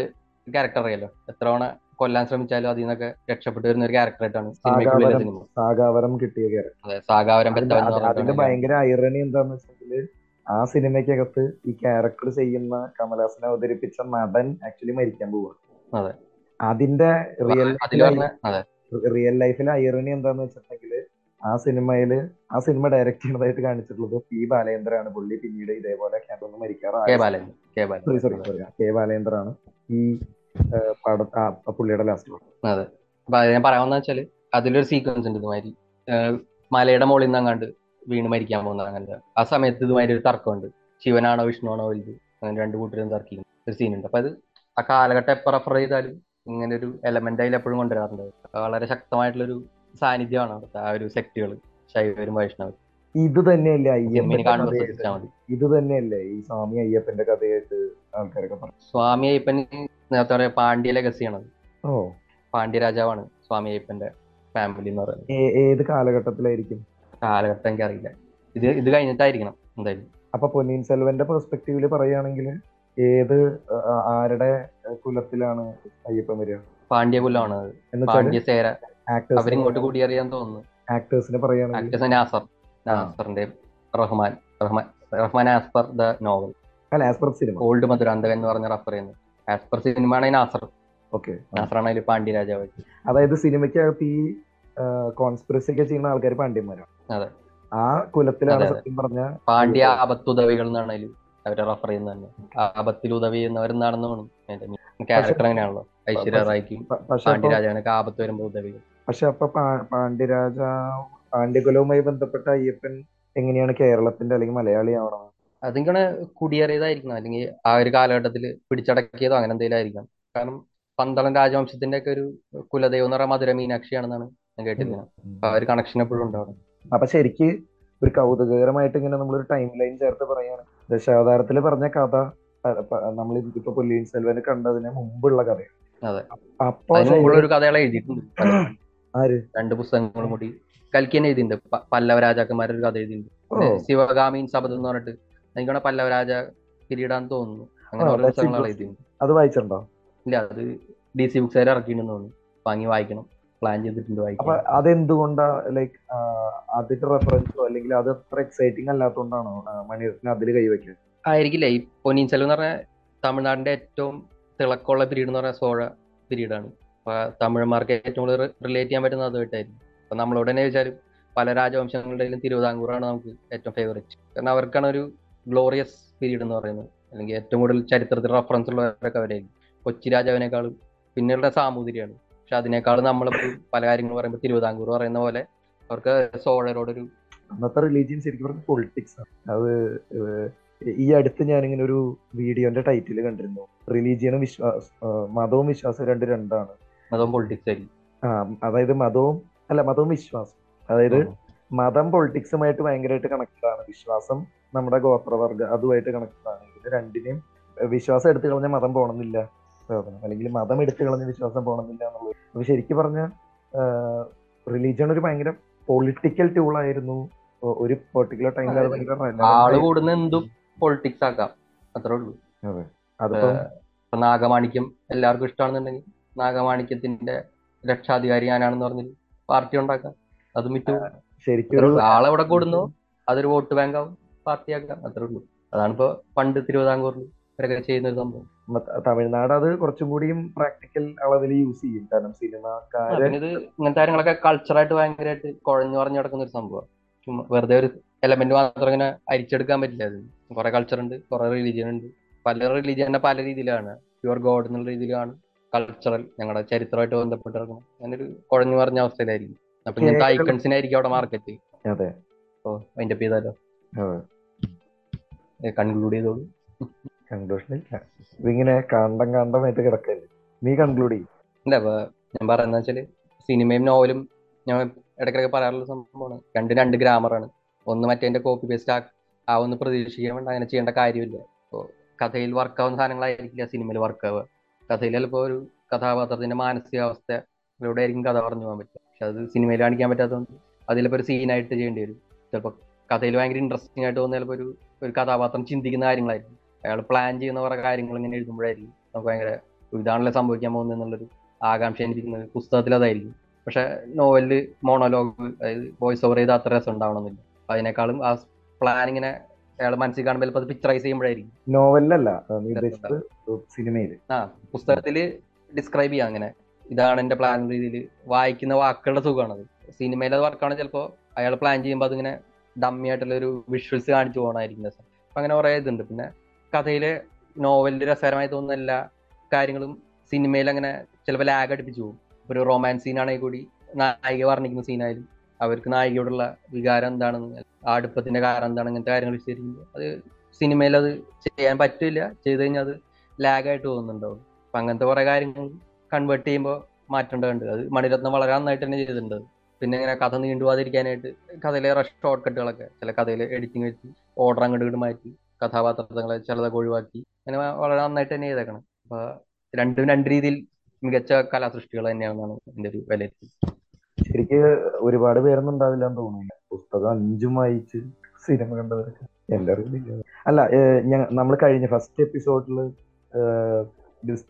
ക്യാരക്ടർ അറിയാലോ? എത്ര തവണ കൊല്ലാൻ ശ്രമിച്ചാലും അതിൽ നിന്നൊക്കെ രക്ഷപ്പെട്ടു വരുന്ന ഒരു ക്യാരക്ടറായിട്ടാണ് സാഗാവരം കിട്ടിയ ക്യാരക്ടർ സാഗാവരം അതിന്റെ ഭയങ്കര ഐറണി എന്താന്ന് വെച്ചെങ്കിൽ ആ സിനിമയ്ക്കകത്ത് ഈ ക്യാരക്ടർ ചെയ്യുന്ന കമലഹാസനെ അവതരിപ്പിച്ച നടൻ ആക്ച്വലി മരിക്കാൻ പോവുക അതെ. അതിന്റെ റിയൽ റിയൽ ലൈഫിലെ ഐറണി എന്താന്ന് വെച്ചിട്ടുണ്ടെങ്കിൽ ആ സിനിമയിൽ ആ സിനിമ ഡയറക്ട് ചെയ്യുന്നതായിട്ട് കാണിച്ചിട്ടുള്ളത് പി ബാലേന്ദ്രയാണ് പുള്ളി പിന്നീട് ഇതേപോലെ ക്യാമ്പൊന്നും ബാലൻ സോറി സോറി കെ ബാലേന്ദ്രാണ്. ഈ പട പുള്ളിയുടെ ലാസ്റ്റ് അതെ. അപ്പൊ ഞാൻ പറയാമെന്ന് വെച്ചാൽ അതിലൊരു സീക്വൻസ് ഉണ്ട് ഇതുമാതിരി. മലയുടെ മുകളിൽ നിന്ന് അങ്ങാണ്ട് വീണ് മരിക്കാൻ പോകുന്നത് അങ്ങനത്തെ. ആ സമയത്ത് ഇതുമാതിരി ഒരു തർക്കമുണ്ട്. ശിവനാണോ വിഷ്ണുവാണോ വലുത്? അങ്ങനെ രണ്ട് കൂട്ടരും തർക്കിക്കും ഒരു സീനുണ്ട് അപ്പൊ അത് ആ കാലഘട്ടം എപ്പോൾ റെഫർ ചെയ്താലും ഇങ്ങനെ ഒരു എലമെന്റ് അതിൽ എപ്പോഴും കൊണ്ടുവരാറുണ്ട്. വളരെ വളരെ ശക്തമായിട്ടുള്ളൊരു സാന്നിധ്യമാണ് അവിടുത്തെ ആ ഒരു സെക്ടുകൾ ശൈവരും വൈഷ്ണവരും. ഇത് തന്നെയല്ലേ അയ്യപ്പൻ ഇത് തന്നെയല്ലേ ഈ സ്വാമി അയ്യപ്പന്റെ കഥയായിട്ട് ആൾക്കാരൊക്കെ പറഞ്ഞു സ്വാമി അയ്യപ്പൻ നേരത്തെ പറയാ പാണ്ഡ്യ ലെഗസിയാണ്. ഓ. പാണ്ഡ്യ രാജാവാണ് സ്വാമി അയ്യപ്പന്റെ ഫാമിലി എന്ന് പറയുന്നത്. ഏത് കാലഘട്ടത്തിലായിരിക്കും? കാലഘട്ടം എനിക്ക് അറിയില്ല ഇത് ഇത് കഴിഞ്ഞിട്ടായിരിക്കണം എന്തായാലും. അപ്പൊ പൊന്നീൻ സെൽവന്റെ പെർസ്പെക്റ്റീവിൽ പറയുകയാണെങ്കിൽ ഏത് ആരുടെ കുലത്തിലാണ് അയ്യപ്പൻ വരിക? പാണ്ഡ്യ കുലമാണ് പാണ്ഡ്യ സേര ആക്ടേഴ്സ് അവരിങ്ങോട്ട് കൂടിയറിയാൻ തോന്നുന്നു. ആക്ടേഴ്സിനെ പറയുകയാണെങ്കിൽ actors Nassar. നാസറിന്റെ Rahman Rahman Rahman as per the novel. അല്ല as per cinema. Old Madhurantakan എന്ന് പറഞ്ഞ റഫർ ചെയ്യുന്നത് ആസ് പെർ സിനിമ ആണ് നാസർ ഓക്കെ. നാസറാണ് അതിൽ പാണ്ഡ്യ രാജാവ് അതായത് സിനിമയ്ക്കകത്ത് ഈ കോൺസ്പിറസി ഒക്കെ ചെയ്യുന്ന ആൾക്കാർ പാണ്ഡ്യന്മാരാണ്. അതെ. ആ കുലത്തിലാണ്. സത്യം പറഞ്ഞ പാണ്ഡ്യ ആപത്തുദവികൾ എന്നാണ് അവരെ റഫർ ചെയ്യുന്നത് തന്നെ. ആപത്തിൽ ഉദവി എന്നവരെന്നാണെന്ന് ക്യാരക്ടർ അങ്ങനെയാണല്ലോ. ഐശ്വര്യ റായിക്ക് പാണ്ഡ്യരാജാണ് ആപത്ത് വരുമ്പോൾ ഉദവികൾ. പക്ഷെ അപ്പൊ പാണ്ഡ്യരാജാവ് പാണ്ഡ്യരാജ പാണ്ഡ്യകുലവുമായി ബന്ധപ്പെട്ട അയ്യപ്പൻ എങ്ങനെയാണ് കേരളത്തിന്റെ അല്ലെങ്കിൽ മലയാളിയാവണം അതിങ്ങനെ കുടിയേറിയതായിരിക്കണം. അല്ലെങ്കിൽ ആ ഒരു കാലഘട്ടത്തിൽ പിടിച്ചടക്കിയതോ അങ്ങനെ എന്തെങ്കിലും ആയിരിക്കണം. കാരണം പന്തളം രാജവംശത്തിന്റെ ഒക്കെ ഒരു കുലദൈവം എന്ന് പറയുന്നത് മധുര മീനാക്ഷിയാണെന്നാണ് ഞാൻ കേട്ടിരിക്കുന്നത് അപ്പൊ ആ ഒരു കണക്ഷൻ എപ്പോഴും ഉണ്ടാവണം. അപ്പൊ ശരിക്ക് ഒരു കൗതുകകരമായിട്ട് ഇങ്ങനെ നമ്മളൊരു ടൈം ലൈൻ ചേർത്ത് പറയാണ് ദശാവതാരത്തിൽ പറഞ്ഞ കഥ നമ്മൾ ഇപ്പൊ പുല്ലിയൻ സെൽവന് കണ്ടതിന് മുമ്പുള്ള കഥയാണ്. അതെ. അപ്പൊ ഒരു കഥകൾ എഴുതിയിട്ടുണ്ട്. ആര്? രണ്ട് പുസ്തകങ്ങളും കൂടി കൽക്കി തന്നെ എഴുതിയിട്ടുണ്ട് പല്ലവ രാജാക്കന്മാരുടെ ഒരു കഥ എഴുതിയിട്ടുണ്ട്. ശിവഗാമിൻ ശബദം എന്ന് പറഞ്ഞിട്ട് എനിക്കാണ് പല്ലവ രാജ കിരീടാന്ന് തോന്നുന്നു. അങ്ങനെ ഓരോ പുസ്തകങ്ങൾ എഴുതിയിട്ടുണ്ട്. അത് വായിച്ചിട്ടുണ്ടോ? ഇല്ല അത് ഡി സി ബുക്സ് ഇറക്കിയിട്ടുണ്ടെന്ന് തോന്നുന്നു. വാങ്ങി വായിക്കണം. പ്ലാൻ ചെയ്തിട്ടുണ്ട് വായിക്കാൻ. വായിക്കണം അതെന്തുകൊണ്ടാ ലൈക്ക് അതിന്റെ റെഫറൻസോ അല്ലെങ്കിൽ അത് അത്ര എക്സൈറ്റിംഗ് അല്ലാത്തതുകൊണ്ടാണോ മണിരത്ന അതിൽ കൈവയ്ക്കാൻ ആയിരിക്കില്ല. ഈ പൊന്നിയിൻ സെൽവൻ എന്ന് പറഞ്ഞാൽ തമിഴ്നാടിന്റെ ഏറ്റവും തിളക്കമുള്ള പീരീഡ് എന്ന് പറഞ്ഞാൽ സോഴ പീരീഡാണ്. അപ്പൊ തമിഴന്മാർക്ക് ഏറ്റവും കൂടുതൽ റിലേറ്റ് ചെയ്യാൻ പറ്റുന്ന അതുമായിട്ടായിരുന്നു അപ്പൊ നമ്മൾ ഉടനെ വിചാരിച്ചാലും പല രാജവംശങ്ങളുടെയും തിരുവിതാംകൂറാണ് നമുക്ക് ഏറ്റവും ഫേവറേറ്റ് കാരണം അവർക്കാണ് ഒരു ഗ്ലോറിയസ് പീരീഡ് എന്ന് പറയുന്നത്. അല്ലെങ്കിൽ ഏറ്റവും കൂടുതൽ ചരിത്രത്തിൽ റെഫറൻസ് ഉള്ളവരൊക്കെ അവരായിരിക്കും. കൊച്ചി രാജാവിനേക്കാളും പിന്നെയുള്ള സാമൂതിരിയാണ്. പക്ഷെ അതിനേക്കാളും നമ്മളിപ്പോൾ പല കാര്യങ്ങൾ പറയുമ്പോൾ തിരുവിതാംകൂർ പറയുന്ന പോലെ അവർക്ക് സോഴരോടൊരു അന്നത്തെ റിലീജിയൻ ശരിക്കും പറഞ്ഞ പൊളിറ്റിക്സ് ആണ്. അത് ഈ അടുത്ത് ഞാൻ ഇങ്ങനെ ഒരു വീഡിയോന്റെ ടൈറ്റിൽ കണ്ടിരുന്നു. റിലീജിയനും വിശ്വാസ മതവും വിശ്വാസവും രണ്ട് രണ്ടാണ്. മതവും പൊളിറ്റിക്സ് ആയിരിക്കും. ആ അതായത് മതവും അല്ല മതവും വിശ്വാസം. അതായത് മതം പൊളിറ്റിക്സുമായിട്ട് ഭയങ്കരമായിട്ട് കണക്റ്റഡ് ആണ്. വിശ്വാസം നമ്മുടെ ഗോത്രവർഗ അതുമായിട്ട് കണക്റ്റഡ് ആണ്. ഇതിന് രണ്ടിനെയും വിശ്വാസം എടുത്തു കളഞ്ഞാൽ മതം പോണമെന്നില്ല അല്ലെങ്കിൽ മതം എടുത്തു കളഞ്ഞ വിശ്വാസം പോകണമെന്നില്ല എന്നുള്ളത്. അപ്പൊ ശരിക്കും പറഞ്ഞ റിലീജിയൻ ഒരു ഭയങ്കര പൊളിറ്റിക്കൽ ടൂൾ ആയിരുന്നു. ഒരു പെർട്ടിക്കുലർ ടൈമിൽ ആൾ കൂടുന്ന എന്തും പൊളിറ്റിക്സ് ആക്കാം. അത്രേ ഉള്ളൂ. നാഗമാണിക്യം എല്ലാവർക്കും ഇഷ്ടമാണെന്നുണ്ടെങ്കിൽ നാഗമാണിക്യത്തിന്റെ രക്ഷാധികാരി ഞാനാണെന്ന് പറഞ്ഞ് പാർട്ടി ഉണ്ടാക്കാം. അത് മിറ്റു ശരിക്കും ആളെ എവിടെ ഉള്ളൂ. ആളെവിടെ കൂടുന്നു? അതൊരു വോട്ട് ബാങ്ക് ആവും പാർട്ടി ആക്കാം അത്രേ ഉള്ളൂ. അതാണ് ഇപ്പൊ പണ്ട് തിരുവിതാംകൂറിൽ ഇവരൊക്കെ ചെയ്യുന്ന ഒരു സംഭവം. തമിഴ്നാട് അത് കുറച്ചും കൂടിയും പ്രാക്ടിക്കൽ അളവിൽ യൂസ് ചെയ്യും. കാരണം സിനിമാക്കാര് ഇങ്ങനത്തെ കാര്യങ്ങളൊക്കെ കൾച്ചറായിട്ട് ഭയങ്കരമായിട്ട് കുഴഞ്ഞു പറഞ്ഞു കിടക്കുന്ന ഒരു സംഭവം. വെറുതെ ഒരു എലമെന്റ് മാത്രം ഇങ്ങനെ അരിച്ചെടുക്കാൻ പറ്റില്ല അത്. കുറെ കൾച്ചർ ഉണ്ട് കുറെ റിലീജിയൻ ഉണ്ട്. പല റിലീജിയനെ പല രീതിയിലാണ്. പ്യുവർ ഗോഡ് എന്നുള്ള രീതിയിലാണ് കൾച്ചറൽ ഞങ്ങളുടെ ചരിത്രമായിട്ട് ബന്ധപ്പെട്ട് ഇറങ്ങും അങ്ങനെ ഒരു കുഴഞ്ഞു പറഞ്ഞ അവസ്ഥയിലായിരിക്കും. അപ്പൊ ഇങ്ങനത്തെ കേരളം- ഐക്കൺസിനായിരിക്കും അവിടെ മാർക്കറ്റ് അതെ. അപ്പൊ അതിന്റെ ചെയ്താലോ? കൺക്ലൂഡ് ചെയ്തോളൂ. കൺക്ലൂഷൻ ഇല്ല. ഇതിങ്ങനെ കാണ്ടം കാണ്ടമായിട്ട് കിടക്കല്ലേ? നീ കൺക്ലൂഡ് ചെയ്യും. ഇല്ല ഞാൻ പറയുന്നത് വെച്ചാൽ സിനിമയും നോവലും ഞാൻ ഇടയ്ക്കിടയ്ക്ക് പറയാനുള്ള സംഭവമാണ്. രണ്ട് രണ്ട് ഗ്രാമറാണ് ഒന്ന് മറ്റേന്റെ കോപ്പി പേസ്റ്റ് ആവുമെന്ന് പ്രതീക്ഷിക്കാൻ വേണ്ട അങ്ങനെ ചെയ്യേണ്ട കാര്യമില്ല. കഥയിൽ വർക്കാവുന്ന സാധനങ്ങളായിരിക്കില്ല സിനിമയിൽ വർക്കാവുക കഥയിൽ ചിലപ്പോൾ ഒരു കഥാപാത്രത്തിന്റെ മാനസികാവസ്ഥയിലൂടെ ആയിരിക്കും കഥ പറഞ്ഞു പോകാൻ പറ്റുക. പക്ഷെ അത് സിനിമയിൽ കാണിക്കാൻ പറ്റാത്തതുകൊണ്ട് അതിലിപ്പോൾ ഒരു സീനായിട്ട് ചെയ്യേണ്ടി വരും. ചിലപ്പോൾ കഥയിൽ ഭയങ്കര ഇൻട്രസ്റ്റിംഗ് ആയിട്ട് തോന്നുന്ന ചിലപ്പോൾ ഒരു ഒരു കഥാപാത്രം ചിന്തിക്കുന്ന കാര്യങ്ങളായിരിക്കും. അയാൾ പ്ലാൻ ചെയ്യുന്ന കുറെ കാര്യങ്ങൾ ഇങ്ങനെ എഴുതുമ്പോഴായിരിക്കും നമുക്ക് ഭയങ്കര ഇതാണല്ലോ സംഭവിക്കാൻ പോകുന്നത് എന്നുള്ളൊരു ആകാംക്ഷ എനിക്കുന്നത് പുസ്തകത്തിൽ അതായിരിക്കും. പക്ഷെ നോവലിൽ മോണോലോഗ് അതായത് വോയിസ് ഓവർ ചെയ്ത് അത്ര രസം ഉണ്ടാവണമെന്നില്ല. അതിനേക്കാളും ആ പ്ലാൻ ഇങ്ങനെ അയാൾ മനസ്സിൽ കാണുമ്പോൾ ചിലപ്പോൾ അത് പിക്ചറൈസ് ചെയ്യുമ്പോഴായിരിക്കും. നോവലിലല്ല സിനിമയിൽ ആ പുസ്തകത്തിൽ ഡിസ്ക്രൈബ് ചെയ്യാം അങ്ങനെ. ഇതാണ് എന്റെ പ്ലാൻ രീതിയിൽ വായിക്കുന്ന വാക്കുകളുടെ സുഖമാണത് സിനിമയിൽ അത് വർക്കാണ് ചിലപ്പോ അയാൾ പ്ലാൻ ചെയ്യുമ്പോൾ അതിങ്ങനെ ഡമ്മി ആയിട്ടുള്ള ഒരു വിഷ്വൽസ് കാണിച്ചു പോകണമായിരിക്കും രസം. അപ്പൊ അങ്ങനെ കുറെ ഇതുണ്ട്. പിന്നെ കഥയിലെ നോവലിൽ രസകരമായി തോന്നുന്ന എല്ലാ കാര്യങ്ങളും സിനിമയിൽ അങ്ങനെ ചിലപ്പോൾ ലാഗ് അടുപ്പിച്ചു പോകും. ഒരു റൊമാൻസ് സീനാണെങ്കിൽ കൂടി നായിക വർണിക്കുന്ന സീനായാലും അവർക്ക് നായികയോടുള്ള വികാരം എന്താണെന്ന് ആടുപ്പത്തിന്റെ കാരണം എന്താണ് അങ്ങനത്തെ കാര്യങ്ങൾ വിശദീകരിക്കുമ്പോൾ അത് സിനിമയിൽ അത് ചെയ്യാൻ പറ്റില്ല. ചെയ്ത് കഴിഞ്ഞാൽ അത് ലാഗായിട്ട് തോന്നുന്നുണ്ടാവും അപ്പൊ അങ്ങനത്തെ കുറെ കാര്യങ്ങൾ കൺവേർട്ട് ചെയ്യുമ്പോൾ മാറ്റേണ്ടതുണ്ട് അത് മണിരത്നം വളരെ നന്നായിട്ട് തന്നെ ചെയ്തിട്ടുണ്ട്. പിന്നെ ഇങ്ങനെ കഥ നീണ്ടുപോകാതിരിക്കാനായിട്ട് കഥയിലെ റഷ് ഷോർട്ട് കട്ടുകളൊക്കെ ചില കഥയിൽ എഡിറ്റിംഗ് വെച്ച് ഓർഡർ അങ്ങോട്ട് മാറ്റി കഥാപാത്രങ്ങളെ ചിലതൊക്കെ ഒഴിവാക്കി അങ്ങനെ വളരെ നന്നായിട്ട് തന്നെ ചെയ്തേക്കണം. അപ്പൊ രണ്ടും രണ്ട് രീതിയിൽ മികച്ച കലാസൃഷ്ടികൾ തന്നെയാണെന്നാണ് എന്റെ ഒരു വിലയിരുത്തൽ. ശരിക്ക് ഒരുപാട് പേരൊന്നും ഉണ്ടാവില്ല എന്ന് തോന്നുന്നു പുസ്തകം അഞ്ചും വായിച്ച് സിനിമ കണ്ടവരൊക്കെ. എല്ലാവർക്കും അറിവില്ല അല്ല നമ്മൾ കഴിഞ്ഞ ഫസ്റ്റ് എപ്പിസോഡിൽ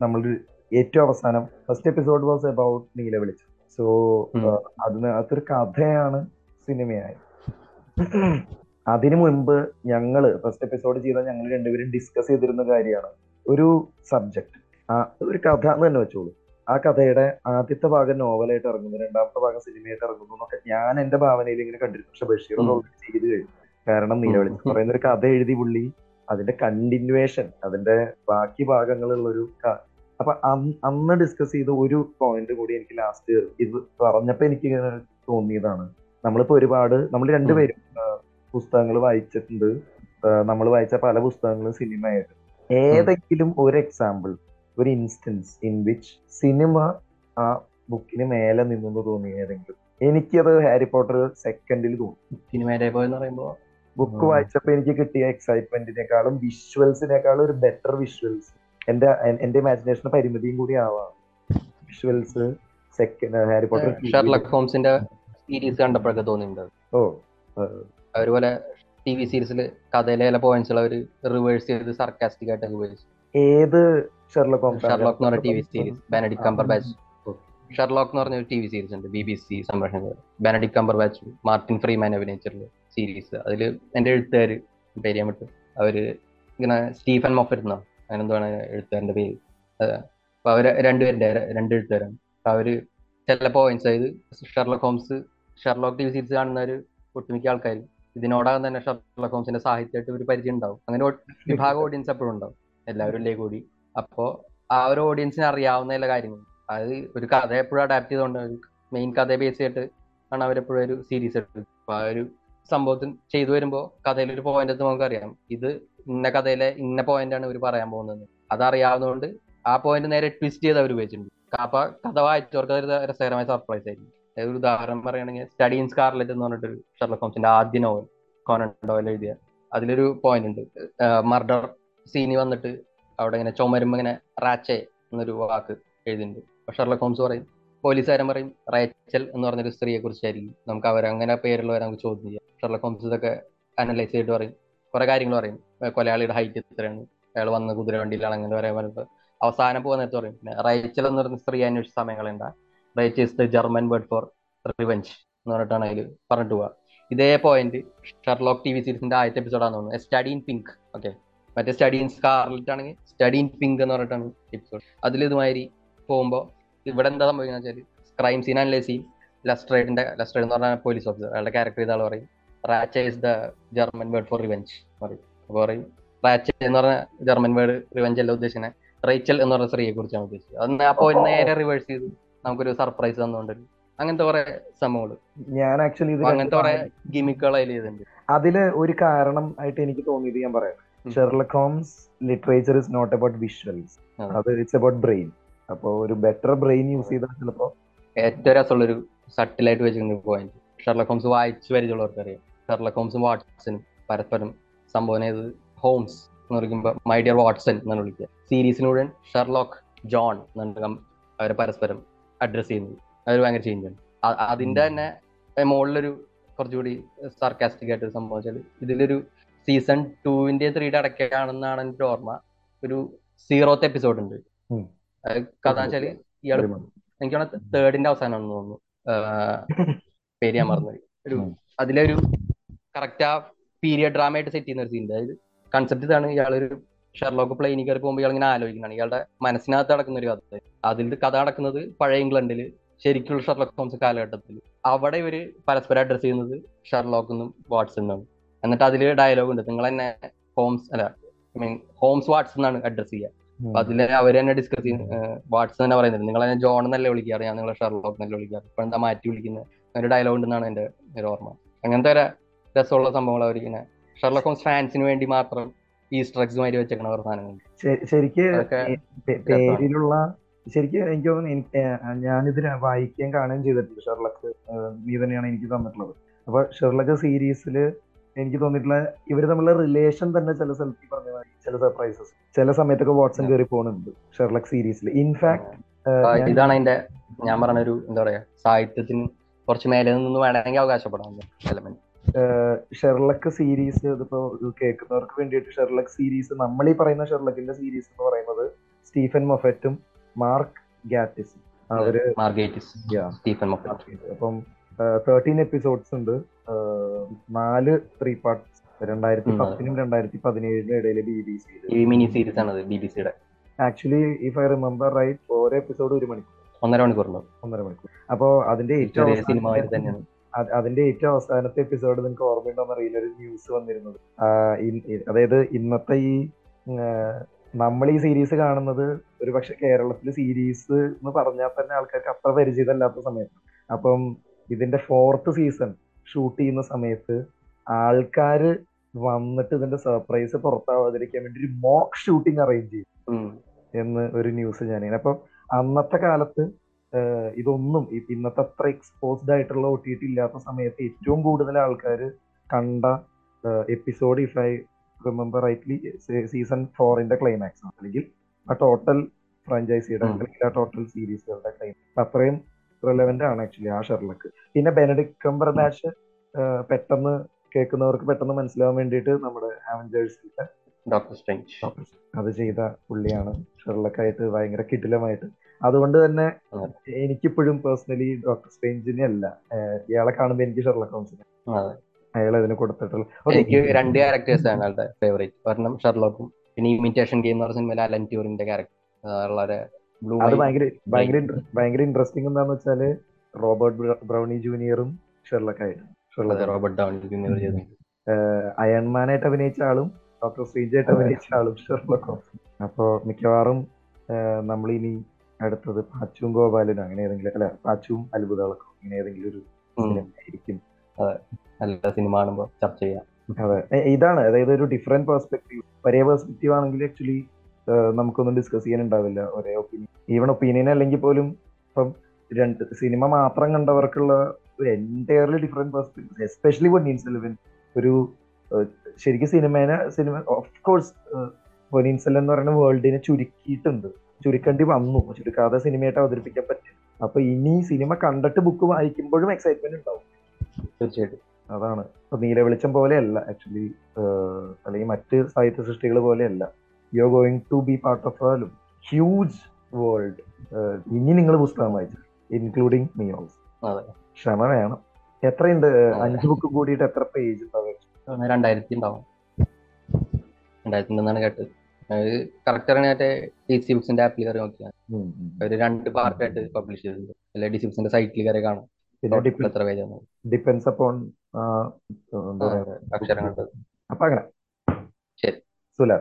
നമ്മൾ ഏറ്റവും അവസാനം ഫസ്റ്റ് എപ്പിസോഡ് വാസ് അബൌട്ട് നീല വിളിച്ചു സോ അതിന് അതിനകത്തൊരു കഥയാണ് സിനിമയായി അതിനു മുൻപ് ഞങ്ങൾ ഫസ്റ്റ് എപ്പിസോഡ് ചെയ്ത ഞങ്ങൾ രണ്ടുപേരും ഡിസ്കസ് ചെയ്തിരുന്ന കാര്യമാണ്. ഒരു സബ്ജക്ട് ആ ഒരു കഥ എന്ന് തന്നെ വെച്ചോളൂ. ആ കഥയുടെ ആദ്യത്തെ ഭാഗം നോവലായിട്ട് ഇറങ്ങുന്നു. രണ്ടാമത്തെ ഭാഗം സിനിമയായിട്ട് ഇറങ്ങുന്നു എന്നൊക്കെ ഞാൻ എന്റെ ഭാവനയിൽ ഇങ്ങനെ കണ്ടിരുന്നു. പക്ഷെ ബഷീർ. ഓൾറെഡി ചെയ്ത് കഴിഞ്ഞു. കാരണം നിലവിളി പറയുന്ന ഒരു കഥ എഴുതി പുള്ളി അതിന്റെ കണ്ടിന്യൂവേഷൻ അതിന്റെ ബാക്കി ഭാഗങ്ങളുള്ള ഒരു അപ്പൊ അന്ന് അന്ന് ഡിസ്കസ് ചെയ്ത ഒരു പോയിന്റ് കൂടി എനിക്ക് ലാസ്റ്റ് ഇത് പറഞ്ഞപ്പോ എനിക്ക് ഇങ്ങനെ തോന്നിയതാണ്. നമ്മളിപ്പോ ഒരുപാട് നമ്മൾ രണ്ടുപേരും പുസ്തകങ്ങൾ വായിച്ചിട്ടുണ്ട്. നമ്മൾ വായിച്ച പല പുസ്തകങ്ങളും സിനിമയായിട്ട്. ഏതെങ്കിലും ഒരു എക്സാമ്പിൾ ഒരു ഇൻസ്റ്റൻസ് ഇൻ വിച്ച് സിനിമ ആ ബുക്കിന് മേലെ നിന്നു തോന്നി ഏതെങ്കിലും? എനിക്കത് ഹാരി പോട്ടർ സെക്കൻഡിൽ തോന്നി. പോയെന്ന് പറയുമ്പോൾ ബുക്ക്. വായിച്ചപ്പോ എനിക്ക് കിട്ടിയ എക്സൈറ്റ്മെന്റിനേക്കാളും വിഷ്വൽസിനേക്കാളും ഒരു ബെറ്റർ വിഷ്വൽസ് എന്റെ എന്റെ ഇമാജിനേഷന് പരിമിതിയും കൂടി ആവാം. Visuals second Harry Potter Sherlock ഹോംസിന്റെ series കണ്ടപ്പോഴൊക്കെ തോന്നിയിട്ടുണ്ട്. ഓ അതുപോലെ ടി വി സീരീസിൽ കഥയിലെ ചില പോയിന്റ്സുകൾ അവർ റിവേഴ്സ് ചെയ്ത് സർക്കാസ്റ്റിക് ആയിട്ട് ഏത് ഷെർലക് ഹോംസ് ഷെർലോക്ക് എന്ന് പറഞ്ഞ T V series. Benedict Cumberbatch Sherlock എന്ന് പറഞ്ഞ ഒരു ടി വി സീരീസ് ഉണ്ട്. ബി ബി സി ചെയ്തത് Benedict Cumberbatch Martin Freeman അഭിനയിച്ചിട്ടുള്ള സീരീസ്. അതിൽ എന്റെ എഴുത്തുകാര് പേര് ഞാൻ വിട്ടു. അവർ ഇങ്ങനെ സ്റ്റീഫൻ മൊഫരുന്ന അങ്ങനെന്താണ് എഴുത്തുകാരന്റെ എഴുത്തുകാരന്റെ പേര് അപ്പൊ അവർ രണ്ടുപേരുടെ രണ്ട് എഴുത്തുകാരാണ്. അപ്പൊ അവർ ചില പോയിന്റ്സ് അതായത് Sherlock Holmes Sherlock T V series കാണുന്ന ഒരു ഒട്ടുമിക്ക ആൾക്കാർ ഇതിനോടകം തന്നെ ഷെർലോക്ക് ഹോംസിന്റെ സാഹിത്യമായിട്ട് ഒരു പരിചയം ഉണ്ടാവും. അങ്ങനെ വിഭാഗ ഓഡിയൻസ് എപ്പോഴും ഉണ്ടാവും. എല്ലാവരും കൂടി? അപ്പോ ആ ഒരു ഓഡിയൻസിന് അറിയാവുന്ന ചില കാര്യങ്ങൾ. അത് ഒരു കഥ എപ്പോഴും അഡാപ്റ്റ് ചെയ്തുകൊണ്ട് മെയിൻ കഥയെ ബേസ് ചെയ്തിട്ട് ആണ് അവരെപ്പോഴും ഒരു സീരീസ് എടുത്തത് അപ്പൊ ആ ഒരു സംഭവത്തിൽ ചെയ്തു വരുമ്പോൾ കഥയിൽ ഒരു പോയിന്റ് എത്തുമ്പോൾ നമുക്കറിയാം. ഇത് ഇന്ന കഥയിലെ ഇന്ന പോയിന്റ് ആണ് ഇവർ പറയാൻ പോകുന്നത്. അതറിയാവുന്നതുകൊണ്ട് ആ പോയിന്റ് നേരെ ട്വിസ്റ്റ് ചെയ്ത് അവർ ഉപയോഗിച്ചിട്ടുണ്ട്. അപ്പൊ കഥ വായിച്ചവർക്ക് അതൊരു രസകരമായ സർപ്രൈസ് ആയിരിക്കും. ഒരു ഉദാഹരണം പറയുകയാണെങ്കിൽ സ്റ്റഡി ഇൻ സ്കാർലെറ്റ് എന്ന് പറഞ്ഞിട്ടൊരു ഷെർലക് ഹോംസിന്റെ ആദ്യ നോവൽ കോനൻ ഡോയിൽ എഴുതിയ. അതിലൊരു പോയിന്റ് ഉണ്ട്. മർഡർ സീനി വന്നിട്ട് അവിടെ ഇങ്ങനെ ചുമരുമ്പോ ഇങ്ങനെ റാച്ചെ എന്നൊരു വാക്ക് എഴുതിയിട്ടുണ്ട്. പക്ഷെ ഹോംസ് പറയും പോലീസുകാരൻ പറയും റേച്ചൽ എന്ന് പറഞ്ഞൊരു സ്ത്രീയെ കുറിച്ചായിരിക്കും നമുക്ക് അവർ അങ്ങനെ പേരുള്ളവരെ നമുക്ക് ചോദ്യം ചെയ്യാം. ഷെർലക് ഹോംസ് ഇതൊക്കെ അനലൈസ് ചെയ്തിട്ട് പറയും. കുറെ കാര്യങ്ങൾ പറയും. കൊലയാളിയുടെ ഹൈറ്റ് എത്രയാണ്? അയാൾ വന്ന കുതിര വണ്ടിയിലാണ് അങ്ങനെ പറയാൻ പറഞ്ഞിട്ട് അവസാനം പോകുന്ന നേരത്തെ പറയും പിന്നെ റൈച്ചൽ എന്ന് പറയുന്ന സ്ത്രീ അന്വേഷിച്ച സമയങ്ങളുണ്ട് Rache is the German word for revenge എന്ന് പറഞ്ഞിട്ടാണ് അതിൽ പറഞ്ഞിട്ട് പോവുക ഇതേ പോയിന്റ് ഷെർലോക്ക് ടി വി സീരീസിന്റെ ആദ്യത്തെ എപ്പിസോഡാണെന്ന് തോന്നുന്നു. സ്റ്റഡി ഇൻ പിങ്ക് ഓക്കെ മറ്റേ സ്റ്റഡി ഇൻ സ്കാർലറ്റ് ആണെങ്കിൽ സ്റ്റഡി ഇൻ പിങ്ക് എന്ന് പറഞ്ഞിട്ടാണ് എപ്പിസോഡ് അതിൽ ഇതുമാതിരി പോകുമ്പോൾ ഇവിടെ എന്താ സംഭവിക്കുന്നത് വെച്ചാൽ ക്രൈം സീൻ അനലൈസ് ചെയ്യും. ലസ്ട്രേഡിന്റെ ലസ്ട്രേഡ് എന്ന് പറഞ്ഞാൽ പോലീസ് ഓഫീസർ അയാളുടെ ക്യാരക്ടർ ചെയ്ത ആൾ പറയും. Rache is the German word for revenge പറയും. അപ്പോൾ പറയും റാച്ച എന്ന് പറഞ്ഞ ജർമ്മൻ വേർഡ് റിവെഞ്ച് അല്ല ഉദ്ദേശിക്കുന്നത് റേച്ചൽ എന്ന് പറഞ്ഞ സ്ത്രീയെ കുറിച്ചാണ് ഉദ്ദേശിച്ചത്. അന്ന് അപ്പോൾ നേരെ റിവേഴ്സ് ചെയ്ത് നമുക്കൊരു സർപ്രൈസ് തന്നുകൊണ്ട് അങ്ങനത്തെ കുറെ സംഭവങ്ങൾ ഞാൻ ആക്ച്വലി അങ്ങനത്തെ കുറെ ഗിമിക്കുകൾ അതിൽ ചെയ്തിട്ടുണ്ട്. അതിൽ ഒരു കാരണം ആയിട്ട് എനിക്ക് തോന്നിയത് ഞാൻ പറയാം. Sherlock Holmes literature is not about visuals അതെ. ഇറ്റ്സ് അബൌട്ട് ബ്രെയിൻ അപ്പോ ഒരു ബെറ്റർ ബ്രെയിൻ യൂസ് ചെയ്താൽ ചിലപ്പോ ഏറ്റവും രസമുള്ളൊരു സട്ടിലായിട്ട് വെച്ചിട്ടുണ്ട് പോയിന്റ് ഷെർലക് ഹോംസ് വായിച്ചു പരിചയമുള്ളവർക്ക് അറിയാം ഷെർലക് ഹോംസും വാട്സനും പരസ്പരം സംബോധന ചെയ്ത് ഹോംസ് എന്ന് വിളിക്കുമ്പോൾ മൈ ഡിയർ വാട്സൺ എന്നാണ് വിളിക്കുക. സീരീസിനുടൻ ഷെർലോക്ക് ജോൺ എന്നാണ് അവരെ പരസ്പരം അഡ്രസ് ചെയ്യുന്നത്. അതൊരു ഭയങ്കര ചേഞ്ച് ആണ്. അതിന്റെ തന്നെ മുകളിലൊരു കുറച്ചുകൂടി സർക്കാസ്റ്റിക് ആയിട്ട് ഒരു സംഭവം വെച്ചാൽ ഇതിലൊരു സീസൺ ടൂവിന്റെ ത്രീയുടെ അടക്കാണെന്നാണ് എന്റെ ഓർമ്മ. ഒരു സീറോത്തെ എപ്പിസോഡ് ഉണ്ട് കഥ വെച്ചാൽ ഇയാൾ എനിക്ക് തേർഡിന്റെ അവസാനമാണെന്ന് തോന്നുന്നു. പേര് ഞാൻ പറഞ്ഞത് ഒരു അതിലൊരു കറക്റ്റ് ആ പീരിയഡ് ഡ്രാമ ആയിട്ട് സെറ്റ് ചെയ്യുന്ന ഒരു സീൻ അതായത് കൺസെപ്റ്റ് ഇതാണ് ഇയാളൊരു ഷെർലോക്ക് പ്ലെയിനിൽ കയറി പോകുമ്പോൾ ഇയാൾ ഇങ്ങനെ ആലോചിക്കുന്നതാണ്. ഇയാളുടെ മനസ്സിനകത്ത് നടക്കുന്ന ഒരു കഥ. അതിൽ കഥ നടക്കുന്നത് പഴയ ഇംഗ്ലണ്ടിൽ ശരിക്കുള്ള ഷെർലോക്ക് ഹോംസ് കാലഘട്ടത്തിൽ. അവിടെ ഇവർ പരസ്പരം അഡ്രസ് ചെയ്യുന്നത് ഷെർലോക്ക് എന്നും വാട്സൺ എന്നാണ് എന്നിട്ട് അതിൽ ഡയലോഗ് ഉണ്ട്. നിങ്ങൾ തന്നെ ഹോംസ് അല്ല ഐ മീൻ ഹോംസ് വാട്സ് എന്നാണ് അഡ്രസ് ചെയ്യുക അപ്പൊ അതിൽ അവർ തന്നെ ഡിസ്കസ് ചെയ്യും വാട്സൺ തന്നെ പറയുന്നത്. നിങ്ങൾ തന്നെ ജോൺ എന്നല്ലേ വിളിക്കാറ്? ഞാൻ നിങ്ങളെ ഷെർലോക്ക് എന്നല്ലേ വിളിക്കാറ്? ഇപ്പൊ എന്താ മാറ്റി വിളിക്കുന്നത് ഒരു ഡയലോഗ് ഉണ്ടെന്നാണ് എന്റെ ഒരു ഓർമ്മ. അങ്ങനത്തെ ഒരു രസമുള്ള സംഭവങ്ങൾ അവർ ഇങ്ങനെ ഷെർലോക്ക് ഹോംസ് ഫാൻസിന് വേണ്ടി മാത്രം ഈ എക്സ് മാതിരി വെച്ചേക്കണ ഒരു സാധനങ്ങൾ ശരിക്ക് പേരിലുള്ള ശരിക്കും എനിക്ക് തോന്നുന്നു എനിക്ക് ഏഹ് ഞാനിത് വായിക്കുകയും കാണുകയും ചെയ്തിട്ടുണ്ട്. ഷെർലക്ക് നീ തന്നെയാണ് എനിക്ക് തന്നിട്ടുള്ളത്. അപ്പൊ ഷെർലക്ക് സീരീസിൽ എനിക്ക് തോന്നിയിട്ടുള്ള ഇവർ തമ്മിലുള്ള റിലേഷൻ തന്നെ ചില സ്ഥലത്ത് പറഞ്ഞ ചില സർപ്രൈസസ് ചില സമയത്തൊക്കെ വാട്സൺ കയറി പോകുന്നുണ്ട് ഷെർലക് സീരീസിൽ ഇൻഫാക്ട് ഇതാണ് അതിന്റെ ഞാൻ പറഞ്ഞ ഒരു എന്താ പറയാ സാഹിത്യത്തിന് കുറച്ച് മേലെ നിന്ന് വേണമെങ്കിൽ അവകാശപ്പെടാം എലമെന്റ് ഷെർലക്ക് സീരീസ് ഇതിപ്പോ കേൾക്കുന്നവർക്ക് വേണ്ടിയിട്ട് ഷെർലക്ക് സീരീസ് നമ്മൾ ഈ പറയുന്ന ഷെർലക്കിന്റെ സീരീസ് എന്ന് പറയുന്നത് സ്റ്റീഫൻ മൊഫറ്റും മാർക്ക് ഗാറ്റിസും. അവർ. Stephen Moffat. അപ്പം തേർട്ടീൻ എപ്പിസോഡ്സ് ഉണ്ട്. നാല് ത്രീ പാർട്സ് രണ്ടായിരത്തി. പത്തിനും രണ്ടായിരത്തി പതിനേഴിനും ഇടയിൽ B B C mini series ആണ് ബി ബി സിയുടെ actually if I remember right ഓരോ എപ്പിസോഡ് ഒരു മണിക്കൂർ. ഒന്നര മണിക്കൂർ ഒന്നര മണിക്കൂർ. അപ്പോ അതിന്റെ ഏറ്റവും സിനിമ തന്നെയാണ്. അതിന്റെ ഏറ്റവും അവസാനത്തെ എപ്പിസോഡ് നിങ്ങൾക്ക് ഓർമ്മയുണ്ടോന്ന് അറിയില്ല ഒരു ന്യൂസ് വന്നിരുന്നത്. അതായത് ഇന്നത്തെ ഈ നമ്മൾ ഈ സീരീസ് കാണുന്നത് ഒരു പക്ഷെ കേരളത്തിൽ സീരീസ് എന്ന് പറഞ്ഞാൽ തന്നെ ആൾക്കാർക്ക് അത്ര പരിചിതമല്ലാത്ത സമയത്ത്. അപ്പം ഇതിന്റെ ഫോർത്ത് സീസൺ ഷൂട്ട് ചെയ്യുന്ന സമയത്ത് ആൾക്കാര് വന്നിട്ട് ഇതിന്റെ സർപ്രൈസ് പുറത്താവാതിരിക്കാൻ വേണ്ടി ഒരു മോക്ക് ഷൂട്ടിംഗ് അറേഞ്ച് ചെയ്തു. എന്ന് ഒരു ന്യൂസ് ഞാൻ അപ്പം അന്നത്തെ കാലത്ത് ഇതൊന്നും ഇന്നത്തെ അത്ര എക്സ്പോസ്ഡ് ആയിട്ടുള്ള ഒ ടി ടി ഇല്ലാത്ത സമയത്ത് ഏറ്റവും കൂടുതൽ ആൾക്കാർ കണ്ട episode if I remember rightly season ഫോറിന്റെ ക്ലൈമാക്സ് ആണ്. അല്ലെങ്കിൽ ആ ടോട്ടൽ ഫ്രാഞ്ചൈസിയുടെ. അല്ലെങ്കിൽ ആ ടോട്ടൽ സീരീസുകളുടെ ക്ലൈമാക്സ് അത്രയും റിലവന്റ് ആണ് ആക്ച്വലി ആ ഷെർലക്ക്. പിന്നെ ബെനഡിക് കംബർ ബാച്ച് പെട്ടെന്ന് കേൾക്കുന്നവർക്ക് പെട്ടെന്ന് മനസ്സിലാവാൻ വേണ്ടിയിട്ട് നമ്മുടെ ആവഞ്ചേഴ്സിന്റെ ഡോക്ടർ സ്ട്രേഞ്ച് അത് ചെയ്ത പുള്ളിയാണ്. ഷെർലക്കായിട്ട് ഭയങ്കര കിടിലമായിട്ട്. അതുകൊണ്ട് തന്നെ. എനിക്കിപ്പോഴും പേഴ്സണലി ഡോക്ടർ സ്ട്രേഞ്ചിനെ അല്ല. ഇയാളെ കാണുമ്പോൾ എനിക്ക് ഷെർലക് ഹോംസിനെ. അയാൾ അതിന് കൊടുത്തിട്ടുള്ള. എനിക്ക് രണ്ട് ക്യാരക്ടേഴ്സ് ആണ് ആളുടെ ഫേവറേറ്റ് ഒരെണ്ണം ഷെർലോക്കും പിന്നെ ഇമിറ്റേഷൻ ഗെയിം എന്ന് പറഞ്ഞ സിനിമയിൽ അലൻ ട്യൂറിന്റെ ക്യാരക്ടർ വളരെ അത് ഭയങ്കര ഭയങ്കര ഭയങ്കര ഇൻട്രസ്റ്റിംഗ് എന്താന്ന് വെച്ചാൽ റോബർട്ട് ബ്ര- ബ്രൗണി ജൂനിയറും ഷെർലക്ക് റോബർട്ട് ഡൗണി ജൂനിയർ ചെയ്തത്. അയൺമാനായിട്ട് അഭിനയിച്ച ആളും ഡോക്ടർ ശ്രീജയായിട്ട് അഭിനയിച്ച ആളും ഷെർലക്കോ. അപ്പോ മിക്കവാറും നമ്മൾ ഇനി അടുത്തത് പാച്ചും ഗോപാലനും അങ്ങനെ ഏതെങ്കിലും അല്ല പാച്ചും അത്ഭുതങ്ങളൊക്കെ ഇങ്ങനെ ഏതെങ്കിലും ഒരു സിനിമ ആയിരിക്കും നല്ല സിനിമ കാണുമ്പോൾ ചർച്ച ചെയ്യാം. അതെ. ഇതാണ്. അതായത് ഒരു ഡിഫറെന്റ് പെർസ്പെക്ടീവ് ഒരേ പെർസ്പെക്ടീവ് ആണെങ്കിൽ ആക്ച്വലി നമുക്കൊന്നും ഡിസ്കസ് ചെയ്യാനുണ്ടാവില്ല. ഒരേ ഒപ്പീനിയൻ ഈവൺ ഒപ്പീനിയൻ അല്ലെങ്കിൽ പോലും ഇപ്പം രണ്ട് സിനിമ മാത്രം കണ്ടവർക്കുള്ള ഒരു entirely different perspective especially Ponniyin Selvan ഒരു ശരിക്കും സിനിമേനെ cinema of course Ponniyin Selvan എന്ന് പറയുന്ന വേൾഡിനെ ചുരുക്കിയിട്ടുണ്ട്. ചുരുക്കേണ്ടി വന്നു. ചുരുക്കാതെ സിനിമയായിട്ട് അവതരിപ്പിക്കാൻ പറ്റും അപ്പൊ ഇനി സിനിമ കണ്ടിട്ട് ബുക്ക് വായിക്കുമ്പോഴും എക്സൈറ്റ്മെന്റ് ഉണ്ടാവും. തീർച്ചയായിട്ടും. അതാണ്. ഇപ്പൊ നീലവെളിച്ചം പോലെയല്ല. ആക്ച്വലി അല്ലെങ്കിൽ മറ്റ് സാഹിത്യ സൃഷ്ടികൾ പോലെയല്ല. You are going to be part of a huge world ഇനി നിങ്ങൾ പുസ്തകം വായിച്ചു ഇൻക്ലൂഡിങ് മീ ഓൾ അതെ. ക്ഷമ വേണം. എത്രയുണ്ട്? അഞ്ച് ബുക്ക് കൂടിയിട്ട് എത്ര പേജ് ഉണ്ടാവും? രണ്ടായിരത്തി ഉണ്ടാവും. രണ്ടായിരത്തി ഉണ്ടെന്നാണ് കേട്ടത്. അത് കറക്റ്റ് അറിയാൻ മറ്റേ ഡി സി ബുക്സിന്റെ ആപ്പിൽ കയറി ഉം. ഒരു രണ്ട് പാർട്ടായിട്ട് പബ്ലിഷ് ചെയ്തിട്ടുണ്ട്. അല്ലെ? ഡി സി ബുക്സിന്റെ സൈറ്റിൽ കയറി കാണാം. എത്ര പേജാണ് ഡിപ്പെൻസ് അപ്പോൺ അപ്പൊ അങ്ങനെ. ശരി. സുല